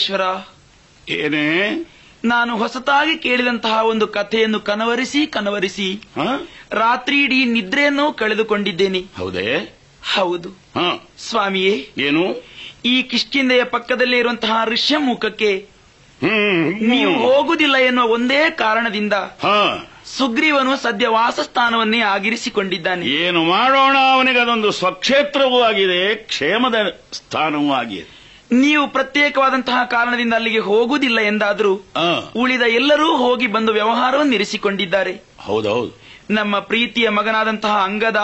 ಪ್ರಾಣೇಶ್ವರ ಏನೇ? ನಾನು ಹೊಸತಾಗಿ ಕೇಳಿದಂತಹ ಒಂದು ಕಥೆಯನ್ನು ಕನವರಿಸಿ ಕನವರಿಸಿ. ರಾತ್ರಿ ಇಡೀ ನಿದ್ರೆಯನ್ನು ಕಳೆದುಕೊಂಡಿದ್ದೇನೆ. ಹೌದೇ? ಹೌದು. ಸ್ವಾಮಿಯೇ ಏನು? ಈ ಕಿಷ್ಕಿಂದೆಯ ಪಕ್ಕದಲ್ಲಿ ಇರುವಂತಹ ಋಷ್ಯಮುಖಕ್ಕೆ ನೀವು ಹೋಗುವುದಿಲ್ಲ ಎನ್ನುವ ಒಂದೇ ಕಾರಣದಿಂದ ಹ. ಸುಗ್ರೀವನು ಸದ್ಯ ವಾಸಸ್ಥಾನವನ್ನೇ ಆಗಿರಿಸಿಕೊಂಡಿದ್ದಾನೆ. ಏನು ಮಾಡೋಣ ಅವನಿಗೆ ಅದೊಂದು ಸ್ವಕ್ಷೇತ್ರವೂ ಆಗಿದೆ ಕ್ಷೇಮದ ಸ್ಥಾನವೂ ಆಗಿದೆ. ನೀವು ಪ್ರತ್ಯೇಕವಾದಂತಹ ಕಾರಣದಿಂದ ಅಲ್ಲಿಗೆ ಹೋಗುವುದಿಲ್ಲ ಎಂದಾದರೂ ಉಳಿದ ಎಲ್ಲರೂ ಹೋಗಿ ಬಂದು ವ್ಯವಹಾರವನ್ನು ಇರಿಸಿಕೊಂಡಿದ್ದಾರೆ. ಹೌದೌದು. ನಮ್ಮ ಪ್ರೀತಿಯ ಮಗನಾದಂತಹ ಅಂಗದ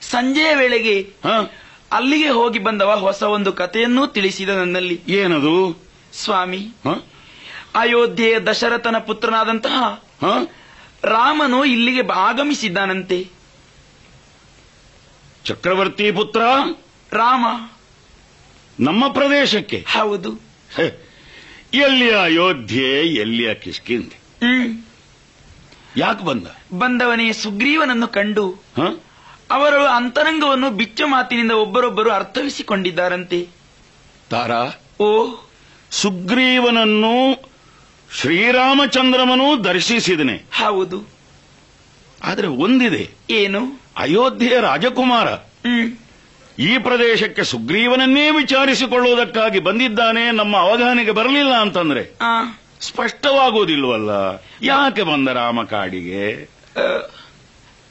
ಸಂಜೆಯ ವೇಳೆಗೆ ಅಲ್ಲಿಗೆ ಹೋಗಿ ಬಂದವ ಹೊಸ ಒಂದು ಕಥೆಯನ್ನೂ ತಿಳಿಸಿದ ನನ್ನಲ್ಲಿ. ಏನದು? ಸ್ವಾಮಿ ಅಯೋಧ್ಯೆಯ ದಶರಥನ ಪುತ್ರನಾದಂತಹ ರಾಮನು ಇಲ್ಲಿಗೆ ಆಗಮಿಸಿದ್ದಾನಂತೆ. ಚಕ್ರವರ್ತಿ ಪುತ್ರ? ರಾಮ. ನಮ್ಮ ಪ್ರದೇಶಕ್ಕೆ. ಹೌದು. ಎಲ್ಲಿಯ ಅಯೋಧ್ಯೆ ಎಲ್ಲಿಯ ಕಿಷ್ಕಿಂದೆ ಯಾಕೆ ಬಂದ? ಬಂದವನೇ ಸುಗ್ರೀವನನ್ನು ಕಂಡು ಅವರ ಅವರು ಅಂತರಂಗವನ್ನು ಬಿಚ್ಚ ಮಾತಿನಿಂದ ಒಬ್ಬರೊಬ್ಬರು ಅರ್ಥವಿಸಿಕೊಂಡಿದ್ದಾರಂತೆ. ತಾರಾ? ಓ. ಸುಗ್ರೀವನನ್ನು ಶ್ರೀರಾಮಚಂದ್ರಮನು ದರ್ಶಿಸಿದನೆ. ಹೌದು. ಆದರೆ ಒಂದಿದೆ. ಏನು? ಅಯೋಧ್ಯೆಯ ರಾಜಕುಮಾರ. ಹ್ಮ್. ಈ ಪ್ರದೇಶಕ್ಕೆ ಸುಗ್ರೀವನನ್ನೇ ವಿಚಾರಿಸಿಕೊಳ್ಳುವುದಕ್ಕಾಗಿ ಬಂದಿದ್ದಾನೆ ನಮ್ಮ ಅವಧಾನಿಗೆ ಬರಲಿಲ್ಲ ಅಂತಂದ್ರೆ ಆ. ಸ್ಪಷ್ಟವಾಗುವುದಿಲ್ವಲ್ಲ? ಯಾಕೆ ಬಂದ ರಾಮ ಕಾಡಿಗೆ?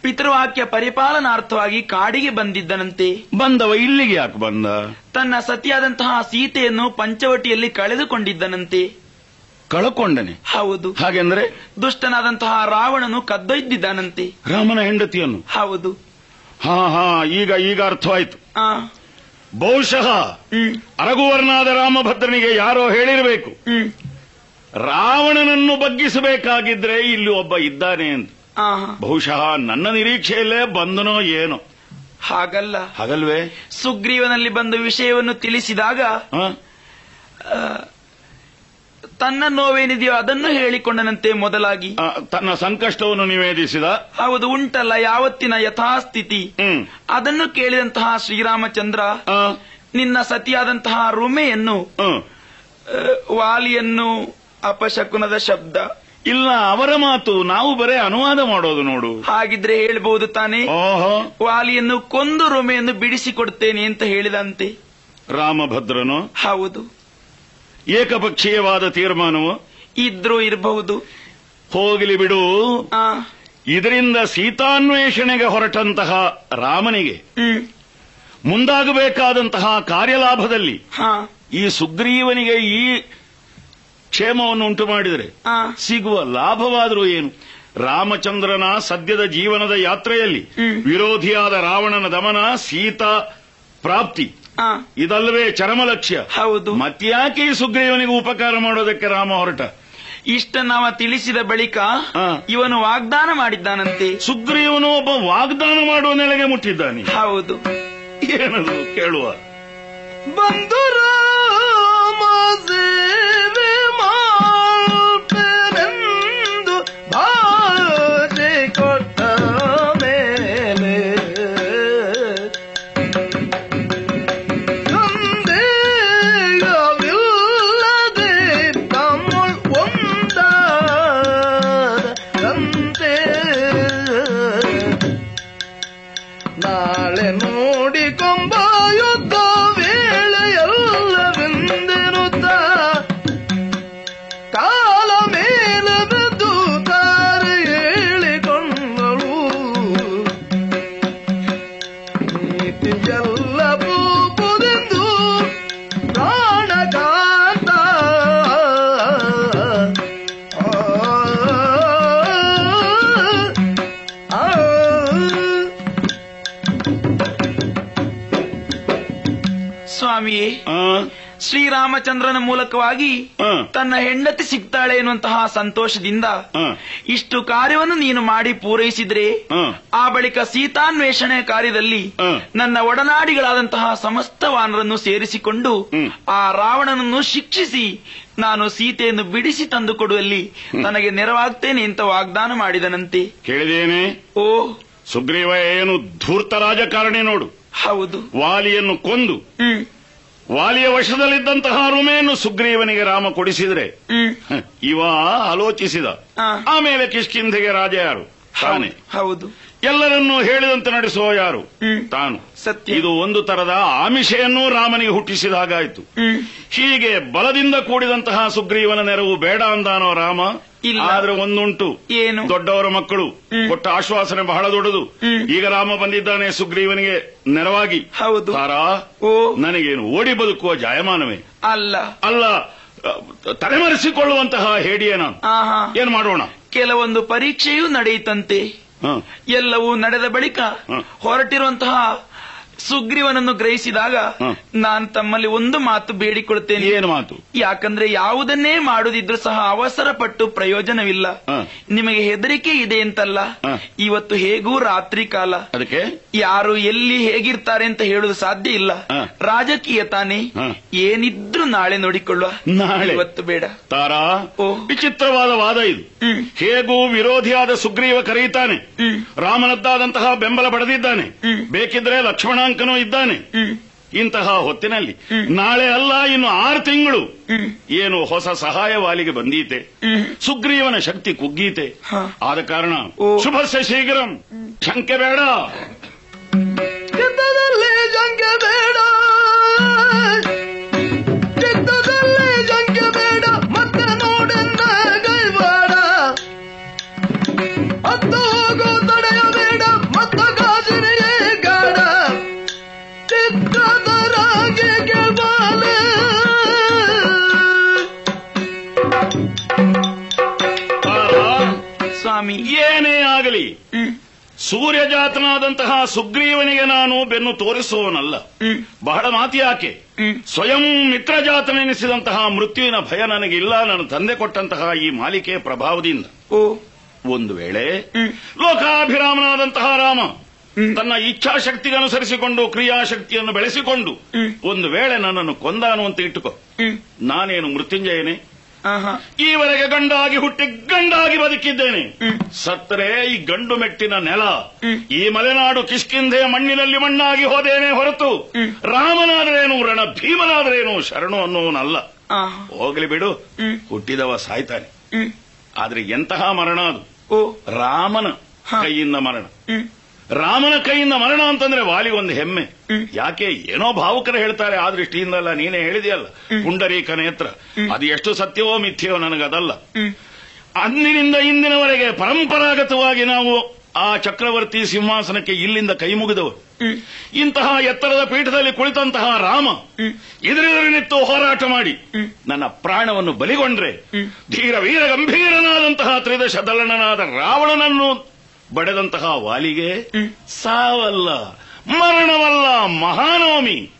ಪಿತೃವಾಕ್ಯ ಪರಿಪಾಲನಾರ್ಥವಾಗಿ ಕಾಡಿಗೆ ಬಂದಿದ್ದನಂತೆ. ಬಂದವ ಇಲ್ಲಿಗೆ ಯಾಕೆ ಬಂದ? ತನ್ನ ಸತಿಯಾದಂತಹ ಸೀತೆಯನ್ನು ಪಂಚವಟಿಯಲ್ಲಿ ಕಳೆದುಕೊಂಡಿದ್ದನಂತೆ. ಕಳಕೊಂಡನೆ? ಹೌದು. ಹಾಗೆಂದ್ರೆ? ದುಷ್ಟನಾದಂತಹ ರಾವಣನು ಕದ್ದೊಯ್ದಿದ್ದಾನಂತೆ. ರಾಮನ ಹೆಂಡತಿಯನ್ನು? ಹೌದು. ಹಾ ಹಾ ಈಗ ಈಗ ಅರ್ಥವಾಯ್ತು. ಬಹುಶಃ ಅರಗುವರ್ಣಾದ ರಾಮಭದ್ರನಿಗೆ ಯಾರೋ ಹೇಳಿರಬೇಕು. ರಾವಣನನ್ನು ಬಗ್ಗಿಸಬೇಕಾಗಿದ್ರೆ ಇಲ್ಲಿ ಒಬ್ಬ ಇದ್ದಾನೆ ಅಂತ. ಬಹುಶಃ ನನ್ನ ನಿರೀಕ್ಷೆಯಲ್ಲೇ ಬಂದನೋ ಏನೋ. ಹಾಗಲ್ಲ. ಹಾಗಲ್ವೇ? ಸುಗ್ರೀವನಲ್ಲಿ ಬಂದ ವಿಷಯವನ್ನು ತಿಳಿಸಿದಾಗ ತನ್ನ ನೋವೇನಿದೆಯೋ ಅದನ್ನು ಹೇಳಿಕೊಂಡನಂತೆ ಮೊದಲಾಗಿ. ತನ್ನ ಸಂಕಷ್ಟವನ್ನು ನಿವೇದಿಸಿದ. ಹೌದು ಉಂಟಲ್ಲ ಯಾವತ್ತಿನ ಯಥಾಸ್ಥಿತಿ? ಅದನ್ನು ಕೇಳಿದಂತಹ ಶ್ರೀರಾಮಚಂದ್ರ ನಿನ್ನ ಸತಿಯಾದಂತಹ ರುಮೆಯನ್ನು ವಾಲಿಯನ್ನು ಅಪಶಕುನದ ಶಬ್ದ. ಇಲ್ಲ ಅವರ ಮಾತು ನಾವು ಬರೇ ಅನುವಾದ ಮಾಡೋದು ನೋಡು. ಹಾಗಿದ್ರೆ ಹೇಳಬಹುದು ತಾನೆ? ವಾಲಿಯನ್ನು ಕೊಂದು ರುಮೆಯನ್ನು ಬಿಡಿಸಿಕೊಡ್ತೇನೆ ಅಂತ ಹೇಳಿದಂತೆ. ರಾಮಭದ್ರನು? ಹೌದು. ಏಕಪಕ್ಷೀಯವಾದ ತೀರ್ಮಾನವು ಇದ್ರೂ ಇರಬಹುದು. ಹೋಗಲಿ ಬಿಡು. ಇದರಿಂದ ಸೀತಾನ್ವೇಷಣೆಗೆ ಹೊರಟಂತಹ ರಾಮನಿಗೆ ಮುಂದಾಗಬೇಕಾದಂತಹ ಕಾರ್ಯಲಾಭದಲ್ಲಿ ಈ ಸುಗ್ರೀವನಿಗೆ ಈ ಕ್ಷೇಮವನ್ನು ಉಂಟು ಮಾಡಿದರೆ ಸಿಗುವ ಲಾಭವಾದರೂ ಏನು? ರಾಮಚಂದ್ರನ ಸದ್ಯದ ಜೀವನದ ಯಾತ್ರೆಯಲ್ಲಿ ವಿರೋಧಿಯಾದ ರಾವಣನ ದಮನ ಸೀತಾ ಪ್ರಾಪ್ತಿ. ಇದಲ್ಲವೇ ಚರಮ ಲಕ್ಷ್ಯ ಹೌದು. ಮತ್ತ್ಯಾಕೆ ಈ ಸುಗ್ರೀವನಿಗೆ ಉಪಕಾರ ಮಾಡೋದಕ್ಕೆ ರಾಮ ಹೊರಟ? ಇಷ್ಟನ್ನವ ತಿಳಿಸಿದ ಬಳಿಕ. ಇವನು ವಾಗ್ದಾನ ಮಾಡಿದ್ದಾನಂತೆ. ಸುಗ್ರೀವನು ಒಬ್ಬ ವಾಗ್ದಾನ ಮಾಡುವ ನೆಲೆಗೆ ಮುಟ್ಟಿದ್ದಾನೆ. ಹೌದು. ಏನದು ಕೇಳುವ? ಬಂಧು ಮೂಲಕವಾಗಿ ತನ್ನ ಹೆಂಡತಿ ಸಿಗ್ತಾಳೆ ಎನ್ನುವಂತಹ ಸಂತೋಷದಿಂದ ಇಷ್ಟು ಕಾರ್ಯವನ್ನು ನೀನು ಮಾಡಿ ಪೂರೈಸಿದ್ರೆ ಆ. ಬಳಿಕ ಸೀತಾನ್ವೇಷಣೆ ಕಾರ್ಯದಲ್ಲಿ ನನ್ನ ಒಡನಾಡಿಗಳಾದಂತಹ ಸಮಸ್ತ ವಾನರನ್ನು ಸೇರಿಸಿಕೊಂಡು ಆ ರಾವಣನನ್ನು ಶಿಕ್ಷಿಸಿ ನಾನು ಸೀತೆಯನ್ನು ಬಿಡಿಸಿ ತಂದು ಕೊಡುವಲ್ಲಿ ನನಗೆ ನೆರವಾಗ್ತೇನೆ ಅಂತ ವಾಗ್ದಾನ ಮಾಡಿದನಂತೆ. ಕೇಳಿದೇನೆ? ಓ. ಸುಗ್ರೀವ ಏನು ಧೂರ್ತ ರಾಜಕಾರಣಿ ನೋಡು. ಹೌದು. ವಾಲಿಯನ್ನು ಕೊಂದು. ವಾಲಿಯ ವಶದಲ್ಲಿದ್ದಂತಹ ರುಮೆಯನ್ನು ಸುಗ್ರೀವನಿಗೆ ರಾಮ ಕೊಡಿಸಿದ್ರೆ ಇವ ಆಲೋಚಿಸಿದ. ಆಮೇಲೆ ಕಿಷ್ಕಿಂಧೆಗೆ ರಾಜ ಯಾರು? ತಾನೆ. ಹೌದು ಎಲ್ಲರನ್ನೂ ಹೇಳಿದಂತೆ ನಡೆಸುವ ಯಾರು? ತಾನು. ಸತ್ಯ. ಇದು ಒಂದು ತರದ ಆಮಿಷೆಯನ್ನು ರಾಮನಿಗೆ ಹುಟ್ಟಿಸಿದ ಹಾಗಾಯ್ತು. ಹೀಗೆ ಬಲದಿಂದ ಕೂಡಿದಂತಹ ಸುಗ್ರೀವನ ನೆರವು ಬೇಡ ಅಂದಾನೋ ರಾಮ. ಆದ್ರೆ ಒಂದುಂಟು. ಏನು? ದೊಡ್ಡವರ ಮಕ್ಕಳು. ಕೊಟ್ಟ ಆಶ್ವಾಸನೆ ಬಹಳ ದೊಡ್ಡದು. ಈಗ ರಾಮ ಬಂದಿದ್ದಾನೆ ಸುಗ್ರೀವನಿಗೆ ನೆರವಾಗಿ. ಹೌದು. ತಾರಾ ಓ. ನನಗೇನು ಓಡಿ ಬದುಕುವ ಜಾಯಮಾನವೇ? ಅಲ್ಲ. ಅಲ್ಲ ತಲೆಮರೆಸಿಕೊಳ್ಳುವಂತಹ ಹೇಡಿಯೇ ನಾನು. ಏನ್ ಮಾಡೋಣ? ಕೆಲವೊಂದು ಪರೀಕ್ಷೆಯೂ ನಡೆಯಿತಂತೆ. ಎಲ್ಲವೂ ನಡೆದ ಬಳಿಕ. ಹೊರಟಿರುವಂತಹ ಸುಗ್ರೀವನನ್ನು ಗ್ರಹಿಸಿದಾಗ ನಾನು ತಮ್ಮಲ್ಲಿ ಒಂದು ಮಾತು ಬೇಡಿಕೊಳ್ತೇನೆ ಏನು ಮಾತು? ಯಾಕಂದ್ರೆ ಯಾವುದನ್ನೇ ಮಾಡುದಿದ್ರೂ ಸಹ ಅವಸರ ಪಟ್ಟು ಪ್ರಯೋಜನವಿಲ್ಲ ನಿಮಗೆ ಹೆದರಿಕೆ ಇದೆ ಅಂತಲ್ಲ? ಇವತ್ತು ಹೇಗೂ ರಾತ್ರಿ ಕಾಲ? ಅದಕ್ಕೆ? ಯಾರು ಎಲ್ಲಿ ಹೇಗಿರ್ತಾರೆ ಅಂತ ಹೇಳುದು ಸಾಧ್ಯ ಇಲ್ಲ. ರಾಜಕೀಯ ತಾನೇ. ಏನಿದ್ರೂ ನಾಳೆ ನೋಡಿಕೊಳ್ಳುವ. ನಾಳೆ. ಇವತ್ತು ಬೇಡ. ತಾರಾ? ಓ. ವಿಚಿತ್ರವಾದ ವಾದ ಇದು. ಹೇಗೂ ವಿರೋಧಿಯಾದ ಸುಗ್ರೀವ ಕರೆಯುತ್ತಾನೆ. ರಾಮನದ್ದಾದಂತಹ ಬೆಂಬಲ ಪಡೆದಿದ್ದಾನೆ. ಬೇಕಿದ್ರೆ ಬೇಕಿದ್ರೆ ಲಕ್ಷ್ಮಣಾಂಕನೂ ಇದ್ದಾನೆ. ಇಂತಹ ಹೊತ್ತಿನಲ್ಲಿ ನಾಳೆ ಅಲ್ಲ ಇನ್ನು ಆರು ತಿಂಗಳು. ಏನು ಹೊಸ ಸಹಾಯ ವಾಲಿಗೆ ಬಂದೀತೆ ಸುಗ್ರೀವನ ಶಕ್ತಿ ಕುಗ್ಗೀತೆ. ಆದ ಕಾರಣ. ಶುಭಸ್ಯ ಶೀಘ್ರಂ. ಶಂಕೆ ಬೇಡ. ಬೇಡ. ಸ್ವಾಮಿ. ಏನೇ ಆಗಲಿ. ಸೂರ್ಯ ಜಾತನಾದಂತಹ ಸುಗ್ರೀವನಿಗೆ ನಾನು ಬೆನ್ನು ತೋರಿಸುವವನಲ್ಲ. ಬಹಳ ಮಾತಿ ಯಾಕೆ? ಮಿತ್ರ ಸ್ವಯಂ ಮಿತ್ರಜಾತನೆನಿಸಿದಂತಹ ಮೃತ್ಯುವಿನ ಭಯ ನನಗಿಲ್ಲ. ನನ್ನ ತಂದೆ ಕೊಟ್ಟಂತಹ ಈ ಮಾಲಿಕೆಯ ಪ್ರಭಾವದಿಂದ. ಒಂದು ವೇಳೆ. ಲೋಕಾಭಿರಾಮನಾದಂತಹ ರಾಮ ತನ್ನ ಇಚ್ಛಾಶಕ್ತಿಗೆ ಅನುಸರಿಸಿಕೊಂಡು ಕ್ರಿಯಾಶಕ್ತಿಯನ್ನು ಬೆಳೆಸಿಕೊಂಡು ಒಂದು ವೇಳೆ ನನ್ನನ್ನು ಕೊಂದಾನು ಅಂತ ಇಟ್ಟುಕೋ. ನಾನೇನು ಮೃತ್ಯುಂಜಯನೇ? ಈವರೆಗೆ ಗಂಡಾಗಿ ಹುಟ್ಟಿ ಗಂಡಾಗಿ ಬದುಕಿದ್ದೇನೆ. ಸತ್ತರೆ ಈ ಗಂಡು ಮೆಟ್ಟಿನ ನೆಲ. ಈ ಮಲೆನಾಡು ಕಿಷ್ಕಿಂಧೆ ಮಣ್ಣಿನಲ್ಲಿ ಮಣ್ಣಾಗಿ ಹೋದೇನೆ ಹೊರತು. ರಾಮನಾದ್ರೇನು ರಣ ಭೀಮನಾದರೇನು ಶರಣು ಅನ್ನೋನಲ್ಲ ಹೋಗ್ಲಿ ಬಿಡು. ಹುಟ್ಟಿದವ ಸಾಯ್ತಾನೆ. ಆದ್ರೆ ಎಂತಹ ಮರಣ ಅದು? ರಾಮನ. ಕೈಯಿಂದ ಮರಣ. ರಾಮನ ಕೈಯಿಂದ ಮರಣ ಅಂತಂದ್ರೆ ವಾಲಿ ಒಂದು ಹೆಮ್ಮೆ ಯಾಕೆ? ಏನೋ ಭಾವುಕರ ಹೇಳ್ತಾರೆ. ಆ ದೃಷ್ಟಿಯಿಂದಲ್ಲ ನೀನೇ ಹೇಳಿದೆಯಲ್ಲ. ಪುಂಡರೀಕ ನೇತ್ರ. ಅದು ಎಷ್ಟು ಸತ್ಯವೋ ಮಿಥ್ಯವೋ ನನಗದಲ್ಲ. ಅಂದಿನಿಂದ ಇಂದಿನವರೆಗೆ ಪರಂಪರಾಗತವಾಗಿ ನಾವು ಆ ಚಕ್ರವರ್ತಿ ಸಿಂಹಾಸನಕ್ಕೆ ಇಲ್ಲಿಂದ ಕೈ ಮುಗಿದವು. ಇಂತಹ ಎತ್ತರದ ಪೀಠದಲ್ಲಿ ಕುಳಿತಂತಹ ರಾಮ ಎದುರೆದುರಿನಿತ್ತು ಹೋರಾಟ ಮಾಡಿ. ನನ್ನ ಪ್ರಾಣವನ್ನು ಬಲಿಗೊಂಡ್ರೆ. ಧೀರ ವೀರ ಗಂಭೀರನಾದಂತಹ ತ್ರಿದಶ ದಳನನಾದ ರಾವಣನನ್ನು ಬಡೆದಂತಹ ವಾಲಿಗೆ ಸಾವಲ್ಲ ಮರಣವಲ್ಲ ಮಹಾನವಮಿ.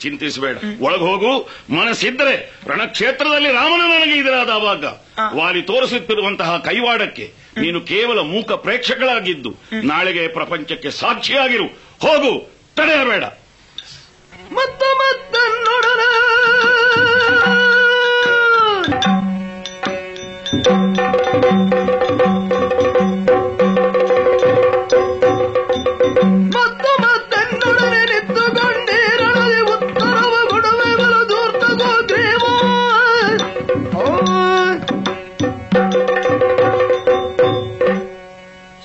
ಚಿಂತಿಸಬೇಡ. ಒಳಗೆ ಹೋಗು ಮನಸ್ಸಿದ್ರೆ ರಣಕ್ಷೇತ್ರದಲ್ಲಿ ರಾಮನ ನನಗೆ ಇದರಾದ ಅವಾಗ ಆ. ವಾಲಿ ತೋರಿಸುತ್ತಿರುವಂತಹ ಕೈವಾಡಕ್ಕೆ ನೀನು ಕೇವಲ ಮೂಕ ಪ್ರೇಕ್ಷಕಳಾಗಿದ್ದು ನಾಳೆಗೆ ಪ್ರಪಂಚಕ್ಕೆ ಸಾಕ್ಷಿಯಾಗಿರು. ಹೋಗು ತಡೆಯಬೇಡ. ಮತ್ತ ಮತ್ತೆ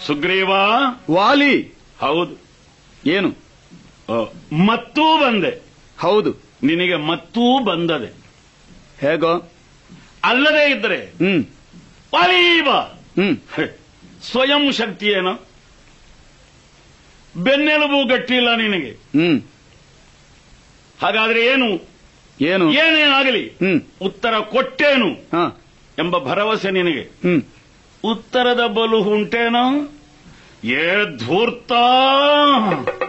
ಸುಗ್ರೀವ? ವಾಲಿ. ಹೌದು. ಏನು? ಮತ್ತೂ ಬಂದೆ. ಹೌದು. ನಿನಗೆ ಮತ್ತೂ ಬಂದದೆ. ಹೇಗೋ? ಅಲ್ಲದೇ ಇದ್ರೆ ಹ್ಮ್. ವಾಲೀಬ ಹ್ಮ್. ಸ್ವಯಂ ಶಕ್ತಿ ಏನು? ಬೆನ್ನೆಲುಬು ಗಟ್ಟಿಲ್ಲ ನಿನಗೆ. ಹ್ಮ್. ಹಾಗಾದ್ರೆ ಏನು? ಏನು? ಏನೇ ಆಗಲಿ ಹ್ಮ್. ಉತ್ತರ ಕೊಟ್ಟೇನು? ಎಂಬ ಭರವಸೆ ನಿನಗೆ. ಹ್ಮ್. ಉತ್ತರದ ಬಲು ಉಂಟೇನೋ? ಏ ಧೂರ್ತ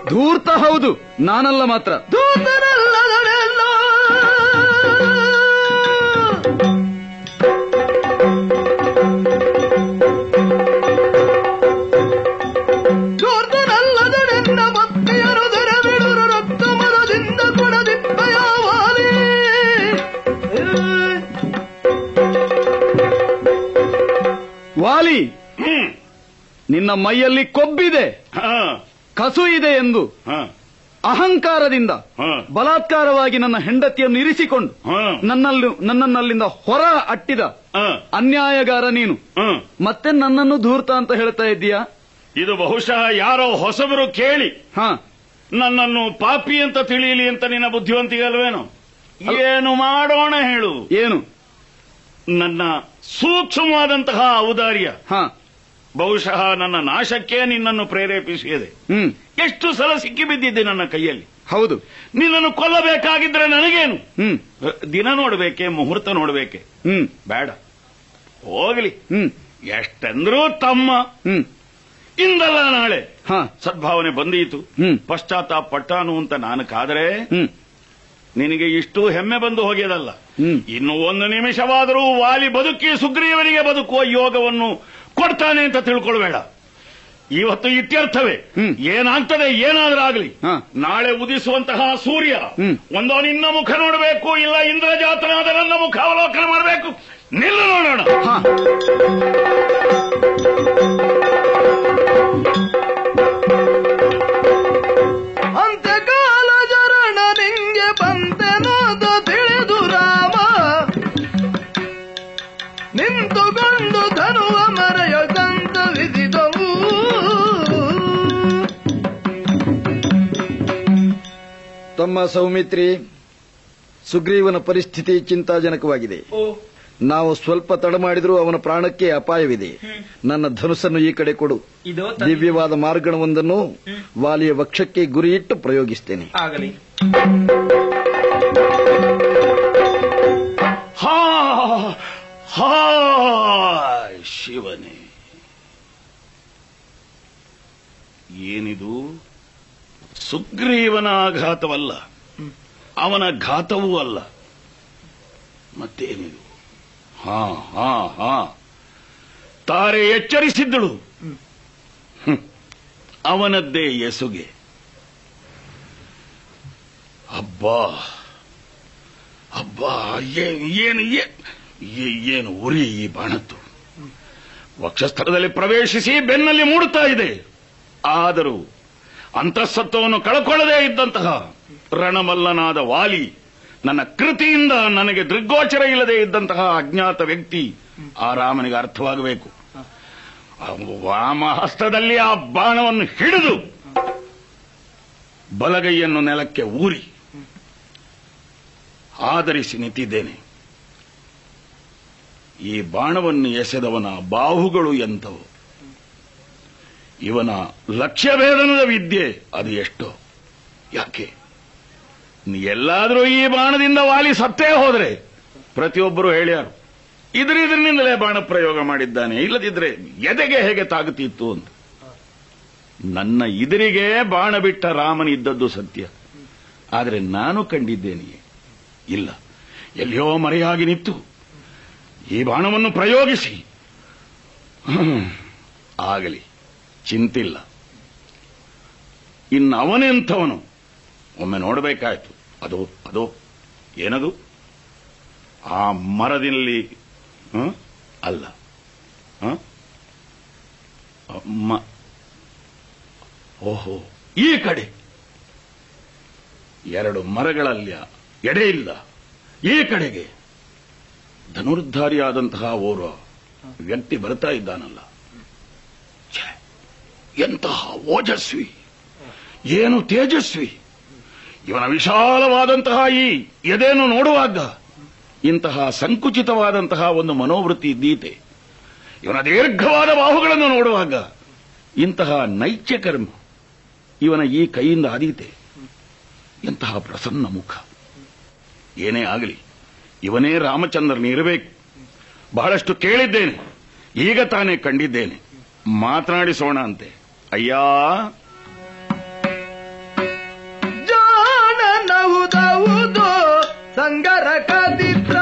ಧೂರ್ತ ಹೌದು ನಾನಲ್ಲ ಮಾತ್ರ ವಾಲಿ ನಿನ್ನ ಮೈಯಲ್ಲಿ ಕೊಬ್ಬಿದೆ. ಕಸು ಇದೆ ಎಂದು. ಅಹಂಕಾರದಿಂದ. ಬಲಾತ್ಕಾರವಾಗಿ ನನ್ನ ಹೆಂಡತಿಯನ್ನು ಇರಿಸಿಕೊಂಡು. ನನ್ನಲ್ಲೂ ನನ್ನನ್ನಲ್ಲಿಂದ ಹೊರ ಅಟ್ಟಿದ. ಅನ್ಯಾಯಗಾರ ನೀನು. ಮತ್ತೆ ನನ್ನನ್ನು ಧೂರ್ತ ಅಂತ ಹೇಳ್ತಾ ಇದ್ದೀಯಾ? ಇದು ಬಹುಶಃ ಯಾರೋ ಹೊಸಬರು ಕೇಳಿ. ನನ್ನನ್ನು ಪಾಪಿ ಅಂತ ತಿಳಿಯಲಿ ಅಂತ ನಿನ್ನ ಬುದ್ಧಿವಂತಿಗಲ್ವೇನು ಏನು ಮಾಡೋಣ ಹೇಳು. ಏನು? ನನ್ನ ಸೂಕ್ಷ್ಮವಾದಂತಹ ಔದಾರ್ಯ. ಬಹುಶಃ ನನ್ನ ನಾಶಕ್ಕೆ ನಿನ್ನನ್ನು ಪ್ರೇರೇಪಿಸಿದೆ ಎಷ್ಟು ಸಲ ಸಿಕ್ಕಿಬಿದ್ದಿದ್ದೆ ನನ್ನ ಕೈಯಲ್ಲಿ. ಹೌದು. ನಿನ್ನನ್ನು ಕೊಲ್ಲಬೇಕಾಗಿದ್ರೆ ನನಗೇನು? ದಿನ ನೋಡ್ಬೇಕೆ ಮುಹೂರ್ತ ನೋಡ್ಬೇಕೆ? ಹ್ಮ್. ಬೇಡ. ಹೋಗ್ಲಿ. ಎಷ್ಟಂದ್ರೂ ತಮ್ಮ. ಹ್ಮ್. ಇಂದಲ್ಲ ನಾಳೆ. ಸದ್ಭಾವನೆ ಬಂದೀತು. ಪಶ್ಚಾತ್ತಾಪ ಪಟ್ಟಾನು ಅಂತ ನಾನು ಕಾದರೆ ನಿನಗೆ ಇಷ್ಟು ಹೆಮ್ಮೆ ಬಂದು ಹೋಗಿದಲ್ಲ ಇನ್ನು ಒಂದು ನಿಮಿಷವಾದರೂ ವಾಲಿ ಬದುಕಿ ಸುಗ್ರೀವನಿಗೆ ಬದುಕುವ ಯೋಗವನ್ನು ಕೊಡ್ತಾನೆ ಅಂತ ತಿಳ್ಕೊಳ್ಬೇಡ. ಇವತ್ತು ಇತ್ಯರ್ಥವೇ. ಏನಾಗ್ತದೆ ಏನಾದ್ರೂ ಆಗ್ಲಿ. ನಾಳೆ ಉದಿಸುವಂತಹ ಸೂರ್ಯ. ಒಂದೋ ನಿನ್ನ ಮುಖ ನೋಡಬೇಕು ಇಲ್ಲ ಇಂದ್ರಜಾತನಾದ ನನ್ನ ಮುಖ ಅವಲೋಕನ ಮಾಡಬೇಕು. ನಿಲ್ಲ ನೋಡೋಣ. ತಮ್ಮ ಸೌಮಿತ್ರಿ ಸುಗ್ರೀವನ ಪರಿಸ್ಥಿತಿ ಚಿಂತಾಜನಕವಾಗಿದೆ. ನಾವು ಸ್ವಲ್ಪ ತಡ ಮಾಡಿದರೂ ಅವನ ಪ್ರಾಣಕ್ಕೆ ಅಪಾಯವಿದೆ. ನನ್ನ ಧನುಸನ್ನು ಈ ಕಡೆ ಕೊಡು. ದಿವ್ಯವಾದ ಮಾರ್ಗಣವೊಂದನ್ನು ವಾಲಿಯ ವಕ್ಷಕ್ಕೆ ಗುರಿಯಿಟ್ಟು ಪ್ರಯೋಗಿಸ್ತೇನೆ. ಆಗಲಿ. ಹಾ ಹಾ ಶಿವನೇ. ಏನಿದು? ಸುಗ್ರೀವನ ಆಘಾತವಲ್ಲ ಅವನ ಘಾತವೂ ಅಲ್ಲ. ಮತ್ತೇನಿದು? ಹಾ ಹಾ ಹಾ. ತಾರೆ ಎಚ್ಚರಿಸಿದ್ದಳು. ಅವನದ್ದೇ ಎಸುಗೆ. ಅಬ್ಬಾ. ಅಬ್ಬಾ ಏನು ಏನು ಉರಿ ಈ ಬಾಣತ್ತು. ವಕ್ಷಸ್ಥಳದಲ್ಲಿ ಪ್ರವೇಶಿಸಿ ಬೆನ್ನಲ್ಲಿ ಮೂಡುತ್ತಾ ಇದೆ. ಆದರೂ ಅಂತಃಸತ್ವವನ್ನು ಕಳ್ಕೊಳ್ಳದೇ ಇದ್ದಂತಹ ರಣಮಲ್ಲನಾದ ವಾಲಿ, ನನ್ನ ಕೃತಿಯಿಂದ ನನಗೆ ದೃಗ್ಗೋಚರ ಇಲ್ಲದೆ ಇದ್ದಂತಹ ಅಜ್ಞಾತ ವ್ಯಕ್ತಿ ಆ ರಾಮನಿಗೆ ಅರ್ಥವಾಗಬೇಕು. ವಾಮಹಸ್ತದಲ್ಲಿ ಆ ಬಾಣವನ್ನು ಹಿಡಿದು ಬಲಗೈಯನ್ನು ನೆಲಕ್ಕೆ ಊರಿ ಆಧರಿಸಿ ನಿಂತಿದ್ದೇನೆ. ಈ ಬಾಣವನ್ನು ಎಸೆದವನ ಬಾಹುಗಳು ಎಂಥವು? ಇವನ ಲಕ್ಷ್ಯಭೇದನದ ವಿದ್ಯೆ ಅದು ಎಷ್ಟು. ಯಾಕೆ? ನೀ ಎಲ್ಲಾದರೂ ಈ ಬಾಣದಿಂದ ವಾಲಿ ಸತ್ತೇ ಹೋದರೆ ಪ್ರತಿಯೊಬ್ಬರು ಹೇಳ್ಯಾರು ಇದ್ರ ಇದರಿಂದಲೇ ಬಾಣ ಪ್ರಯೋಗ ಮಾಡಿದ್ದಾನೆ, ಇಲ್ಲದಿದ್ರೆ ಎದೆಗೆ ಹೇಗೆ ತಾಗುತ್ತಿತ್ತು ಅಂತ. ನನ್ನ ಇದರಿಗೆ ಬಾಣ ಬಿಟ್ಟ ರಾಮನಿದ್ದದ್ದು ಸತ್ಯ. ಆದರೆ ನಾನು ಕಂಡಿದ್ದೇನೆಯೇ? ಇಲ್ಲ. ಎಲ್ಲಿಯೋ ಮರೆಯಾಗಿ ನಿಂತು. ಈ ಬಾಣವನ್ನು ಪ್ರಯೋಗಿಸಿ. ಆಗಲಿ. ಚಿಂತಿಲ್ಲ. ಇನ್ನು ಅವನೆಂಥವನು? ಒಮ್ಮೆ ನೋಡಬೇಕಾಯ್ತು. ಅದು ಅದು, ಏನದು? ಆ ಮರದಲ್ಲಿ? ಅಲ್ಲ. ಓಹೋ, ಈ ಕಡೆ. ಎರಡು ಮರಗಳಲ್ಲಿ ಎಡೆ ಇಲ್ಲ. ಈ ಕಡೆಗೆ. ಧನುರ್ಧಾರಿಯಾದಂತಹ ಓರ್ವ ವ್ಯಕ್ತಿ ಬರ್ತಾ ಇದ್ದಾನಲ್ಲ. ಎಂತಹ ಓಜಸ್ವಿ, ಏನು ತೇಜಸ್ವಿ. ಇವನ ವಿಶಾಲವಾದಂತಹ ಈ ಎದೇನು ನೋಡುವಾಗ ಇಂತಹ ಸಂಕುಚಿತವಾದಂತಹ ಒಂದು ಮನೋವೃತ್ತಿ ಇದ್ದೀತೆ ಇವನ ದೀರ್ಘವಾದ ಬಾಹುಗಳನ್ನು ನೋಡುವಾಗ ಇಂತಹ ನೈತ್ಯ ಕರ್ಮ ಇವನ ಈ ಕೈಯಿಂದ ಆದೀತೆ ಎಂತಹ ಪ್ರಸನ್ನ ಮುಖ. ಏನೇ ಆಗಲಿ, ಇವನೇ ರಾಮಚಂದ್ರನಿರಬೇಕು ಬಹಳಷ್ಟು ಕೇಳಿದ್ದೇನೆ, ಈಗ ತಾನೇ ಕಂಡಿದ್ದೇನೆ. ಮಾತನಾಡಿಸೋಣ ಅಂತೆ. ಅಯ್ಯ. ಸಂಗರ ಕದಿತ್ರ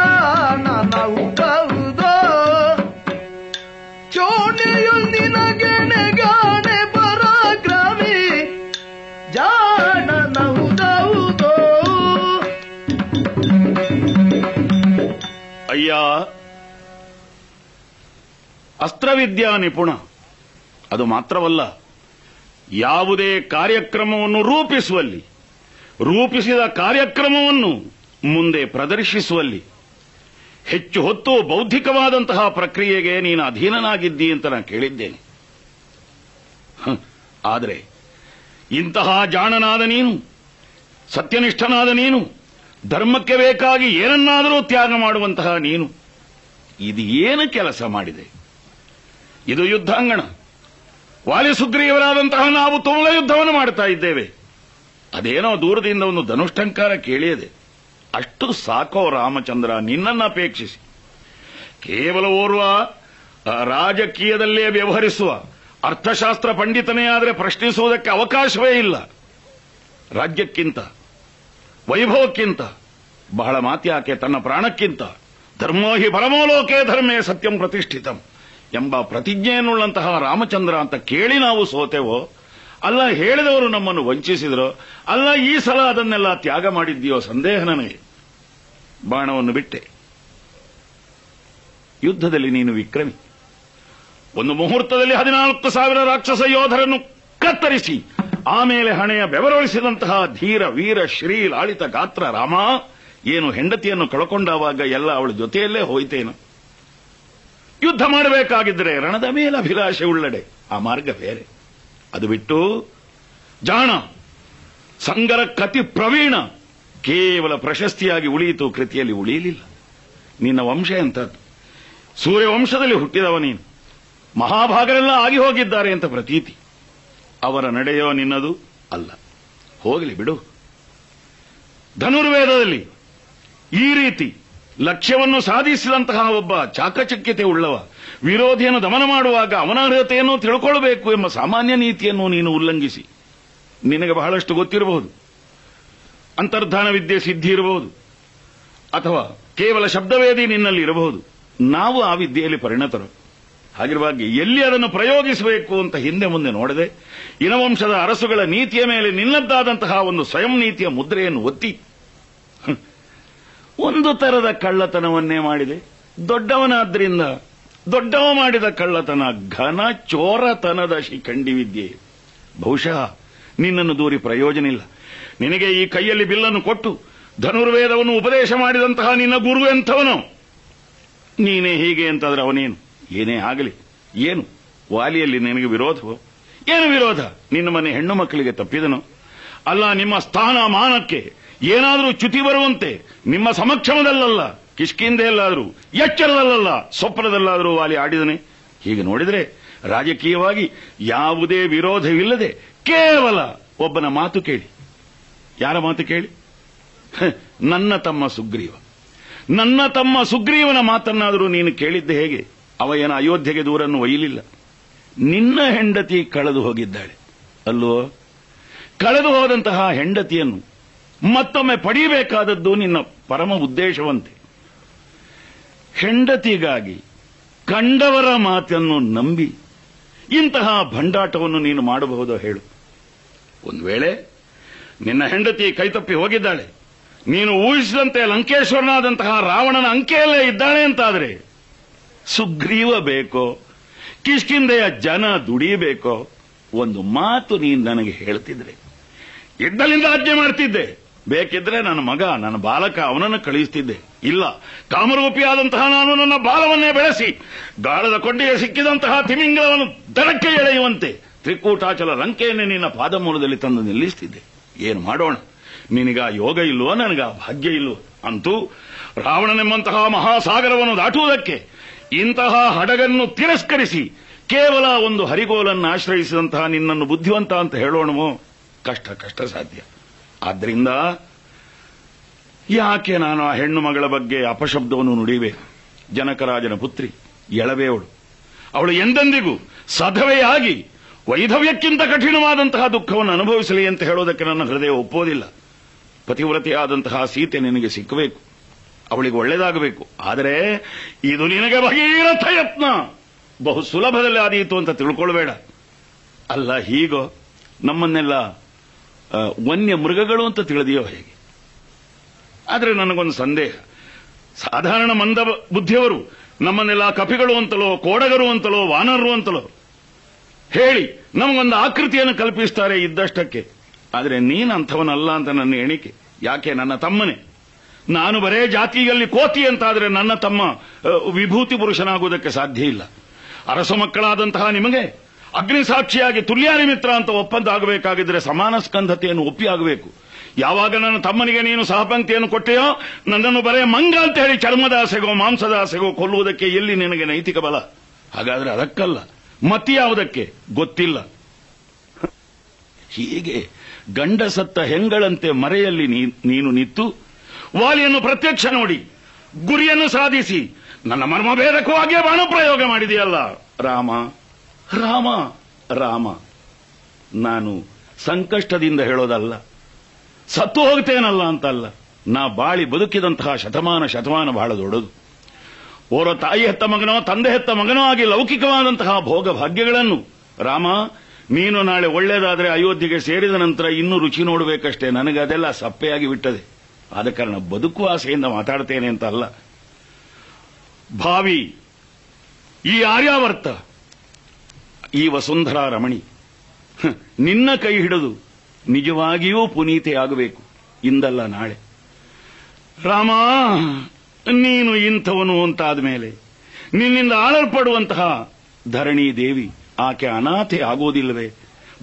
ಅಸ್ತ್ರವಿದ್ಯಾ ನಿಪುಣ? ಅದು ಮಾತ್ರವಲ್ಲ ಯಾವುದೇ ಕಾರ್ಯಕ್ರಮವನ್ನು ರೂಪಿಸುವಲ್ಲಿ, ರೂಪಿಸಿದ ಕಾರ್ಯಕ್ರಮವನ್ನು ಮುಂದೆ ಪ್ರದರ್ಶಿಸುವಲ್ಲಿ, ಹೆಚ್ಚು ಹೊತ್ತು ಬೌದ್ಧಿಕವಾದಂತಹ ಪ್ರಕ್ರಿಯೆಗೆ ನೀನು ಅಧೀನನಾಗಿದ್ದಿ ಅಂತ ನಾನು ಕೇಳಿದ್ದೇನೆ. ಆದರೆ ಇಂತಹ ಜಾಣನಾದ ನೀನು, ಸತ್ಯನಿಷ್ಠನಾದ ನೀನು, ಧರ್ಮಕ್ಕೆ ಬೇಕಾಗಿ ಏನನ್ನಾದರೂ ತ್ಯಾಗ ಮಾಡುವಂತಹ ನೀನು, ಇದು ಏನು ಕೆಲಸ ಮಾಡಿದೆ? ಇದು ಯುದ್ಧಾಂಗಣ. ವಾಲಿ ಸುಗ್ರೀವರಾದಂತಹ ನಾವು ತುಮಲ ಯುದ್ಧವನ್ನು ಮಾಡ್ತಾ ಇದ್ದೇವೆ. ಅದೇನೋ ದೂರದಿಂದ ಒಂದು ಧನುಷ್ಠಂಕಾರ ಕೇಳಿಯದೆ, ಅಷ್ಟು ಸಾಕೋ ರಾಮಚಂದ್ರ ನಿನ್ನನ್ನು ಅಪೇಕ್ಷಿಸಿ. ಕೇವಲ ಓರ್ವ ರಾಜಕೀಯದಲ್ಲೇ ವ್ಯವಹರಿಸುವ ಅರ್ಥಶಾಸ್ತ್ರ ಪಂಡಿತನೇ ಆದರೆ ಪ್ರಶ್ನಿಸುವುದಕ್ಕೆ ಅವಕಾಶವೇ ಇಲ್ಲ. ರಾಜ್ಯಕ್ಕಿಂತ, ವೈಭವಕ್ಕಿಂತ, ಬಹಳ ಮಾತ್ಯಾಕೆ ತನ್ನ ಪ್ರಾಣಕ್ಕಿಂತ ಧರ್ಮೋಹಿ ಪರಮೋಲೋಕೆ ಧರ್ಮೇ ಸತ್ಯಂ ಪ್ರತಿಷ್ಠಿತಂ. ಎಂಬ ಪ್ರತಿಜ್ಞೆಯನ್ನುಳ್ಳಂತಹ ರಾಮಚಂದ್ರ ಅಂತ ಕೇಳಿ ನಾವು ಸೋತೆವೋ? ಅಲ್ಲ ಹೇಳಿದವರು ನಮ್ಮನ್ನು ವಂಚಿಸಿದ್ರು? ಅಲ್ಲ ಈ ಸಲ ಅದನ್ನೆಲ್ಲ ತ್ಯಾಗ ಮಾಡಿದ್ದೀಯೋ ಸಂದೇಹ ನನಗೆ? ಬಾಣವನ್ನು ಬಿಟ್ಟೆ. ಯುದ್ಧದಲ್ಲಿ ನೀನು ವಿಕ್ರಮಿ. ಒಂದು ಮುಹೂರ್ತದಲ್ಲಿ ಹದಿನಾಲ್ಕು ಸಾವಿರ ರಾಕ್ಷಸ ಯೋಧರನ್ನು ಕತ್ತರಿಸಿ, ಆಮೇಲೆ ಹಣೆಯ ಬೆವರೊಳಿಸಿದಂತಹ ಧೀರ, ವೀರ, ಶ್ರೀ ಲಾಳಿತ ಗಾತ್ರ ರಾಮ, ಏನು ಹೆಂಡತಿಯನ್ನು ಕಳ್ಕೊಂಡಾವಾಗ ಎಲ್ಲ ಅವಳ ಜೊತೆಯಲ್ಲೇ ಹೋಯ್ತೇನು? ಯುದ್ಧ ಮಾಡಬೇಕಾಗಿದ್ರೆ ರಣದ ಮೇಲೆ ಅಭಿಲಾಷೆ ಉಳ್ಳಡೆ. ಆ ಮಾರ್ಗ ಬೇರೆ. ಅದು ಬಿಟ್ಟು ಜಾಣ, ಸಂಗರ ಕತಿ ಪ್ರವೀಣ ಕೇವಲ ಪ್ರಶಸ್ತಿಯಾಗಿ ಉಳಿಯಿತು, ಕೃತಿಯಲ್ಲಿ ಉಳಿಯಲಿಲ್ಲ. ನಿನ್ನ ವಂಶ ಎಂಥದ್ದು? ಸೂರ್ಯವಂಶದಲ್ಲಿ ಹುಟ್ಟಿದವ ನೀನು. ಮಹಾಭಾಗರೆಲ್ಲ ಆಗಿ ಹೋಗಿದ್ದಾರೆ ಅಂತ ಪ್ರತೀತಿ. ಅವರ ನಡೆಯೋ ನಿನ್ನದು ಅಲ್ಲ. ಹೋಗಲಿ ಬಿಡು. ಧನುರ್ವೇದದಲ್ಲಿ ಈ ರೀತಿ ಲಕ್ಷ್ಯವನ್ನು ಸಾಧಿಸಿದಂತಹ ಒಬ್ಬ ಚಾಕಚಕ್ಯತೆ ಉಳ್ಳವ, ವಿರೋಧಿಯನ್ನು ದಮನ ಮಾಡುವಾಗ ಅವನ ಅರ್ಹತೆಯನ್ನು ತಿಳ್ಕೊಳ್ಬೇಕು ಎಂಬ ಸಾಮಾನ್ಯ ನೀತಿಯನ್ನು ನೀನು ಉಲ್ಲಂಘಿಸಿ. ನಿನಗೆ ಬಹಳಷ್ಟು ಗೊತ್ತಿರಬಹುದು. ಅಂತರ್ಧಾನ ವಿದ್ಯೆ ಸಿದ್ಧಿ ಇರಬಹುದು. ಅಥವಾ ಕೇವಲ ಶಬ್ದವೇದಿ ನಿನ್ನಲ್ಲಿ ಇರಬಹುದು. ನಾವು ಆ ವಿದ್ಯೆಯಲ್ಲಿ ಪರಿಣತರು. ಹಾಗಿರುವಾಗಿ ಎಲ್ಲಿ ಅದನ್ನು ಪ್ರಯೋಗಿಸಬೇಕು ಅಂತ ಹಿಂದೆ ಮುಂದೆ ನೋಡದೆ, ಇನವಂಶದ ಅರಸುಗಳ ನೀತಿಯ ಮೇಲೆ ನಿನ್ನದ್ದಾದಂತಹ ಒಂದು ಸ್ವಯಂ ನೀತಿಯ ಮುದ್ರೆಯನ್ನು ಒತ್ತಿ ಒಂದು ತರದ ಕಳ್ಳತನವನ್ನೇ ಮಾಡಿದೆ. ದೊಡ್ಡವನಾದ್ರಿಂದ ದೊಡ್ಡವ ಮಾಡಿದ ಕಳ್ಳತನ ಘನ ಚೋರತನದ ಶಿಖಂಡಿ ವಿದ್ಯೆ. ಬಹುಶಃ ನಿನ್ನನ್ನು ದೂರಿ ಪ್ರಯೋಜನ ಇಲ್ಲ. ನಿನಗೆ ಈ ಕೈಯಲ್ಲಿ ಬಿಲ್ಲನ್ನು ಕೊಟ್ಟು ಧನುರ್ವೇದವನ್ನು ಉಪದೇಶ ಮಾಡಿದಂತಹ ನಿನ್ನ ಗುರು ಎಂಥವನು? ನೀನೇ ಹೀಗೆ ಅಂತಾದ್ರೆ ಅವನೇನು? ಏನೇ ಆಗಲಿ, ಏನು? ವಾಲಿಯಲ್ಲಿ ನಿನಗೆ ವಿರೋಧವೋ? ಏನು ವಿರೋಧ? ನಿನ್ನ ಮನೆ ಹೆಣ್ಣು ಮಕ್ಕಳಿಗೆ ತಪ್ಪಿದನು? ಅಲ್ಲ, ನಿಮ್ಮ ಸ್ಥಾನ ಮಾನಕ್ಕೆ ಏನಾದರೂ ಚ್ಯುತಿ ಬರುವಂತೆ, ನಿಮ್ಮ ಸಮಕ್ಷಮದಲ್ಲಲ್ಲ ಕಿಷ್ಕಿಂದೆಯಲ್ಲಾದರೂ ಎಚ್ಚರದಲ್ಲಲ್ಲ, ಸ್ವಪ್ನದಲ್ಲಾದರೂ ವಾಲಿ ಆಡಿದನೆ. ಹೀಗೆ ನೋಡಿದರೆ ರಾಜಕೀಯವಾಗಿ ಯಾವುದೇ ವಿರೋಧವಿಲ್ಲದೆ ಕೇವಲ ಒಬ್ಬನ ಮಾತು ಕೇಳಿ. ಯಾರ ಮಾತು ಕೇಳಿ? ನನ್ನ ತಮ್ಮ ಸುಗ್ರೀವ. ನನ್ನ ತಮ್ಮ ಸುಗ್ರೀವನ ಮಾತನ್ನಾದರೂ ನೀನು ಕೇಳಿದ್ದೆ ಹೇಗೆ? ಅವ ಏನ ಅಯೋಧ್ಯೆಗೆ ದೂರನ್ನು ಒಯ್ಯಲಿಲ್ಲ. ನಿನ್ನ ಹೆಂಡತಿ ಕಳೆದು ಹೋಗಿದ್ದಾಳೆ. ಅಲ್ಲೋ, ಕಳೆದು ಹೋದಂತಹ ಹೆಂಡತಿಯನ್ನು ಮತ್ತೊಮ್ಮೆ ಪಡೆಯಬೇಕಾದದ್ದು ನಿನ್ನ ಪರಮ ಉದ್ದೇಶವಂತೆ. ಹೆಂಡತಿಗಾಗಿ ಕಂಡವರ ಮಾತನ್ನು ನಂಬಿ ಇಂತಹ ಭಂಡಾಟವನ್ನು ನೀನು ಮಾಡಬಹುದೋ ಹೇಳು. ಒಂದು ವೇಳೆ ನಿನ್ನ ಹೆಂಡತಿ ಕೈತಪ್ಪಿ ಹೋಗಿದ್ದಾಳೆ, ನೀನು ಊಹಿಸಿದಂತೆ ಲಂಕೇಶ್ವರನಾದಂತಹ ರಾವಣನ ಅಂಕೆಯಲ್ಲೇ ಇದ್ದಾಳೆ ಅಂತಾದ್ರೆ ಸುಗ್ರೀವ ಬೇಕೋ ಕಿಷ್ಕಿಂದೆಯ ಜನ ದುಡಿಯಬೇಕೋ ಒಂದು ಮಾತು ನೀನು ನನಗೆ ಹೇಳ್ತಿದ್ರೆ ಇದ್ದಲಿಂದ ಆಜ್ಞೆ ಮಾಡ್ತಿದ್ದೆ. ಬೇಕಿದ್ರೆ ನನ್ನ ಮಗ, ನನ್ನ ಬಾಲಕ ಅವನನ್ನು ಕಳುಹಿಸ್ತಿದ್ದೆ ಇಲ್ಲ ಕಾಮರೂಪಿಯಾದಂತಹ ನಾನು ನನ್ನ ಬಾಲವನ್ನೇ ಬೆಳೆಸಿ, ಗಾಳದ ಕೊಂಡೆಗೆ ಸಿಕ್ಕಿದಂತಹ ತಿಮಿಂಗಲವನ್ನು ದಡಕ್ಕೆ ಎಳೆಯುವಂತೆ ತ್ರಿಕೂಟಾಚಲ ಲಂಕೆಯನ್ನು ನಿನ್ನ ಪಾದಮೂಲದಲ್ಲಿ ತಂದು ನಿಲ್ಲಿಸ್ತಿದ್ದೆ. ಏನು ಮಾಡೋಣ? ನಿನಗ ಯೋಗ ಇಲ್ಲವೋ, ನನಗ ಭಾಗ್ಯ ಇಲ್ವೋ ಅಂತೂ ರಾವಣನೆಂಬಂತಹ ಮಹಾಸಾಗರವನ್ನು ದಾಟುವುದಕ್ಕೆ ಇಂತಹ ಹಡಗನ್ನು ತಿರಸ್ಕರಿಸಿ ಕೇವಲ ಒಂದು ಹರಿಗೋಲನ್ನು ಆಶ್ರಯಿಸಿದಂತಹ ನಿನ್ನನ್ನು ಬುದ್ಧಿವಂತ ಅಂತ ಹೇಳೋಣವೋ? ಕಷ್ಟ ಕಷ್ಟ ಸಾಧ್ಯ. ಆದ್ರಿಂದ ಯಾಕೆ ನಾನು ಆ ಹೆಣ್ಣು ಮಗಳ ಬಗ್ಗೆ ಅಪಶಬ್ದವನ್ನು ನುಡಿಬೇಕು ಜನಕರಾಜನ ಪುತ್ರಿ ಎಳಬೇವಳು ಅವಳು. ಎಂದೆಂದಿಗೂ ಸಧವೆಯಾಗಿ ವೈಧವ್ಯಕ್ಕಿಂತ ಕಠಿಣವಾದಂತಹ ದುಃಖವನ್ನು ಅನುಭವಿಸಲಿ ಅಂತ ಹೇಳೋದಕ್ಕೆ ನನ್ನ ಹೃದಯ ಒಪ್ಪೋದಿಲ್ಲ ಪತಿವ್ರತೆಯಾದಂತಹ ಸೀತೆ ನಿನಗೆ ಸಿಕ್ಕಬೇಕು. ಅವಳಿಗೆ ಒಳ್ಳೇದಾಗಬೇಕು ಆದರೆ ಇದು ನಿನಗೆ ಭಗೀರಥ ಯತ್ನ! ಬಹು ಸುಲಭದಲ್ಲಿ ಆದೀತು ಅಂತ ತಿಳ್ಕೊಳ್ಬೇಡ. ಅಲ್ಲ, ಹೀಗೋ. ನಮ್ಮನ್ನೆಲ್ಲ ವನ್ಯ ಮೃಗಗಳು ಅಂತ ತಿಳಿದಿಯೋ ಹೇಗೆ? ಆದರೆ ನನಗೊಂದು ಸಂದೇಹ. ಸಾಧಾರಣ ಮಂದ ಬುದ್ಧಿಯವರು, ನಮ್ಮನ್ನೆಲ್ಲ ಕಪಿಗಳು ಅಂತಲೋ, ಕೋಡಗರು ಅಂತಲೋ ವಾನರು ಅಂತಲೋ, ಹೇಳಿ ನಮಗೊಂದು ಆಕೃತಿಯನ್ನು ಕಲ್ಪಿಸ್ತಾರೆ ಇದ್ದಷ್ಟಕ್ಕೆ. ಆದರೆ ನೀನು ಅಂಥವನಲ್ಲ ಅಂತ ನನ್ನ ಎಣಿಕೆ. ಯಾಕೆ? ನನ್ನ ತಮ್ಮನೇ. ನಾನು ಬರೇ ಜಾತಿಯಲ್ಲಿ ಕೋತಿ ಅಂತಾದರೆ ನನ್ನ ತಮ್ಮ ವಿಭೂತಿ ಪುರುಷನಾಗುವುದಕ್ಕೆ ಸಾಧ್ಯ ಇಲ್ಲ. ಅರಸ ಮಕ್ಕಳಾದಂತಹ ನಿಮಗೆ ಅಗ್ನಿ ಸಾಕ್ಷಿಯಾಗಿ ತುಲ್ಯಾನಿ ಮಿತ್ರ ಅಂತ ಒಪ್ಪಂದ ಆಗಬೇಕಾಗಿದ್ರೆ ಸಮಾನ ಸ್ಕಂಧತೆಯನ್ನು ಒಪ್ಪಿ ಆಗಬೇಕು ಯಾವಾಗ ನನ್ನ ತಮ್ಮನಿಗೆ ನೀನು ಸಹಪಂಕ್ತಿಯನ್ನು ಕೊಟ್ಟೆಯೋ, ನನ್ನನ್ನು ಬರೇ ಮಂಗ ಅಂತ ಹೇಳಿ ಚರ್ಮದ ಆಸೆಗೋ ಕೊಲ್ಲುವುದಕ್ಕೆ ಎಲ್ಲಿ ನಿನಗೆ ನೈತಿಕ ಬಲ? ಹಾಗಾದ್ರೆ ಅದಕ್ಕಲ್ಲ. ಮತಿ ಯಾವುದಕ್ಕೆ? ಗೊತ್ತಿಲ್ಲ. ಹೀಗೆ ಗಂಡ ಸತ್ತ ಹೆಂಗಳಂತೆ ಮರೆಯಲ್ಲಿ ನೀನು ನಿಂತು, ವಾಲಿಯನ್ನು ಪ್ರತ್ಯಕ್ಷ ನೋಡಿ, ಗುರಿಯನ್ನು ಸಾಧಿಸಿ, ನನ್ನ ಮರ್ಮಭೇದಕ್ಕೂ ಬಾಣ ಪ್ರಯೋಗ ಮಾಡಿದೆಯಲ್ಲ, ರಾಮ. ರಾಮ ರಾಮ. ನಾನು ಸಂಕಷ್ಟದಿಂದ ಹೇಳೋದಲ್ಲ, ಸತ್ತು ಹೋಗ್ತೇನಲ್ಲ ಅಂತಲ್ಲ. ನಾ ಬಾಳಿ ಬದುಕಿದಂತಹ ಶತಮಾನ ಶತಮಾನ ಬಹಳ ದೊಡ್ಡದು. ಓರ ತಾಯಿ ಹೆತ್ತ ಮಗನೋ, ತಂದೆ ಹೆತ್ತ ಮಗನೋ ಆಗಿ ಲೌಕಿಕವಾದಂತಹ ಭೋಗ ಭಾಗ್ಯಗಳನ್ನು ರಾಮ, ನೀನು ನಾಳೆ ಒಳ್ಳೇದಾದರೆ ಅಯೋಧ್ಯೆಗೆ ಸೇರಿದ ನಂತರ ಇನ್ನೂ ರುಚಿ ನೋಡಬೇಕಷ್ಟೇ. ನನಗೆ ಅದೆಲ್ಲ ಸಪ್ಪೆಯಾಗಿ ಬಿಟ್ಟದೆ. ಆದ ಕಾರಣ ಬದುಕು ಆಸೆಯಿಂದ ಮಾತಾಡ್ತೇನೆ ಅಂತ ಅಲ್ಲ ಭಾವಿ, ಈ ಆರ್ಯಾವರ್ತ ಈ ವಸುಂಧರಾ ರಮಣಿ. ನಿನ್ನ ಕೈ ಹಿಡಿದು ನಿಜವಾಗಿಯೂ ಪುನೀತೆ ಆಗಬೇಕು ಇಂದಲ್ಲ ನಾಳೆ. ರಾಮ, ನೀನು ಇಂಥವನು ಅಂತಾದ ಮೇಲೆ ನಿನ್ನಿಂದ ಆಳಲ್ಪಡುವಂತಹ ಧರಣಿ ದೇವಿ ಆಕೆ ಅನಾಥೆ ಆಗೋದಿಲ್ಲವೇ?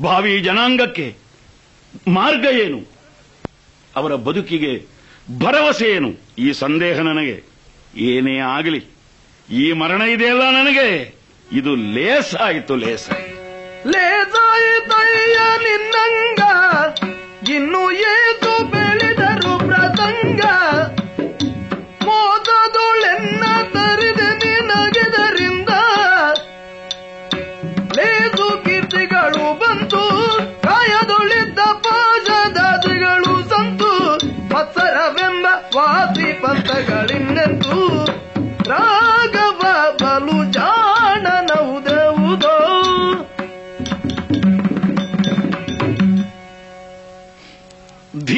ಭಾವಿ ಜನಾಂಗಕ್ಕೆ ಮಾರ್ಗ ಏನು? ಅವರ ಬದುಕಿಗೆ ಭರವಸೆ ಏನು? ಈ ಸಂದೇಹ ನನಗೆ ಏನೇ ಆಗಲಿ, ಈ ಮರಣ ಇದೆಯಲ್ಲ ನನಗೆ? ಇದು ಲೇಸ್ ಆಯಿತು ಲೇಸ ನಿನ್ನಂಗ ಇನ್ನು ಏತು ಬೆಳೆದರು ಪ್ರಸಂಗ ಮೋದದೊಳೆನ್ನ ತರಿದೆ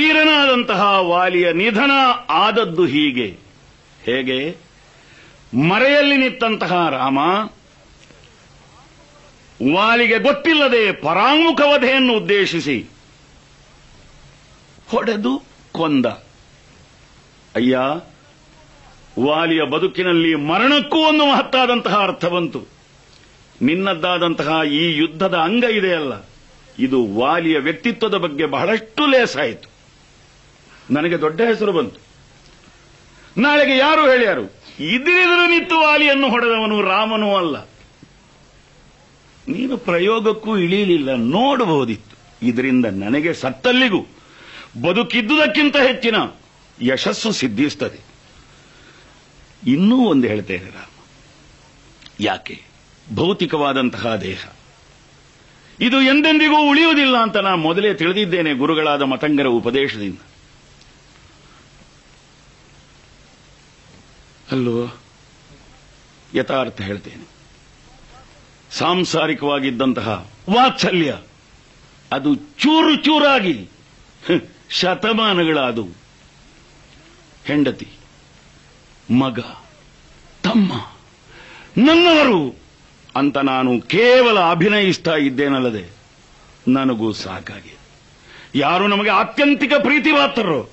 ಧೀರನಾದಂತಹ ವಾಲಿಯ ನಿಧನ ಆದದ್ದು ಹೀಗೆ. ಹೇಗೆ? ಮರೆಯಲ್ಲಿ ನಿಂತಹ ರಾಮ, ವಾಲಿಗೆ ಗೊತ್ತಿಲ್ಲದೆ ಪರಾಮುಖವಧೆಯನ್ನು ಉದ್ದೇಶಿಸಿ ಹೊಡೆದು ಕೊಂದ. ಅಯ್ಯ, ವಾಲಿಯ ಬದುಕಿನಲ್ಲಿ ಮರಣಕ್ಕೂ ಒಂದು ಮಹತ್ತಾದಂತಹ ಅರ್ಥ ಬಂತು. ನಿನ್ನದ್ದಾದಂತಹ ಈ ಯುದ್ಧದ ಅಂಗ ಇದೆಯಲ್ಲ. ಇದು ವಾಲಿಯ ವ್ಯಕ್ತಿತ್ವದ ಬಗ್ಗೆ ಬಹಳಷ್ಟು ಲೇಸಾಯಿತು. ನನಗೆ ದೊಡ್ಡ ಹೆಸರು ಬಂತು. ನಾಳೆಗೆ ಯಾರು ಹೇಳ್ಯಾರು? ಇದ್ರಿದ್ರು ನಿತ್ತು ವಾಲಿಯನ್ನು ಹೊಡೆದವನು ರಾಮನೂ ಅಲ್ಲ. ನೀನು ಪ್ರಯೋಗಕ್ಕೂ ಇಳಿಯಲಿಲ್ಲ ನೋಡಬಹುದಿತ್ತು. ಇದರಿಂದ ನನಗೆ ಸತ್ತಲ್ಲಿಗೂ. ಬದುಕಿದ್ದುದಕ್ಕಿಂತ ಹೆಚ್ಚಿನ ಯಶಸ್ಸು ಸಿದ್ಧಿಸ್ತದೆ. ಇನ್ನೂ ಒಂದು ಹೇಳ್ತೇನೆ ರಾಮ. ಯಾಕೆ? ಭೌತಿಕವಾದಂತಹ ದೇಹ. ಇದು ಎಂದೆಂದಿಗೂ ಉಳಿಯುವುದಿಲ್ಲ ಅಂತ ನಾನು ಮೊದಲೇ ತಿಳಿದಿದ್ದೇನೆ ಗುರುಗಳಾದ ಮತಂಗರ ಉಪದೇಶದಿಂದ. ಅಲ್ಲೋ ಯಥಾರ್ಥ ಹೇಳ್ತೇನೆ. ಸಾಂಸಾರಿಕವಾಗಿದ್ದಂತಹ ವಾತ್ಸಲ್ಯ, ಅದು ಚೂರು ಚೂರಾಗಿ ಶತಮಾನಗಳ ಶತಮಾನಗಳಾದವು. ಹೆಂಡತಿ, ಮಗ, ತಮ್ಮ, ನನ್ನವರು ಅಂತ ನಾನು ಕೇವಲ ಅಭಿನಯಿಸ್ತಾ ಇದ್ದೇನಲ್ಲದೆ, ನನಗೂ ಸಾಕಾಗಿ ಯಾರು ನಮಗೆ ಆತ್ಯಂತಿಕ ಪ್ರೀತಿ ಪಾತ್ರರೋ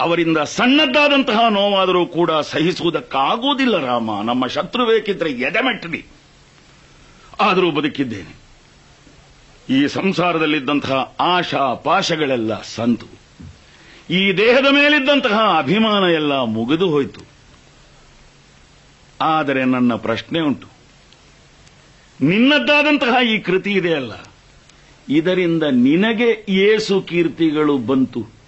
ಅವರಿಂದ ಸಣ್ಣದ್ದಾದಂತಹ ನೋವಾದರೂ ಕೂಡ ಸಹಿಸುವುದಕ್ಕಾಗುವುದಿಲ್ಲ ರಾಮ. ನಮ್ಮ ಶತ್ರು ಬೇಕಿದ್ರೆ ಎದೆಮೆಟ್ಟಲಿ. ಆದರೂ ಬದುಕಿದ್ದೇನೆ. ಈ ಸಂಸಾರದಲ್ಲಿದ್ದಂತಹ ಆಶಾ ಪಾಶಗಳೆಲ್ಲ ಸಂತು. ಈ ದೇಹದ ಮೇಲಿದ್ದಂತಹ ಅಭಿಮಾನ ಎಲ್ಲ ಮುಗಿದು ಹೋಯಿತು. ಆದರೆ ನನ್ನ ಪ್ರಶ್ನೆ ಉಂಟು. ನಿನ್ನದ್ದಾದಂತಹ ಈ ಕೃತಿ ಇದೆಯಲ್ಲ. ಇದರಿಂದ ನಿನಗೆ ಏಸು ಕೀರ್ತಿಗಳು ಬಂತು.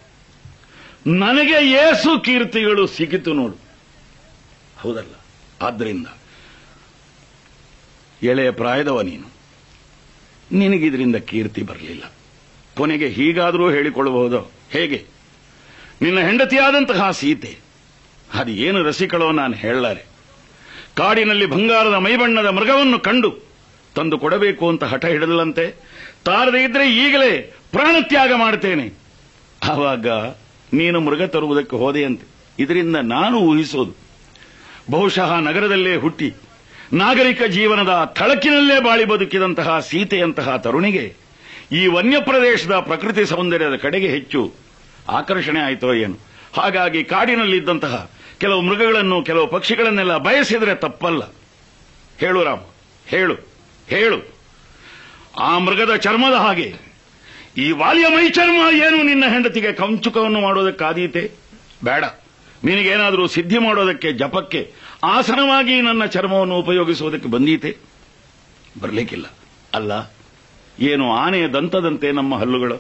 ನನಗೆ ಏಸು ಕೀರ್ತಿಗಳು ಸಿಕ್ಕಿತು ನೋಡು. ಹೌದಲ್ಲ? ಆದ್ದರಿಂದ ಎಳೆಯ ಪ್ರಾಯದವ ನೀನು. ನಿನಗಿದ್ರಿಂದ ಕೀರ್ತಿ ಬರಲಿಲ್ಲ. ಕೊನೆಗೆ ಹೀಗಾದರೂ ಹೇಳಿಕೊಳ್ಳಬಹುದು. ಹೇಗೆ? ನಿನ್ನ ಹೆಂಡತಿಯಾದಂತಹ ಸೀತೆ, ಅದು ಏನು ರಸಿಕಳೋ ನಾನು ಹೇಳಲಾರೆ. ಕಾಡಿನಲ್ಲಿ ಬಂಗಾರದ ಮೈಬಣ್ಣದ ಮೃಗವನ್ನು ಕಂಡು ತಂದು ಕೊಡಬೇಕು ಅಂತ ಹಠ ಹಿಡಿದಲಂತೆ ತಾರದೆ ಇದ್ರೆ ಈಗಲೇ ಪ್ರಾಣತ್ಯಾಗ ಮಾಡ್ತೇನೆ. ಆವಾಗ ನೀನು ಮೃಗ ತರುವುದಕ್ಕೆ ಹೋದೆಯಂತೆ. ಇದರಿಂದ ನಾನು ಊಹಿಸೋದು. ಬಹುಶಃ ನಗರದಲ್ಲೇ ಹುಟ್ಟಿ, ನಾಗರಿಕ ಜೀವನದ ಥಳಕಿನಲ್ಲೇ ಬಾಳಿ ಬದುಕಿದಂತಹ ಸೀತೆಯಂತಹ ತರುಣಿಗೆ ಈ ವನ್ಯ ಪ್ರದೇಶದ ಪ್ರಕೃತಿ ಸೌಂದರ್ಯದ ಕಡೆಗೆ ಹೆಚ್ಚು ಆಕರ್ಷಣೆ ಆಯಿತೋ ಏನು? ಹಾಗಾಗಿ ಕಾಡಿನಲ್ಲಿದ್ದಂತಹ ಕೆಲವು ಮೃಗಗಳನ್ನು, ಕೆಲವು ಪಕ್ಷಿಗಳನ್ನೆಲ್ಲ ಬಯಸಿದರೆ ತಪ್ಪಲ್ಲ. ಹೇಳು ರಾಮ, ಹೇಳು ಹೇಳು. ಆ ಮೃಗದ ಚರ್ಮದ ಹಾಗೆ ಈ ವಾಲಿಯ ಮೈಚರ್ಮ ಏನು ನಿನ್ನ ಹೆಂಡತಿಗೆ ಕಂಚುಕವನ್ನು ಮಾಡೋದಕ್ಕಾದೀತೆ ಬೇಡ. ನಿನಗೇನಾದರೂ ಸಿದ್ಧಿ ಮಾಡೋದಕ್ಕೆ, ಜಪಕ್ಕೆ, ಆಸನವಾಗಿ ನನ್ನ ಚರ್ಮವನ್ನು ಉಪಯೋಗಿಸುವುದಕ್ಕೆ ಬಂದೀತೆ? ಬರಲಿಕ್ಕಿಲ್ಲ. ಅಲ್ಲ, ಏನು ಆನೆಯ ದಂತದಂತೆ ನಮ್ಮ ಹಲ್ಲುಗಳು?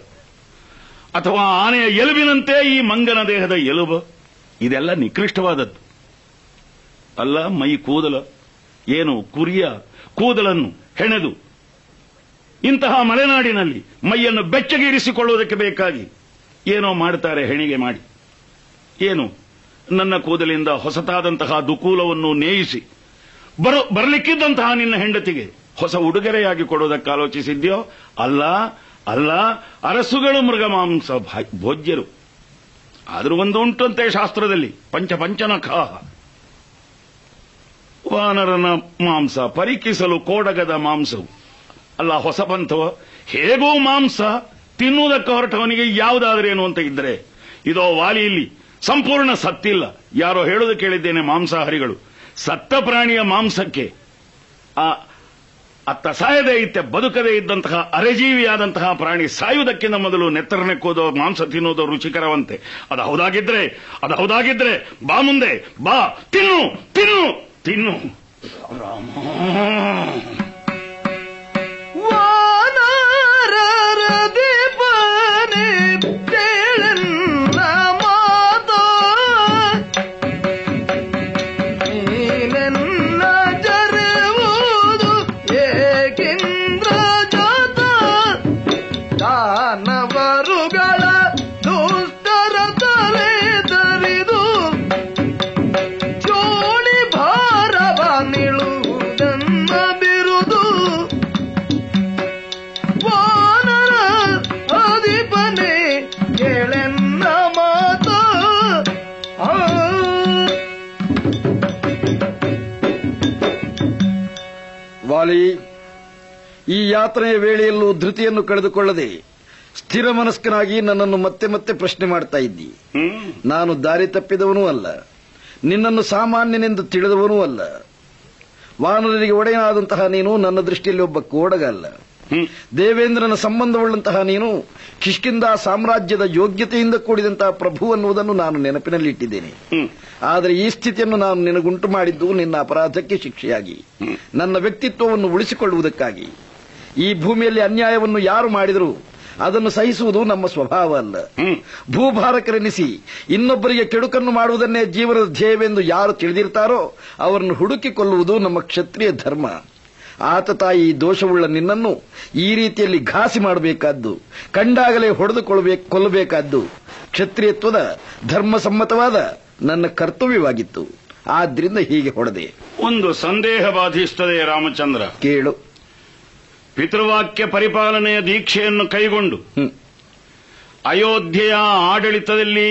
ಅಥವಾ ಆನೆಯ ಎಲುಬಿನಂತೆ ಈ ಮಂಗನ ದೇಹದ ಎಲುಬು? ಇದೆಲ್ಲ ನಿಕೃಷ್ಟವಾದದ್ದು. ಅಲ್ಲ, ಮೈ ಕೂದಲ. ಏನು ಕುರಿಯ ಕೂದಲನ್ನು ಹೆಣೆದು ಇಂತಹ ಮಲೆನಾಡಿನಲ್ಲಿ ಮೈಯನ್ನು ಬೆಚ್ಚಗಿರಿಸಿಕೊಳ್ಳುವುದಕ್ಕೆ ಬೇಕಾಗಿ ಏನೋ ಮಾಡ್ತಾರೆ ಹೆಣಿಗೆ ಮಾಡಿ. ಏನು? ನನ್ನ ಕೂದಲಿಂದ ಹೊಸತಾದಂತಹ ದುಕೂಲವನ್ನು ನೇಯಿಸಿ. ಬರೋ, ಬರಲಿಕ್ಕಿದ್ದಂತಹ ನಿನ್ನ ಹೆಂಡತಿಗೆ ಹೊಸ ಉಡುಗೊರೆಯಾಗಿ ಕೊಡುವುದಕ್ಕೆ ಆಲೋಚಿಸಿದ್ಯೋ? ಅಲ್ಲ ಅಲ್ಲ, ಅರಸುಗಳು ಮೃಗ ಮಾಂಸ ಭಾ- ಭೋಜ್ಯರು. ಆದರೂ ಒಂದು ಉಂಟಂತೆ ಶಾಸ್ತ್ರದಲ್ಲಿ, ಪಂಚ ಪಂಚನಖ. ವಾನರನ ಮಾಂಸ ಪರೀಕ್ಷಿಸಲು ಕೋಡಗದ ಮಾಂಸವು. ಅಲ್ಲ, ಹೊಸ ಪಂಥವೋ ಹೇಗೂ ಮಾಂಸ ತಿನ್ನುವುದಕ್ಕೆ ಹೊರಟವನಿಗೆ ಯಾವುದಾದ್ರೇನು ಅಂತ ಇದ್ರೆ, ಇದೋ ವಾಲಿಯಲ್ಲಿ ಸಂಪೂರ್ಣ ಸತ್ತಿಲ್ಲ ಯಾರೋ ಹೇಳುದು ಕೇಳಿದ್ದೇನೆ, ಮಾಂಸಾಹಾರಿಗಳು. ಸತ್ತ ಪ್ರಾಣಿಯ ಮಾಂಸಕ್ಕೆ, ಆ ಅತ್ತ ಸಾಯದೇ ಇತ್ತೆ, ಬದುಕದೇ ಇದ್ದಂತಹ ಅರೆಜೀವಿಯಾದಂತಹ ಪ್ರಾಣಿ ಸಾಯುವುದಕ್ಕಿಂತ ಮೊದಲು ನೆತ್ತರನೆಕ್ಕೋದು ಮಾಂಸ ತಿನ್ನೋದು ರುಚಿಕರವಂತೆ. ಅದು ಹೌದಾಗಿದ್ರೆ ಅದು ಹೌದಾಗಿದ್ರೆ, ಬಾ ಮುಂದೆ, ಬಾ, ತಿನ್ನು ತಿನ್ನು ತಿನ್ನು. ರಾಮ. தேவனே தேழன் ವಾಲಿ ಈ ಯಾತ್ರೆಯ ವೇಳೆಯಲ್ಲೂ ಧೃತಿಯನ್ನು ಕಳೆದುಕೊಳ್ಳದೆ ಸ್ಥಿರ ಮನಸ್ಕನಾಗಿ ನನ್ನನ್ನು ಮತ್ತೆ ಮತ್ತೆ ಪ್ರಶ್ನೆ ಮಾಡ್ತಾ ಇದ್ದಿ. ನಾನು ದಾರಿ ತಪ್ಪಿದವನೂ ಅಲ್ಲ ನಿನ್ನನ್ನು ಸಾಮಾನ್ಯನೆಂದು ತಿಳಿದವನೂ ಅಲ್ಲ. ವಾನರರಿಗೆ ಒಡೆಯನಾದಂತಹ ನೀನು ನನ್ನ ದೃಷ್ಟಿಯಲ್ಲಿ ಒಬ್ಬ ಕೋಡಗ ಅಲ್ಲ. ದೇವೇಂದ್ರನ ಸಂಬಂಧವುಳ್ಳಂತಹ ನೀನು ಕಿಷ್ಕಿಂದ ಸಾಮ್ರಾಜ್ಯದ ಯೋಗ್ಯತೆಯಿಂದ ಕೂಡಿದಂತಹ ಪ್ರಭು ಅನ್ನುವುದನ್ನು ನಾನು ನೆನಪಿನಲ್ಲಿಟ್ಟಿದ್ದೇನೆ. ಆದರೆ ಈ ಸ್ಥಿತಿಯನ್ನು ನಾನು ನಿನಗುಂಟು ಮಾಡಿದ್ದು ನಿನ್ನ ಅಪರಾಧಕ್ಕೆ ಶಿಕ್ಷೆಯಾಗಿ. ನನ್ನ ವ್ಯಕ್ತಿತ್ವವನ್ನು ಉಳಿಸಿಕೊಳ್ಳುವುದಕ್ಕಾಗಿ. ಈ ಭೂಮಿಯಲ್ಲಿ ಅನ್ಯಾಯವನ್ನು ಯಾರು ಮಾಡಿದರೂ ಅದನ್ನು ಸಹಿಸುವುದು ನಮ್ಮ ಸ್ವಭಾವ ಅಲ್ಲ. ಭೂಭಾರಕರೆನಿಸಿ ಇನ್ನೊಬ್ಬರಿಗೆ ಕೆಡುಕನ್ನು ಮಾಡುವುದನ್ನೇ ಜೀವನದ ಧ್ಯೇಯವೆಂದು ಯಾರು ತಿಳಿದಿರ್ತಾರೋ ಅವರನ್ನು ಹುಡುಕಿಕೊಳ್ಳುವುದು ನಮ್ಮ ಕ್ಷತ್ರಿಯ ಧರ್ಮ. ಆತ ತಾಯಿ ದೋಷವುಳ್ಳ ನಿನ್ನನ್ನು ಈ ರೀತಿಯಲ್ಲಿ ಘಾಸಿ ಮಾಡಬೇಕಾದ್ದು ಕಂಡಾಗಲೇ ಹೊಡೆದುಕೊಳ್ಳಬೇಕು ಕೊಲ್ಲಬೇಕಾದ್ದು ಕ್ಷತ್ರಿಯತ್ವದ ಧರ್ಮಸಮ್ಮತವಾದ ನನ್ನ ಕರ್ತವ್ಯವಾಗಿತ್ತು. ಆದ್ರಿಂದ ಹೀಗೆ ಹೊಡೆದೆ. ಒಂದು ಸಂದೇಹ ಬಾಧಿಸುತ್ತದೆ ರಾಮಚಂದ್ರ. ಕೇಳು. ಪಿತೃವಾಕ್ಯ ಪರಿಪಾಲನೆಯ ದೀಕ್ಷೆಯನ್ನು ಕೈಗೊಂಡು. ಅಯೋಧ್ಯೆಯ ಆಡಳಿತದಲ್ಲಿ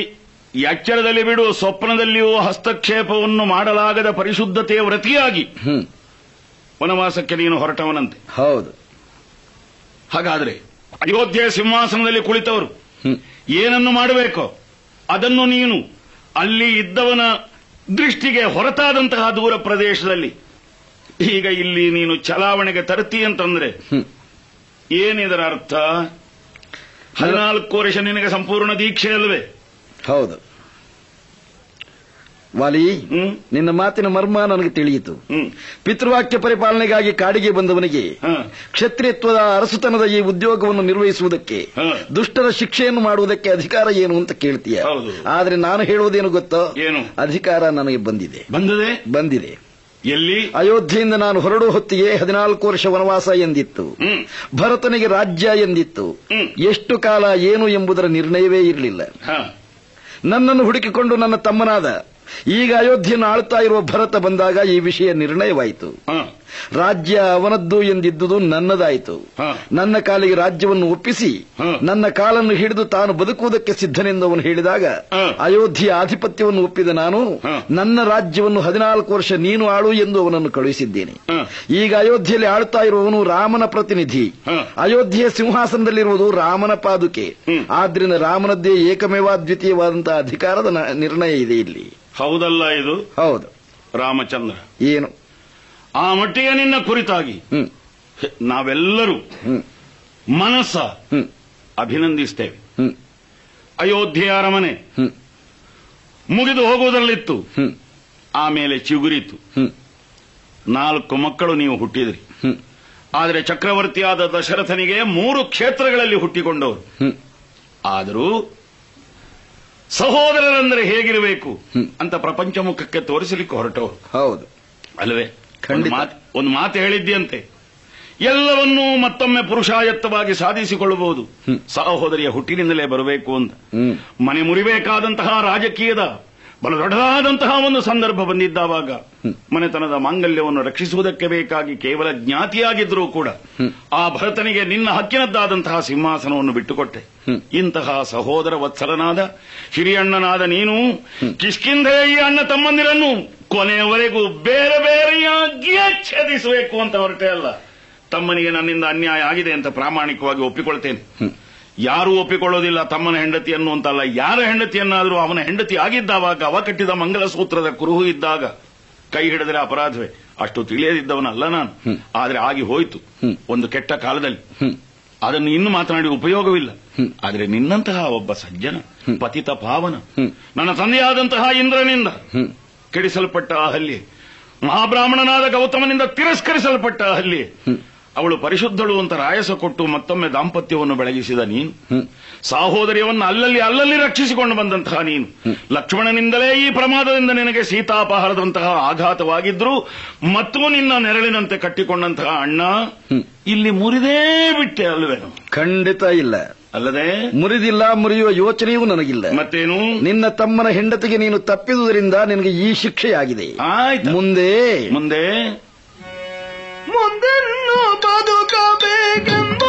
ಎಚ್ಚರದಲ್ಲಿ ಬಿಡುವ ಸ್ವಪ್ನದಲ್ಲಿಯೂ ಹಸ್ತಕ್ಷೇಪವನ್ನು ಮಾಡಲಾಗದ ಪರಿಶುದ್ಧತೆಯ ವ್ರತಿಯಾಗಿ. ವನವಾಸಕ್ಕೆ ನೀನು ಹೊರಟವನಂತೆ. ಹೌದು. ಹಾಗಾದರೆ ಅಯೋಧ್ಯೆಯ ಸಿಂಹಾಸನದಲ್ಲಿ ಕುಳಿತವರು ಏನನ್ನು ಮಾಡಬೇಕೋ ಅದನ್ನು ನೀನು ಅಲ್ಲಿ ಇದ್ದವನ ದೃಷ್ಟಿಗೆ ಹೊರತಾದಂತಹ ದೂರ ಪ್ರದೇಶದಲ್ಲಿ ಈಗ ಇಲ್ಲಿ ನೀನು ಚಲಾವಣೆಗೆ ತರ್ತಿ ಅಂತಂದ್ರೆ ಏನಿದರ ಅರ್ಥ ಹದಿನಾಲ್ಕು ವರ್ಷ ನಿನಗೆ ಸಂಪೂರ್ಣ ದೀಕ್ಷೆ ಅಲ್ವೇ? ಹೌದು. ವಾಲಿ ನಿನ್ನ ಮಾತಿನ ಮರ್ಮ ನನಗೆ ತಿಳಿಯಿತು. ಪಿತೃವಾಕ್ಯ ಪರಿಪಾಲನೆಗಾಗಿ ಕಾಡಿಗೆ ಬಂದವನಿಗೆ ಕ್ಷತ್ರಿಯತ್ವದ ಅರಸುತನದ ಈ ಉದ್ಯೋಗವನ್ನು ನಿರ್ವಹಿಸುವುದಕ್ಕೆ ದುಷ್ಟರ ಶಿಕ್ಷೆಯನ್ನು ಮಾಡುವುದಕ್ಕೆ ಅಧಿಕಾರ ಏನು ಅಂತ ಕೇಳ್ತೀಯ? ಆದ್ರೆ ನಾನು ಹೇಳುವುದೇನು ಗೊತ್ತೋ? ಅಧಿಕಾರ ನನಗೆ ಬಂದಿದೆ. ಬಂದಿದೆ? ಬಂದಿದೆ. ಎಲ್ಲಿ? ಅಯೋಧ್ಯೆಯಿಂದ ನಾನು ಹೊರಡುವ ಹೊತ್ತಿಗೆ ಹದಿನಾಲ್ಕು ವರ್ಷ ವನವಾಸ ಎಂದಿತ್ತು. ಭರತನಿಗೆ ರಾಜ್ಯ ಎಂದಿತ್ತು. ಎಷ್ಟು ಕಾಲ ಏನು ಎಂಬುದರ ನಿರ್ಣಯವೇ ಇರಲಿಲ್ಲ. ನನ್ನನ್ನು ಹುಡುಕಿಕೊಂಡು ನನ್ನ ತಮ್ಮನಾದ ಈಗ ಅಯೋಧ್ಯೆಯನ್ನು ಆಳ್ತಾ ಇರುವ ಭರತ ಬಂದಾಗ ಈ ವಿಷಯ ನಿರ್ಣಯವಾಯಿತು. ರಾಜ್ಯ ಅವನದ್ದು ಎಂದಿದ್ದುದು ನನ್ನದಾಯಿತು. ನನ್ನ ಕಾಲಿಗೆ ರಾಜ್ಯವನ್ನು ಒಪ್ಪಿಸಿ ನನ್ನ ಕಾಲನ್ನು ಹಿಡಿದು ತಾನು ಬದುಕುವುದಕ್ಕೆ ಸಿದ್ಧನೆಂದು ಅವನು ಹೇಳಿದಾಗ ಅಯೋಧ್ಯೆಯ ಆಧಿಪತ್ಯವನ್ನು ಒಪ್ಪಿದ ನಾನು ನನ್ನ ರಾಜ್ಯವನ್ನು ಹದಿನಾಲ್ಕು ವರ್ಷ ನೀನು ಆಳು ಎಂದು ಅವನನ್ನು ಕಳುಹಿಸಿದ್ದೇನೆ. ಈಗ ಅಯೋಧ್ಯೆಯಲ್ಲಿ ಆಳ್ತಾ ಇರುವವನು ರಾಮನ ಪ್ರತಿನಿಧಿ. ಅಯೋಧ್ಯೆಯ ಸಿಂಹಾಸನದಲ್ಲಿರುವುದು ರಾಮನ ಪಾದುಕೆ. ಆದ್ರಿಂದ ರಾಮನದ್ದೇ ಏಕಮೇವಾದ್ವಿತೀಯವಾದಂತಹ ಅಧಿಕಾರದ ನಿರ್ಣಯ ಇದೆ ಇಲ್ಲಿ. ಹೌದಲ್ಲ ಇದು? ಹೌದು. ರಾಮಚಂದ್ರ. ಏನು? ಆ ಮಟ್ಟಿಗೆ ನಿನ್ನ ಕುರಿತಾಗಿ. ನಾವೆಲ್ಲರೂ ಮನಸ್ಸ ಅಭಿನಂದಿಸ್ತೇವೆ. ಅಯೋಧ್ಯೆಯ ಅರಮನೆ ಮುಗಿದು ಹೋಗುವುದರಲ್ಲಿತ್ತು. ಆಮೇಲೆ ಚಿಗುರಿತು. ನಾಲ್ಕು ಮಕ್ಕಳು ನೀವು ಹುಟ್ಟಿದ್ರಿ. ಆದರೆ ಚಕ್ರವರ್ತಿಯಾದ ದಶರಥನಿಗೆ ಮೂರು ಕ್ಷೇತ್ರಗಳಲ್ಲಿ ಹುಟ್ಟಿಕೊಂಡವರು. ಆದರೂ ಸಹೋದರರೆಂದರೆ ಹೇಗಿರಬೇಕು ಅಂತ ಪ್ರಪಂಚ ಮುಖಕ್ಕೆ ತೋರಿಸಲಿಕ್ಕೆ ಹೊರಟವರು ಹೌದು. ಅಲ್ವೇ ಒಂದು ಮಾತು- ಒಂದು ಮಾತು ಹೇಳಿದ್ಯಂತೆ ಎಲ್ಲವನ್ನೂ ಮತ್ತೊಮ್ಮೆ ಪುರುಷಾಯತ್ತವಾಗಿ ಸಾಧಿಸಿಕೊಳ್ಳಬಹುದು. ಸಹೋದರಿಯ ಹುಟ್ಟಿನಿಂದಲೇ ಬರಬೇಕು ಅಂತ. ಮನೆ ಮುರಿಬೇಕಾದಂತಹ ರಾಜಕೀಯದ ಬಲ ದೊಡ್ಡದಾದಂತಹ ಒಂದು ಸಂದರ್ಭ ಬಂದಿದ್ದಾವಾಗ ಮನೆತನದ ಮಾಂಗಲ್ಯವನ್ನು ರಕ್ಷಿಸುವುದಕ್ಕೆ ಬೇಕಾಗಿ ಕೇವಲ ಜ್ಞಾತಿಯಾಗಿದ್ರೂ ಕೂಡ ಆ ಭರತನಿಗೆ ನಿನ್ನ ಹಕ್ಕಿನದ್ದಾದಂತಹ ಸಿಂಹಾಸನವನ್ನು ಬಿಟ್ಟುಕೊಟ್ಟೆ. ಇಂತಹ ಸಹೋದರ ವತ್ಸಲನಾದ ಹಿರಿಯಣ್ಣನಾದ ನೀನು ಕಿಷ್ಕಿಂಧೆಯ ಅಣ್ಣ ತಮ್ಮಂದಿರನ್ನು ಕೊನೆಯವರೆಗೂ ಬೇರೆ ಬೇರೆಯಾಗಿಯೇ ಛೇದಿಸಬೇಕು ಅಂತ ಹೊರಟೆ ಅಲ್ಲ. ತಮ್ಮನಿಗೆ ನನ್ನಿಂದ ಅನ್ಯಾಯ ಆಗಿದೆ ಅಂತ ಪ್ರಾಮಾಣಿಕವಾಗಿ ಒಪ್ಪಿಕೊಳ್ತೇನೆ. ಯಾರೂ ಒಪ್ಪಿಕೊಳ್ಳೋದಿಲ್ಲ ತಮ್ಮನ ಹೆಂಡತಿಯನ್ನು ಅಂತಲ್ಲ ಯಾರ ಹೆಂಡತಿಯನ್ನಾದರೂ ಅವನ ಹೆಂಡತಿ ಆಗಿದ್ದಾವಾಗ ಅವ ಕಟ್ಟಿದ ಮಂಗಲ ಸೂತ್ರದ ಕುರುಹು ಇದ್ದಾಗ ಕೈ ಹಿಡಿದರೆ ಅಪರಾಧವೇ. ಅಷ್ಟು ತಿಳಿಯದಿದ್ದವನಲ್ಲ ನಾನು. ಆದರೆ ಆಗಿ ಹೋಯಿತು. ಒಂದು ಕೆಟ್ಟ ಕಾಲದಲ್ಲಿ. ಅದನ್ನು ಇನ್ನು ಮಾತನಾಡಿ ಉಪಯೋಗವಿಲ್ಲ. ಆದರೆ ನಿನ್ನಂತಹ ಒಬ್ಬ ಸಜ್ಜನ ಪತಿತ ಪಾವನ ನನ್ನ ತಂದೆಯಾದಂತಹ ಇಂದ್ರನಿಂದ ಕೆಡಿಸಲ್ಪಟ್ಟ ಅಹಲ್ಯೆ ಮಹಾಬ್ರಾಹ್ಮಣನಾದ ಗೌತಮನಿಂದ ತಿರಸ್ಕರಿಸಲ್ಪಟ್ಟ ಅಹಲ್ಯೆ ಅವಳು ಪರಿಶುದ್ಧಳು ಅಂತ ರಾಯಸ ಕೊಟ್ಟು ಮತ್ತೊಮ್ಮೆ ದಾಂಪತ್ಯವನ್ನು ಬೆಳಗಿಸಿದ ನೀನು. ಸಹೋದರಿಯವನ್ನು ಅಲ್ಲಲ್ಲಿ ಅಲ್ಲಲ್ಲಿ ರಕ್ಷಿಸಿಕೊಂಡು ಬಂದಂತಹ ನೀನು. ಲಕ್ಷ್ಮಣನಿಂದಲೇ ಈ ಪ್ರಮಾದದಿಂದ ನಿನಗೆ ಸೀತಾಪಹಾರದಂತಹ ಆಘಾತವಾಗಿದ್ರು ಮತ್ತು ನಿನ್ನ ನೆರಳಿನಂತೆ ಕಟ್ಟಿಕೊಂಡಂತಹ ಅಣ್ಣ ಇಲ್ಲಿ ಮುರಿದೇ ಬಿಟ್ಟೆ ಅಲ್ವೇನು ಖಂಡಿತ ಇಲ್ಲ. ಅಲ್ಲದೆ? ಮುರಿದಿಲ್ಲ ಮುರಿಯುವ ಯೋಚನೆಯೂ ನನಗಿಲ್ಲ. ಮತ್ತೇನು? ನಿನ್ನ ತಮ್ಮನ ಹೆಂಡತಿಗೆ ನೀನು ತಪ್ಪಿದುದರಿಂದ ನಿನಗೆ ಈ ಶಿಕ್ಷೆಯಾಗಿದೆ. ಆಯ್ತು. ಮುಂದೆ ಮುಂದೆ? ಮುಂದೆನ್ನು ಬದುಕಬೇಕೆಂಬ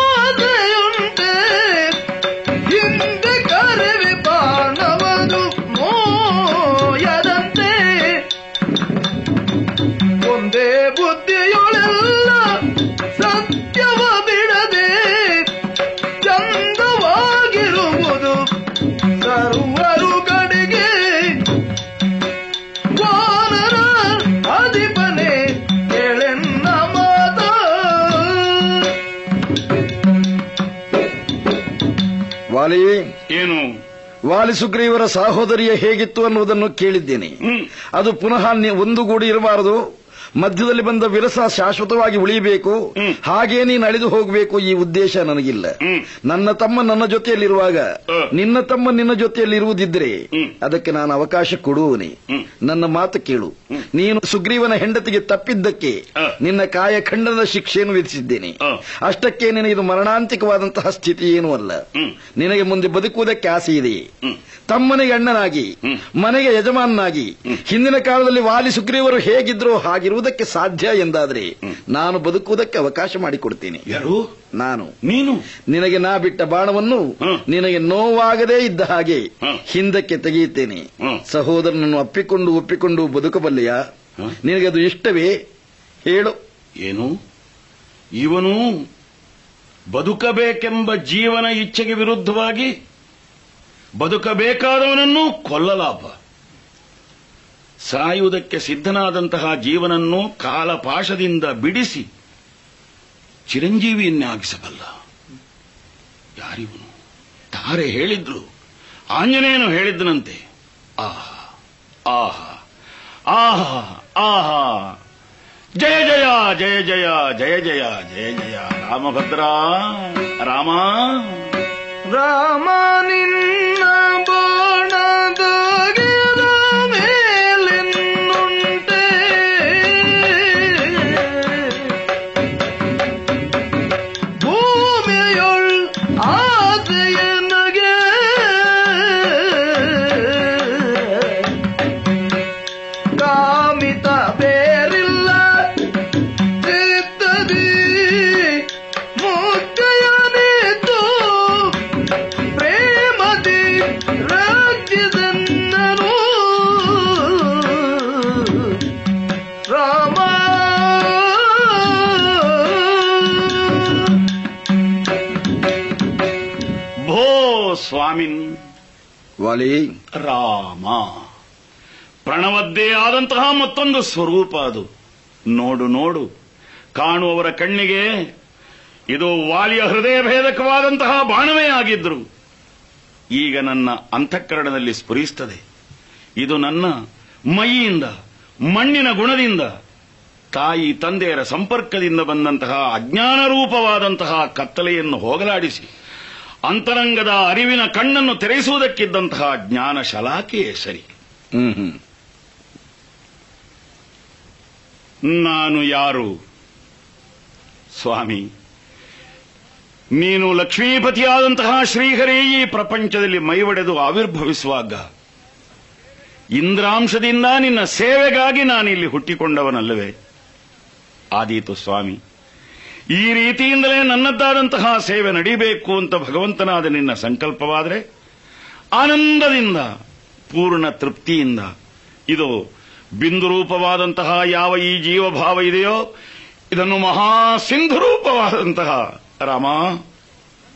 ವಾಲಿ ಸುಗ್ರೀವರ ಸಹೋದರಿಯ ಹೇಗಿತ್ತು ಅನ್ನುವುದನ್ನು ಕೇಳಿದ್ದೇನೆ. ಅದು ಪುನಃ ಒಂದುಗೂಡಿ ಇರಬಾರದು. ಮಧ್ಯದಲ್ಲಿ ಬಂದ ವಿರಸ ಶಾಶ್ವತವಾಗಿ ಉಳಿಯಬೇಕು. ಹಾಗೇ ನೀನು ಅಳಿದು ಹೋಗಬೇಕು ಈ ಉದ್ದೇಶ ನನಗಿಲ್ಲ. ನನ್ನ ತಮ್ಮ ನನ್ನ ಜೊತೆಯಲ್ಲಿರುವಾಗ ನಿನ್ನ ತಮ್ಮ ನಿನ್ನ ಜೊತೆಯಲ್ಲಿ ಇರುವುದಿದ್ರೆ ಅದಕ್ಕೆ ನಾನು ಅವಕಾಶ ಕೊಡುವನೆ ನನ್ನ ಮಾತು ಕೇಳು. ನೀನು ಸುಗ್ರೀವನ ಹೆಂಡತಿಗೆ ತಪ್ಪಿದ್ದಕ್ಕೆ ನಿನ್ನ ಕಾಯ ಖಂಡನದ ಶಿಕ್ಷೆಯನ್ನು ವಿಧಿಸಿದ್ದೇನೆ. ಅಷ್ಟಕ್ಕೆ ಇದು ಮರಣಾಂತಿಕವಾದಂತಹ ಸ್ಥಿತಿ ಏನೂ ಅಲ್ಲ. ನಿನಗೆ ಮುಂದೆ ಬದುಕುವುದಕ್ಕೆ ಆಸೆ ಇದೆ. ತಮ್ಮನಿಗೆ ಅಣ್ಣನಾಗಿ ಮನೆಗೆ ಯಜಮಾನನಾಗಿ ಹಿಂದಿನ ಕಾಲದಲ್ಲಿ ವಾಲಿ ಸುಗ್ರೀವರು ಹೇಗಿದ್ರು ಹಾಗಿರುವುದಕ್ಕೆ ಸಾಧ್ಯ ಎಂದಾದ್ರೆ ನಾನು ಬದುಕುವುದಕ್ಕೆ ಅವಕಾಶ ಮಾಡಿಕೊಡ್ತೀನಿ. ಯಾರು? ನಾನು. ನೀನು? ನಿನಗೆ ನಾ ಬಿಟ್ಟ ಬಾಣವನ್ನು ನಿನಗೆ ನೋವಾಗದೇ ಇದ್ದ ಹಾಗೆ ಹಿಂದಕ್ಕೆ ತೆಗೆಯುತ್ತೇನೆ. ಸಹೋದರನನ್ನು ಅಪ್ಪಿಕೊಂಡು ಒಪ್ಪಿಕೊಂಡು ಬದುಕಬಲ್ಲೆಯಾ? ನಿನಗೆ ಅದು ಇಷ್ಟವೇ? ಹೇಳು. ಏನು? ಇವನು ಬದುಕಬೇಕೆಂಬ ಜೀವನ ಇಚ್ಛೆಗೆ ವಿರುದ್ಧವಾಗಿ ಬದುಕಬೇಕಾದವನನ್ನು ಕೊಲ್ಲಲಾಭ. ಸಾಯುವುದಕ್ಕೆ ಸಿದ್ಧನಾದಂತಹ ಜೀವನನ್ನು ಕಾಲಪಾಶದಿಂದ ಬಿಡಿಸಿ ಚಿರಂಜೀವಿಯನ್ನಾಗಿಸಬಲ್ಲ. ಯಾರಿವನು? ತಾರೆ ಹೇಳಿದ್ರು. ಆಂಜನೇಯನು ಹೇಳಿದ್ದನಂತೆ. ಆಹ ಆಹ ಆಹ ಆಹ. ಜಯ ಜಯ ಜಯ ಜಯ ಜಯ ಜಯ ಜಯ ಜಯ. ರಾಮಭದ್ರ, ರಾಮ. ರಾಮ, ನಿನ್ನ ವಾಲಿ ರಾಮ. ಪ್ರಣವದ್ದೇ ಆದಂತಹ ಮತ್ತೊಂದು ಸ್ವರೂಪ ಅದು. ನೋಡು ನೋಡು. ಕಾಣುವವರ ಕಣ್ಣಿಗೆ ಇದು ವಾಲಿಯ ಹೃದಯ ಭೇದಕವಾದಂತಹ ಬಾಣವೇ ಆಗಿದ್ರು. ಈಗ ನನ್ನ ಅಂತಃಕರಣದಲ್ಲಿ ಸ್ಫುರಿಸ್ತದೆ. ಇದು ನನ್ನ ಮೈಯಿಂದ, ಮಣ್ಣಿನ ಗುಣದಿಂದ, ತಾಯಿ, ತಂದೆಯರ ಸಂಪರ್ಕದಿಂದ ಬಂದಂತಹ ಅಜ್ಞಾನ ರೂಪವಾದಂತಹ ಕತ್ತಲೆಯನ್ನು ಹೋಗಲಾಡಿಸಿ. ಅಂತರಂಗದ ಅರಿವಿನ ಕಣ್ಣನ್ನು ತೆರೆಸುವುದಕ್ಕಿದ್ದಂತಹ ಜ್ಞಾನ ಶಲಾಕೆಯೇ ಸರಿ. ನಾನು ಯಾರು? ಸ್ವಾಮಿ ನೀನು ಲಕ್ಷ್ಮೀಪತಿಯಾದಂತಹ ಶ್ರೀಹರೇ ಈ ಪ್ರಪಂಚದಲ್ಲಿ ಮೈವಡೆದು ಆವಿರ್ಭವಿಸುವಾಗ ಇಂದ್ರಾಂಶದಿಂದ ನಿನ್ನ ಸೇವೆಗಾಗಿ ನಾನಿಲ್ಲಿ ಹುಟ್ಟಿಕೊಂಡವನಲ್ಲವೇ? ಆದೀತು ಸ್ವಾಮಿ ಈ ರೀತಿಯಿಂದಲೇ ನನ್ನದ್ದಾದಂತಹ ಸೇವೆ ನಡೀಬೇಕು ಅಂತ ಭಗವಂತನಾದ ನಿನ್ನ ಸಂಕಲ್ಪವಾದರೆ ಆನಂದದಿಂದ, ಪೂರ್ಣ ತೃಪ್ತಿಯಿಂದ ಇದು ಬಿಂದು ರೂಪವಾದಂತಹ ಯಾವ ಈ ಜೀವಭಾವ ಇದೆಯೋ, ಇದನ್ನು ಮಹಾ ಸಿಂಧು ರೂಪವಾದಂತಹ ರಾಮ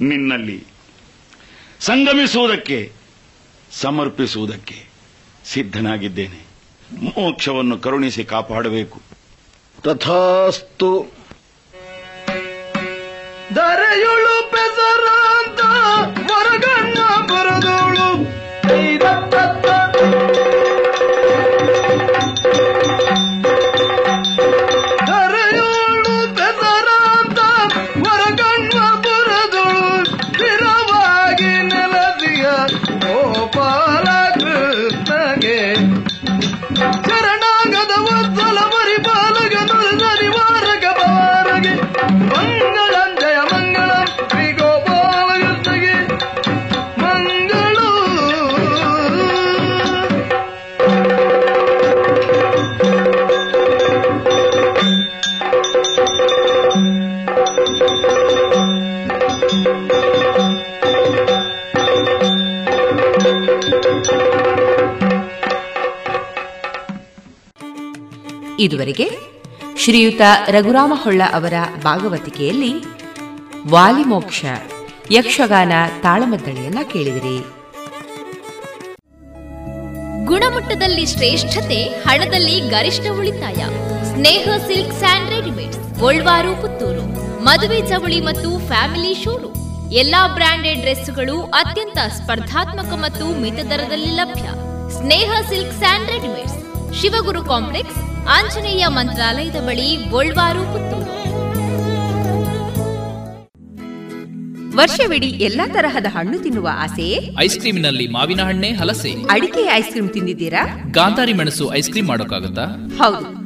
ನಿನ್ನಲ್ಲಿ ಸಂಗಮಿಸುವುದಕ್ಕೆ, ಸಮರ್ಪಿಸುವುದಕ್ಕೆ ಸಿದ್ಧನಾಗಿದ್ದೇನೆ. ಮೋಕ್ಷವನ್ನು ಕರುಣಿಸಿ ಕಾಪಾಡಬೇಕು. ತಥಾಸ್ತು ದರೆಯುಳು ಪೆಸರಾಂತ ಮರಗಣ್ಣ ಬರದೋಳು. ದರೆಯುಳು ಇದುವರೆಗೆ ಶ್ರೀಯುತ ರಘುರಾಮ ಹೊಳ್ಳ ಅವರ ಭಾಗವತಿಕೆಯಲ್ಲಿ ವಾಲಿಮೋಕ್ಷ ಯಕ್ಷಗಾನ ತಾಳಮದ್ದಳೆಯನ್ನ ಕೇಳಿದಿರಿ. ಗುಣಮಟ್ಟದಲ್ಲಿ ಶ್ರೇಷ್ಠತೆ, ಹಣದಲ್ಲಿ ಗರಿಷ್ಠ ಉಳಿತಾಯ. Sneha silks and readymade Puttur. ಮದುವೆ ಚವಳಿ ಮತ್ತು ಫ್ಯಾಮಿಲಿ ಶೋರೂಮ್. ಎಲ್ಲಾ ಬ್ರಾಂಡೆಡ್ ಡ್ರೆಸ್ಗಳು ಅತ್ಯಂತ ಸ್ಪರ್ಧಾತ್ಮಕ ಮತ್ತು ಮಿತ ದರದಲ್ಲಿ ಲಭ್ಯ. Sneha silk and readymades, Shivaguru complex Anjaneya ಮಂತ್ರಾಲಯದ ಬಳಿ ಗೋಲ್ವಾರು ಪುತ್ತೂರು. ವರ್ಷವಿಡೀ ಎಲ್ಲಾ ತರಹದ ಹಣ್ಣು ತಿನ್ನುವ ಆಸೆ? ಐಸ್ ಕ್ರೀಮಿನಲ್ಲಿ ಮಾವಿನ ಹಣ್ಣೆ ಹಲಸೆ. ಅಡಿಕೆ ಐಸ್ ಕ್ರೀಮ್ ತಿಂದಿದ್ದೀರಾ? ಗಾಂಧಾರಿ ಮೆಣಸು ಐಸ್ ಕ್ರೀಮ್ ಮಾಡೋಕ್ಕಾಗತ್ತಾ? ಹೌದು.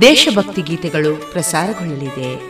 ದೇಶಭಕ್ತಿ ಗೀತೆಗಳು ಪ್ರಸಾರಗೊಳ್ಳಲಿದೆ.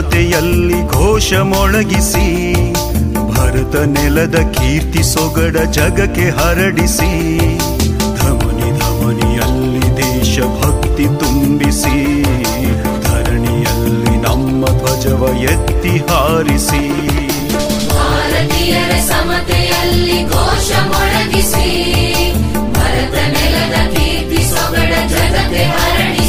ಘನತೆಯಲ್ಲಿ ಘೋಷ ಮೊಳಗಿಸಿ ಭರತ ನೆಲದ ಕೀರ್ತಿ ಸೊಗಡ ಜಗಕ್ಕೆ ಹರಡಿಸಿ, ಧಮನಿ ಧಮನಿಯಲ್ಲಿ ದೇಶ ಭಕ್ತಿ ತುಂಬಿಸಿ, ಧರಣಿಯಲ್ಲಿ ನಮ್ಮ ಧ್ವಜವ ಎತ್ತಿ ಹಾರಿಸಿ. ಭಾರತೀಯರ ಸಮತೆಯಲ್ಲಿ ಘೋಷ ಮೊಳಗಿಸಿ ಭರತ ನೆಲದ ಕೀರ್ತಿ ಸೊಗಡ ಜಗತ್ತೆ ಹರಡಿ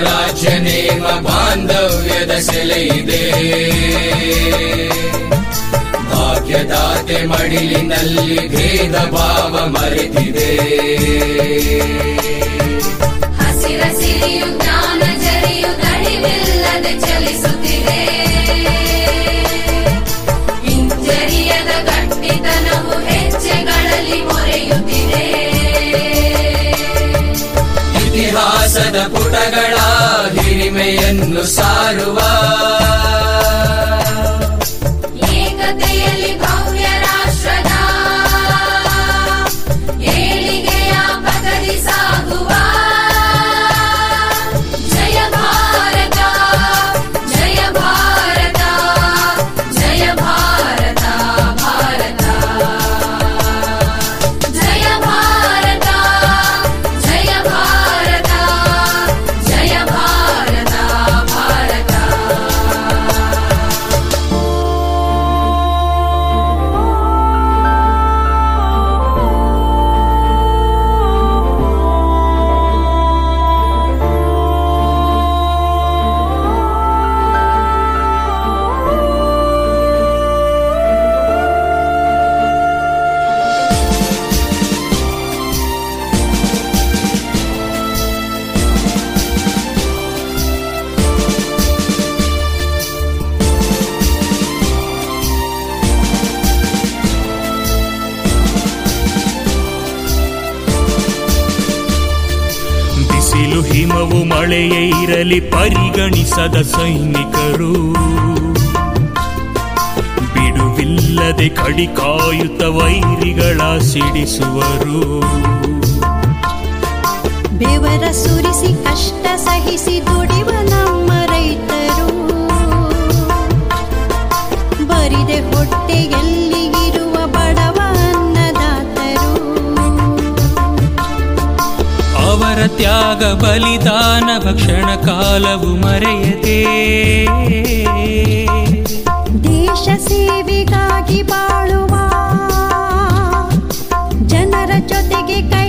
ರಾಜನೇಮ ಬಾಂಧವ್ಯದ ಸೆಲೆಯಿದೆ ಭಾಗ್ಯದಾತೆ ಮಡಿಲಿನಲ್ಲಿ ಭೇದ ಭಾವ ಮರೆತಿದೆ. ಹಸಿರಸಿರಿಯು ಜ್ಞಾನ ಜರಿಯು ತಡಿವಿಲ್ಲದೆ ಚಲಿಸುತ್ತಿದೆ. ಪುಟಗಳ ಹಿರಿಮೆಯನ್ನು ಸಾರುವ ಪರಿಗಣಿಸದ ಸೈನಿಕರು. ಬಿಡುವಿಲ್ಲದೆ ಕಡಿಕಾಯುತ ವೈರಿಗಳ ಸಿಡಿಸುವರು. ಬೆವರ ಸುರಿಸಿ ಕಷ್ಟ ಸಹಿಸಿ ದುಡಿವ ತ್ಯಾಗ ಬಲಿದಾನ ಭಕ್ಷಣ ಕಾಲವು ಮರೆಯದೆ. ದೇಶ ಸೇವೆಗಾಗಿ ಬಾಳುವ ಜನರ ಜೊತೆಗೆ ಕೈ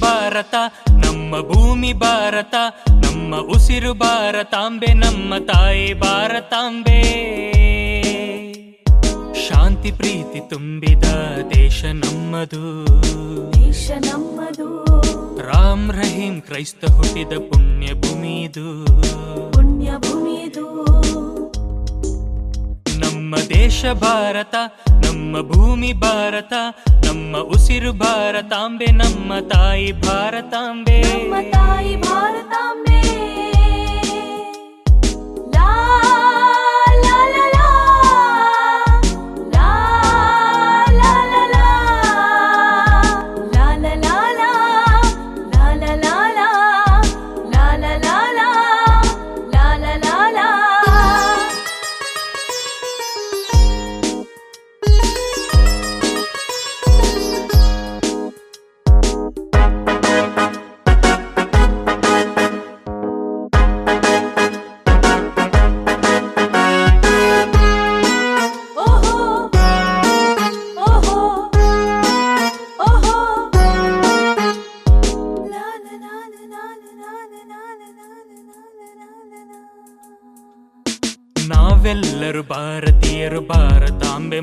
ಭಾರತ ನಮ್ಮ ಭೂಮಿ ಭಾರತ ನಮ್ಮ ಉಸಿರು ಭಾರತಾಂಬೆ ನಮ್ಮ ತಾಯಿ ಭಾರತಾಂಬೆ ಶಾಂತಿ ಪ್ರೀತಿ ತುಂಬಿದ ದೇಶ ನಮ್ಮದು. ದೇಶ ನಮ್ಮದು. ರಾಮ್ ರಹೀಂ ಕ್ರೈಸ್ತ ಹುಟ್ಟಿದ ಪುಣ್ಯ ಭೂಮಿದು. ಪುಣ್ಯ ಭೂಮಿದು. ನಮ್ಮ ದೇಶ ಭಾರತ ನಮ್ಮ ಭೂಮಿ ಭಾರತ ನಮ್ಮ ಉಸಿರು ಭಾರತಾಂಬೆ ನಮ್ಮ ತಾಯಿ ಭಾರತಾಂಬೆ ನಮ್ಮ ತಾಯಿ ಭಾರತಾಂಬೆ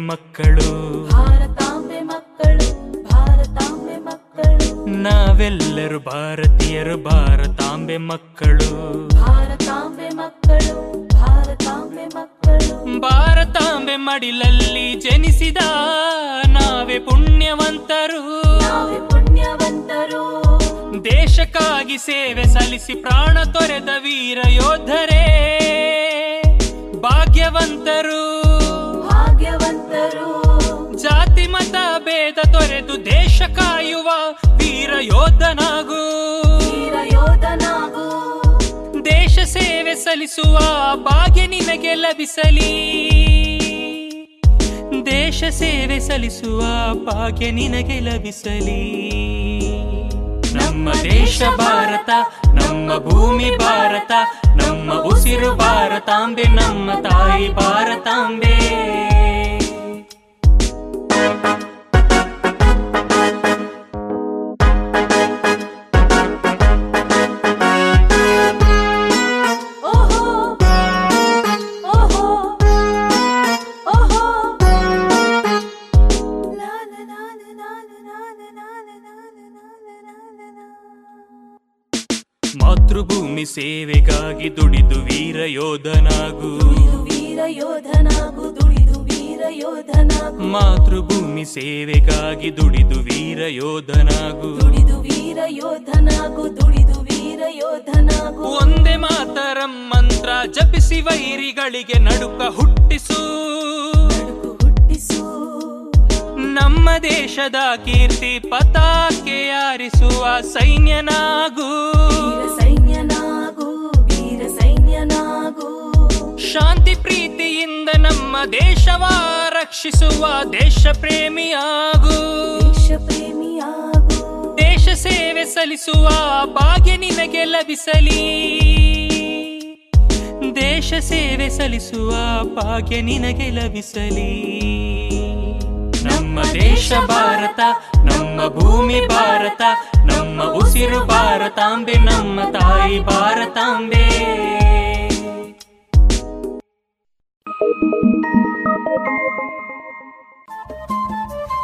ಮಕ್ಕಳು. ಭಾರತಾಂಬೆ ಮಕ್ಕಳು ಭಾರತಾಂಬೆ ಮಕ್ಕಳು. ನಾವೆಲ್ಲರೂ ಭಾರತೀಯರು ಭಾರತಾಂಬೆ ಮಕ್ಕಳು. ಭಾರತಾಂಬೆ ಮಕ್ಕಳು ಭಾರತಾಂಬೆ ಮಕ್ಕಳು. ಭಾರತಾಂಬೆ ಮಡಿಲಲ್ಲಿ ಜನಿಸಿದ ನಾವೇ ಪುಣ್ಯವಂತರು. ಪುಣ್ಯವಂತರು. ದೇಶಕ್ಕಾಗಿ ಸೇವೆ ಸಲ್ಲಿಸಿ ಪ್ರಾಣ ತೊರೆದ ವೀರ ಯೋಧರೇ ಭಾಗ್ಯವಂತರು. ಭೇದ ತೊರೆದು ದೇಶ ಕಾಯುವ ವೀರ ಯೋಧನಾಗು. ದೇಶ ಸೇವೆ ಸಲ್ಲಿಸುವ ಭಾಗ್ಯ ನಿನಗೆ ಲಭಿಸಲಿ. ದೇಶ ಸೇವೆ ಸಲ್ಲಿಸುವ ಭಾಗ್ಯ ನಿನಗೆ ಲಭಿಸಲಿ. ನಮ್ಮ ದೇಶ ಭಾರತ ನಮ್ಮ ಭೂಮಿ ಭಾರತ ನಮ್ಮ ಉಸಿರು ಭಾರತಾಂಬೆ ನಮ್ಮ ತಾಯಿ ಭಾರತಾಂಬೆ. ಮಾತೃಭೂಮಿ ಸೇವೆಗಾಗಿ ದುಡಿದು ವೀರ ಯೋಧನಾಗು. ವೀರ ಯೋಧನಾಗು ದುಡಿದು ವೀರ ಯೋಧನಾಗು. ಮಾತೃಭೂಮಿ ಸೇವೆಗಾಗಿ ದುಡಿದು ವೀರ ಯೋಧನಾಗು. ದುಡಿದು ವೀರ ಯೋಧನಾಗು ದುಡಿದು ವೀರ ಯೋಧನಾಗು. ಒಂದೇ ಮಾತರಂ ಮಂತ್ರ ಜಪಿಸಿ ವೈರಿಗಳಿಗೆ ನಡುಕ ಹುಟ್ಟಿಸು. ನಮ್ಮ ದೇಶದ ಕೀರ್ತಿ ಪತಾಕೆ ಆರಿಸುವ ಸೈನ್ಯನಾಗು. ಶಾಂತಿ ಪ್ರೀತಿಯಿಂದ ನಮ್ಮ ದೇಶವ ರಕ್ಷಿಸುವ ದೇಶ ಪ್ರೇಮಿಯಾಗು ದೇಶ ಸೇವೆ ಸಲ್ಲಿಸುವ ಭಾಗ್ಯ ನಿನಗೆ ಲಭಿಸಲಿ. ದೇಶ ಸೇವೆ ಸಲ್ಲಿಸುವ ಭಾಗ್ಯ ನಿನಗೆ ಲಭಿಸಲಿ. ನಮ್ಮ ದೇಶ ಭಾರತ, ನಮ್ಮ ಭೂಮಿ ಭಾರತ, ನಮ್ಮ ಉಸಿರು ಭಾರತಾಂಬೆ, ನಮ್ಮ ತಾಯಿ ಭಾರತಾಂಬೆ.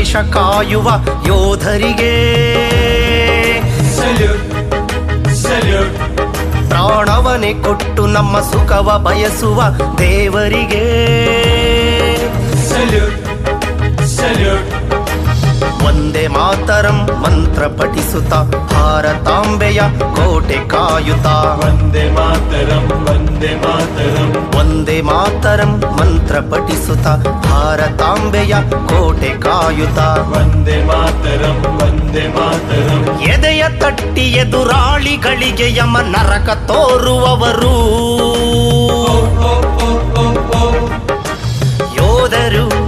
ದೇಶ ಕಾಯುವ ಯೋಧರಿಗೆ. ಪ್ರಾಣವನೇ ಕೊಟ್ಟು ನಮ್ಮ ಸುಖವ ಬಯಸುವ ದೇವರಿಗೆ. ಸಲ್ಯೂಟ್ ಒಂದೇ ಮಾತರಂ ಮಂತ್ರ ಪಠಿಸುತ್ತ ಭಾರತಾಂಬೆಯ ಕೋಟೆ ಕಾಯುತ್ತ. ವಂದೇ ಮಾತರಂ ವಂದೇ ಮಾತರಂ. ಒಂದೇ ಮಾತರಂ ಮಂತ್ರ ಪಠಿಸುತ್ತ ಭಾರತಾಂಬೆಯ ಕೋಟೆ ಕಾಯುತ್ತ. ವಂದೇ ಮಾತರಂ ವಂದೇ ಮಾತರಂ. ಎದೆಯ ತಟ್ಟಿ ಎದುರಾಳಿಗಳಿಗೆ ಯಮ ನರಕ ತೋರುವವರು. ಯೋಧರು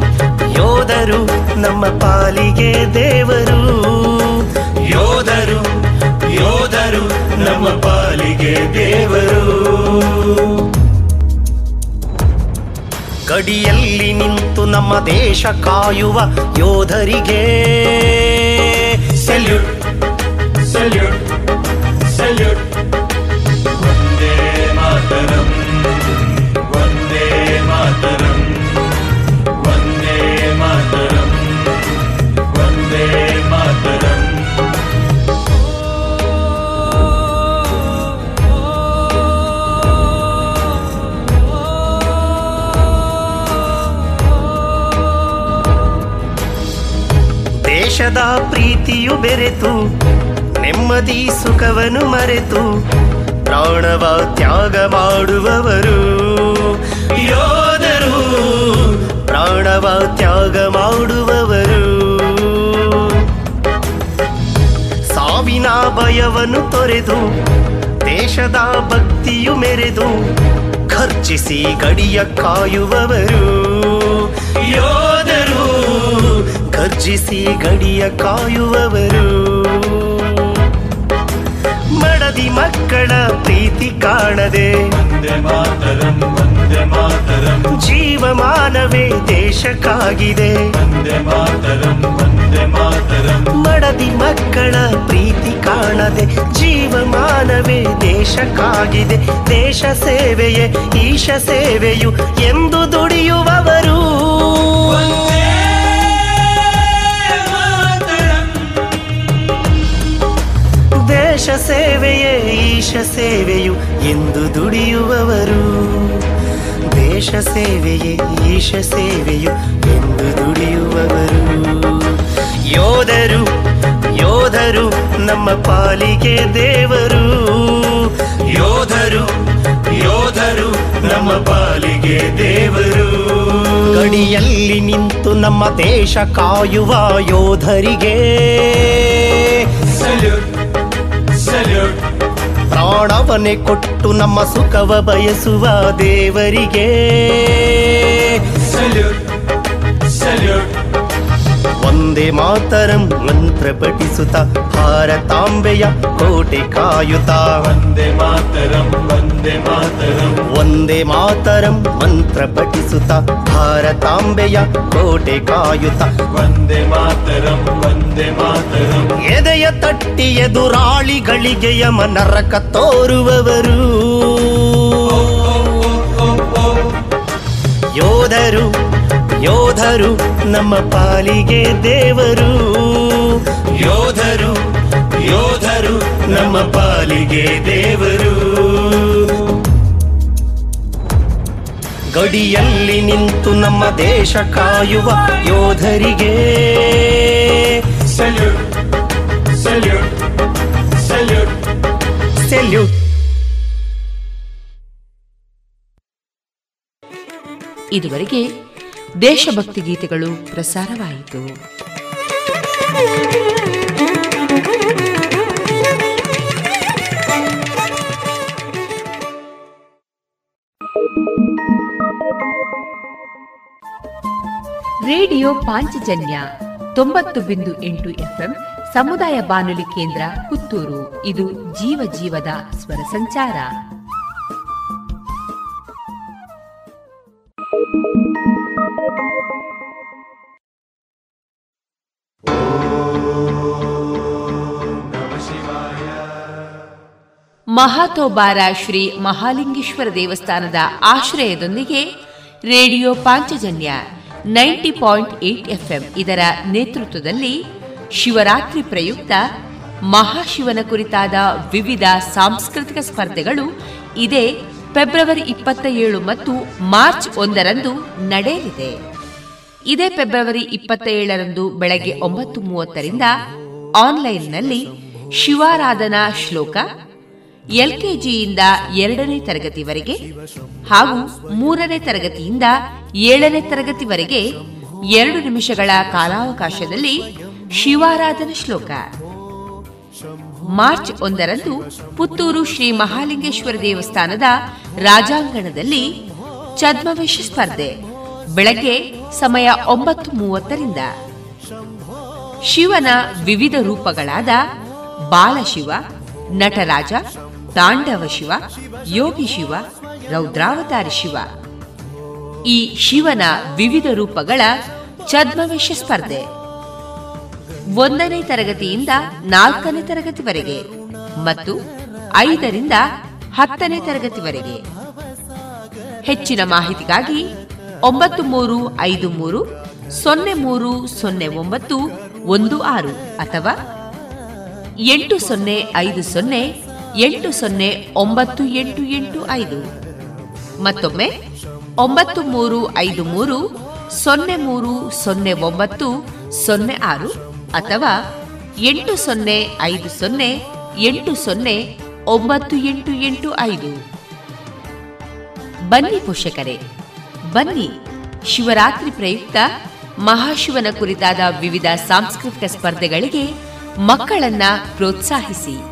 ಯೋಧರು, ನಮ್ಮ ಪಾಲಿಗೆ ದೇವರು. ಯೋಧರು ಯೋಧರು, ನಮ್ಮ ಪಾಲಿಗೆ ದೇವರು. ಗಡಿಯಲ್ಲಿ ನಿಂತು ನಮ್ಮ ದೇಶ ಕಾಯುವ ಯೋಧರಿಗೆ. ಸಲ್ಯೂಟ್ ಸಲ್ಯೂಟ್ ಸಲ್ಯೂಟ್ ಒಂದೇ ಮಾತರಂ. ದೇಶದ ಪ್ರೀತಿಯು ಬೆರೆತು, ನೆಮ್ಮದಿ ಸುಖವನ್ನು ಮರೆತು, ಪ್ರಾಣವ ತ್ಯಾಗ ಮಾಡುವವರು. ಯೋಧರು, ಪ್ರಾಣವ ತ್ಯಾಗ ಮಾಡುವವರು. ಸಾವಿನ ಭಯವನ್ನು ತೊರೆದು, ದೇಶದ ಭಕ್ತಿಯು ಮೆರೆದು ಖರ್ಚಿಸಿ ಗಡಿಯ ಕಾಯುವವರು. ಗರ್ಜಿಸಿ ಗಡಿಯ ಕಾಯುವವರು. ಮಡದಿ ಮಕ್ಕಳ ಪ್ರೀತಿ ಕಾಣದೆ. ವಂದೇ ಮಾತರಂ ವಂದೇ ಮಾತರಂ. ಜೀವ ಜೀವಮಾನವೇ ದೇಶಕ್ಕಾಗಿದೆ. ವಂದೇ ಮಾತರಂ ವಂದೇ ಮಾತರಂ. ಮಡದಿ ಮಕ್ಕಳ ಪ್ರೀತಿ ಕಾಣದೆ. ಜೀವಮಾನವೇ ದೇಶಕ್ಕಾಗಿದೆ. ದೇಶ ಸೇವೆಯೇ ಈಶ ಸೇವೆಯು ಎಂದು ದುಡಿಯುವವರು ಸೇವೆಯೇ ಈಶ ಸೇವೆಯು ಎಂದು ದುಡಿಯುವವರು. ದೇಶ ಸೇವೆಯೇ ಈಶ ಸೇವೆಯು ಎಂದು ದುಡಿಯುವವರು. ಯೋಧರು ಯೋಧರು, ನಮ್ಮ ಪಾಲಿಗೆ ದೇವರು. ಯೋಧರು ಯೋಧರು, ನಮ್ಮ ಪಾಲಿಗೆ ದೇವರು. ಗಡಿಯಲ್ಲಿ ನಿಂತು ನಮ್ಮ ದೇಶ ಕಾಯುವ ಯೋಧರಿಗೆ. ಸಲ್ಯೂಟ್ ಪ್ರಾಣವನ್ನೇ ಕೊಟ್ಟು ನಮ್ಮ ಸುಖವ ಬಯಸುವ ದೇವರಿಗೆ. ಸಲ್ಯೂಟ್ ಒಂದೇ ಮಾತರಂ ಮಂತ್ರ ಪಠಿಸುತ್ತ ಭಾರತಾಂಬೆಯ ಕೋಟೆ ಕಾಯುತ್ತ. ವಂದೇ ಮಾತರಂ ವಂದೇ ಮಾತರಂ. ಒಂದೇ ಮಾತರಂ ಮಂತ್ರ ಪಠಿಸುತ್ತ ಭಾರತಾಂಬೆಯ ಕೋಟೆ ಕಾಯುತ್ತ. ವಂದೇ ಮಾತರಂ ವಂದೇ ಮಾತರಂ. ಎದೆಯ ತಟ್ಟಿ ಎದುರಾಳಿಗಳಿಗೆ ಯಮ ನರಕ ತೋರುವವರು. ಯೋಧರು ಯೋಧರು ನಮ್ಮ ಪಾಲಿಗೆ ದೇವರು. ಯೋಧರು ಯೋಧರು ನಮ್ಮ ಪಾಲಿಗೆ ದೇವರು. ಗಡಿಯಲ್ಲಿ ನಿಂತು ನಮ್ಮ ದೇಶ ಕಾಯುವ ಯೋಧರಿಗೆ. ಸಲ್ಯೂಟ್ ಸಲ್ಯೂಟ್ ಸಲ್ಯೂಟ್ ಸೆಲ್ಯೂಟ್ ಇದುವರೆಗೆ ದೇಶಭಕ್ತಿ ಗೀತೆಗಳು ಪ್ರಸಾರವಾಯಿತು. ರೇಡಿಯೋ ಪಾಂಚಜನ್ಯ ತೊಂಬತ್ತು ಬಿಂದು ಎಂಟು ಎಫ್ಎಂ ಸಮುದಾಯ ಬಾನುಲಿ ಕೇಂದ್ರ ಪುತ್ತೂರು. ಇದು ಜೀವ ಜೀವದ ಸ್ವರ ಸಂಚಾರ. ಮಹಾತೋಬಾರ ಶ್ರೀ ಮಹಾಲಿಂಗೇಶ್ವರ ದೇವಸ್ಥಾನದ ಆಶ್ರಯದೊಂದಿಗೆ radio Panchajanya ninety point eight FM ಇದರ ನೇತೃತ್ವದಲ್ಲಿ ಶಿವರಾತ್ರಿ ಪ್ರಯುಕ್ತ ಮಹಾಶಿವನ ಕುರಿತಾದ ವಿವಿಧ ಸಾಂಸ್ಕೃತಿಕ ಸ್ಪರ್ಧೆಗಳು ಇದೇ ಫೆಬ್ರವರಿ ಇಪ್ಪತ್ತ ಏಳು ಮತ್ತು ಮಾರ್ಚ್ ಒಂದರಂದು ನಡೆಯಲಿದೆ. ಇದೇ ಫೆಬ್ರವರಿ ಇಪ್ಪತ್ತ ಏಳರಂದು ಬೆಳಗ್ಗೆ ಒಂಬತ್ತು ಮೂವತ್ತರಿಂದ ಆನ್ಲೈನ್ನಲ್ಲಿ ಶಿವಾರಾಧನಾ ಶ್ಲೋಕ ಎಲ್ಕೆಜಿಯಿಂದ ಎರಡನೇ ತರಗತಿವರೆಗೆ ಹಾಗೂ ಮೂರನೇ ತರಗತಿಯಿಂದ ಏಳನೇ ತರಗತಿವರೆಗೆ ಎರಡು ನಿಮಿಷಗಳ ಕಾಲಾವಕಾಶದಲ್ಲಿ ಶಿವಾರಾಧನ ಶ್ಲೋಕ. ಮಾರ್ಚ್ ಒಂದರಂದು ಪುತ್ತೂರು ಶ್ರೀ ಮಹಾಲಿಂಗೇಶ್ವರ ದೇವಸ್ಥಾನದ ರಾಜಾಂಗಣದಲ್ಲಿ ಛದ್ಮವೇಶ ಸ್ಪರ್ಧೆ. ಬೆಳಗ್ಗೆ ಸಮಯ ಒಂಬತ್ತು ಮೂವತ್ತರಿಂದ. ಶಿವನ ವಿವಿಧ ರೂಪಗಳಾದ ಬಾಲಶಿವ, ನಟರಾಜ, ತಾಂಡವ ಶಿವ, ಯೋಗಿ ಶಿವ, ರೌದ್ರಾವತಾರಿ ಶಿವ. ಈ ಶಿವನ ವಿವಿಧ ರೂಪಗಳ ಛದ್ಮವೇಶ ಸ್ಪರ್ಧೆ. ಒಂದನೇ ತರಗತಿಯಿಂದ ನಾಲ್ಕನೇ ತರಗತಿವರೆಗೆ ಮತ್ತು ಐದರಿಂದ ಹತ್ತನೇ ತರಗತಿವರೆಗೆ. ಹೆಚ್ಚಿನ ಮಾಹಿತಿಗಾಗಿ ಒಂಬತ್ತು ಮೂರು ಐದು ಮೂರು, ಸೊನ್ನೆ ಮೂರು ಸೊನ್ನೆ ಒಂಬತ್ತು ಒಂದು ಆರು ಅಥವಾ ಎಂಟು ಸೊನ್ನೆ ಐದು ಸೊನ್ನೆ ಎಂಟು ಸೊನ್ನೆ ಒಂಬತ್ತು ಎಂಟು ಎಂಟು ಐದು. ಮತ್ತೊಮ್ಮೆ ಒಂಬತ್ತು ಮೂರು ಐದು ಮೂರು ಸೊನ್ನೆ ಮೂರು ಸೊನ್ನೆ ಒಂಬತ್ತು ಸೊನ್ನೆ ಆರು ಅಥವಾ ಎಂಟು ಸೊನ್ನೆ ಐದು ಸೊನ್ನೆ ಎಂಟು ಸೊನ್ನೆ ಒಂಬತ್ತು ಎಂಟು ಎಂಟು ಐದು. ಬನ್ನಿ ಪೋಷಕರೇ ಬನ್ನಿ. ಶಿವರಾತ್ರಿ ಪ್ರಯುಕ್ತ ಮಹಾಶಿವನ ಕುರಿತಾದ ವಿವಿಧ ಸಾಂಸ್ಕೃತಿಕ ಸ್ಪರ್ಧೆಗಳಿಗೆ ಮಕ್ಕಳನ್ನ ಪ್ರೋತ್ಸಾಹಿಸಿ.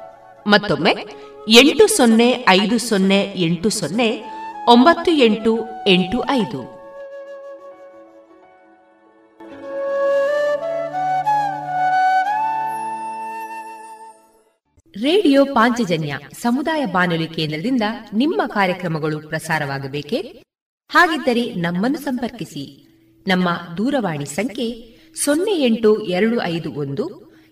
ಮತ್ತೊಮ್ಮೆ ಎಂಟು ಸೊನ್ನೆ ಐದು ಸೊನ್ನೆ ಎಂಟು ಸೊನ್ನೆ ಒಂಬತ್ತು ಎಂಟು ಎಂಟು ಐದು. ರೇಡಿಯೋ ಪಾಂಚಜನ್ಯ ಸಮುದಾಯ ಬಾನುಲಿ ಕೇಂದ್ರದಿಂದ ನಿಮ್ಮ ಕಾರ್ಯಕ್ರಮಗಳು ಪ್ರಸಾರವಾಗಬೇಕೆ? ಹಾಗಿದ್ದರೆ ನಮ್ಮನ್ನು ಸಂಪರ್ಕಿಸಿ. ನಮ್ಮ ದೂರವಾಣಿ ಸಂಖ್ಯೆ ಸೊನ್ನೆ ಎಂಟು ಎರಡು ಐದು ಒಂದು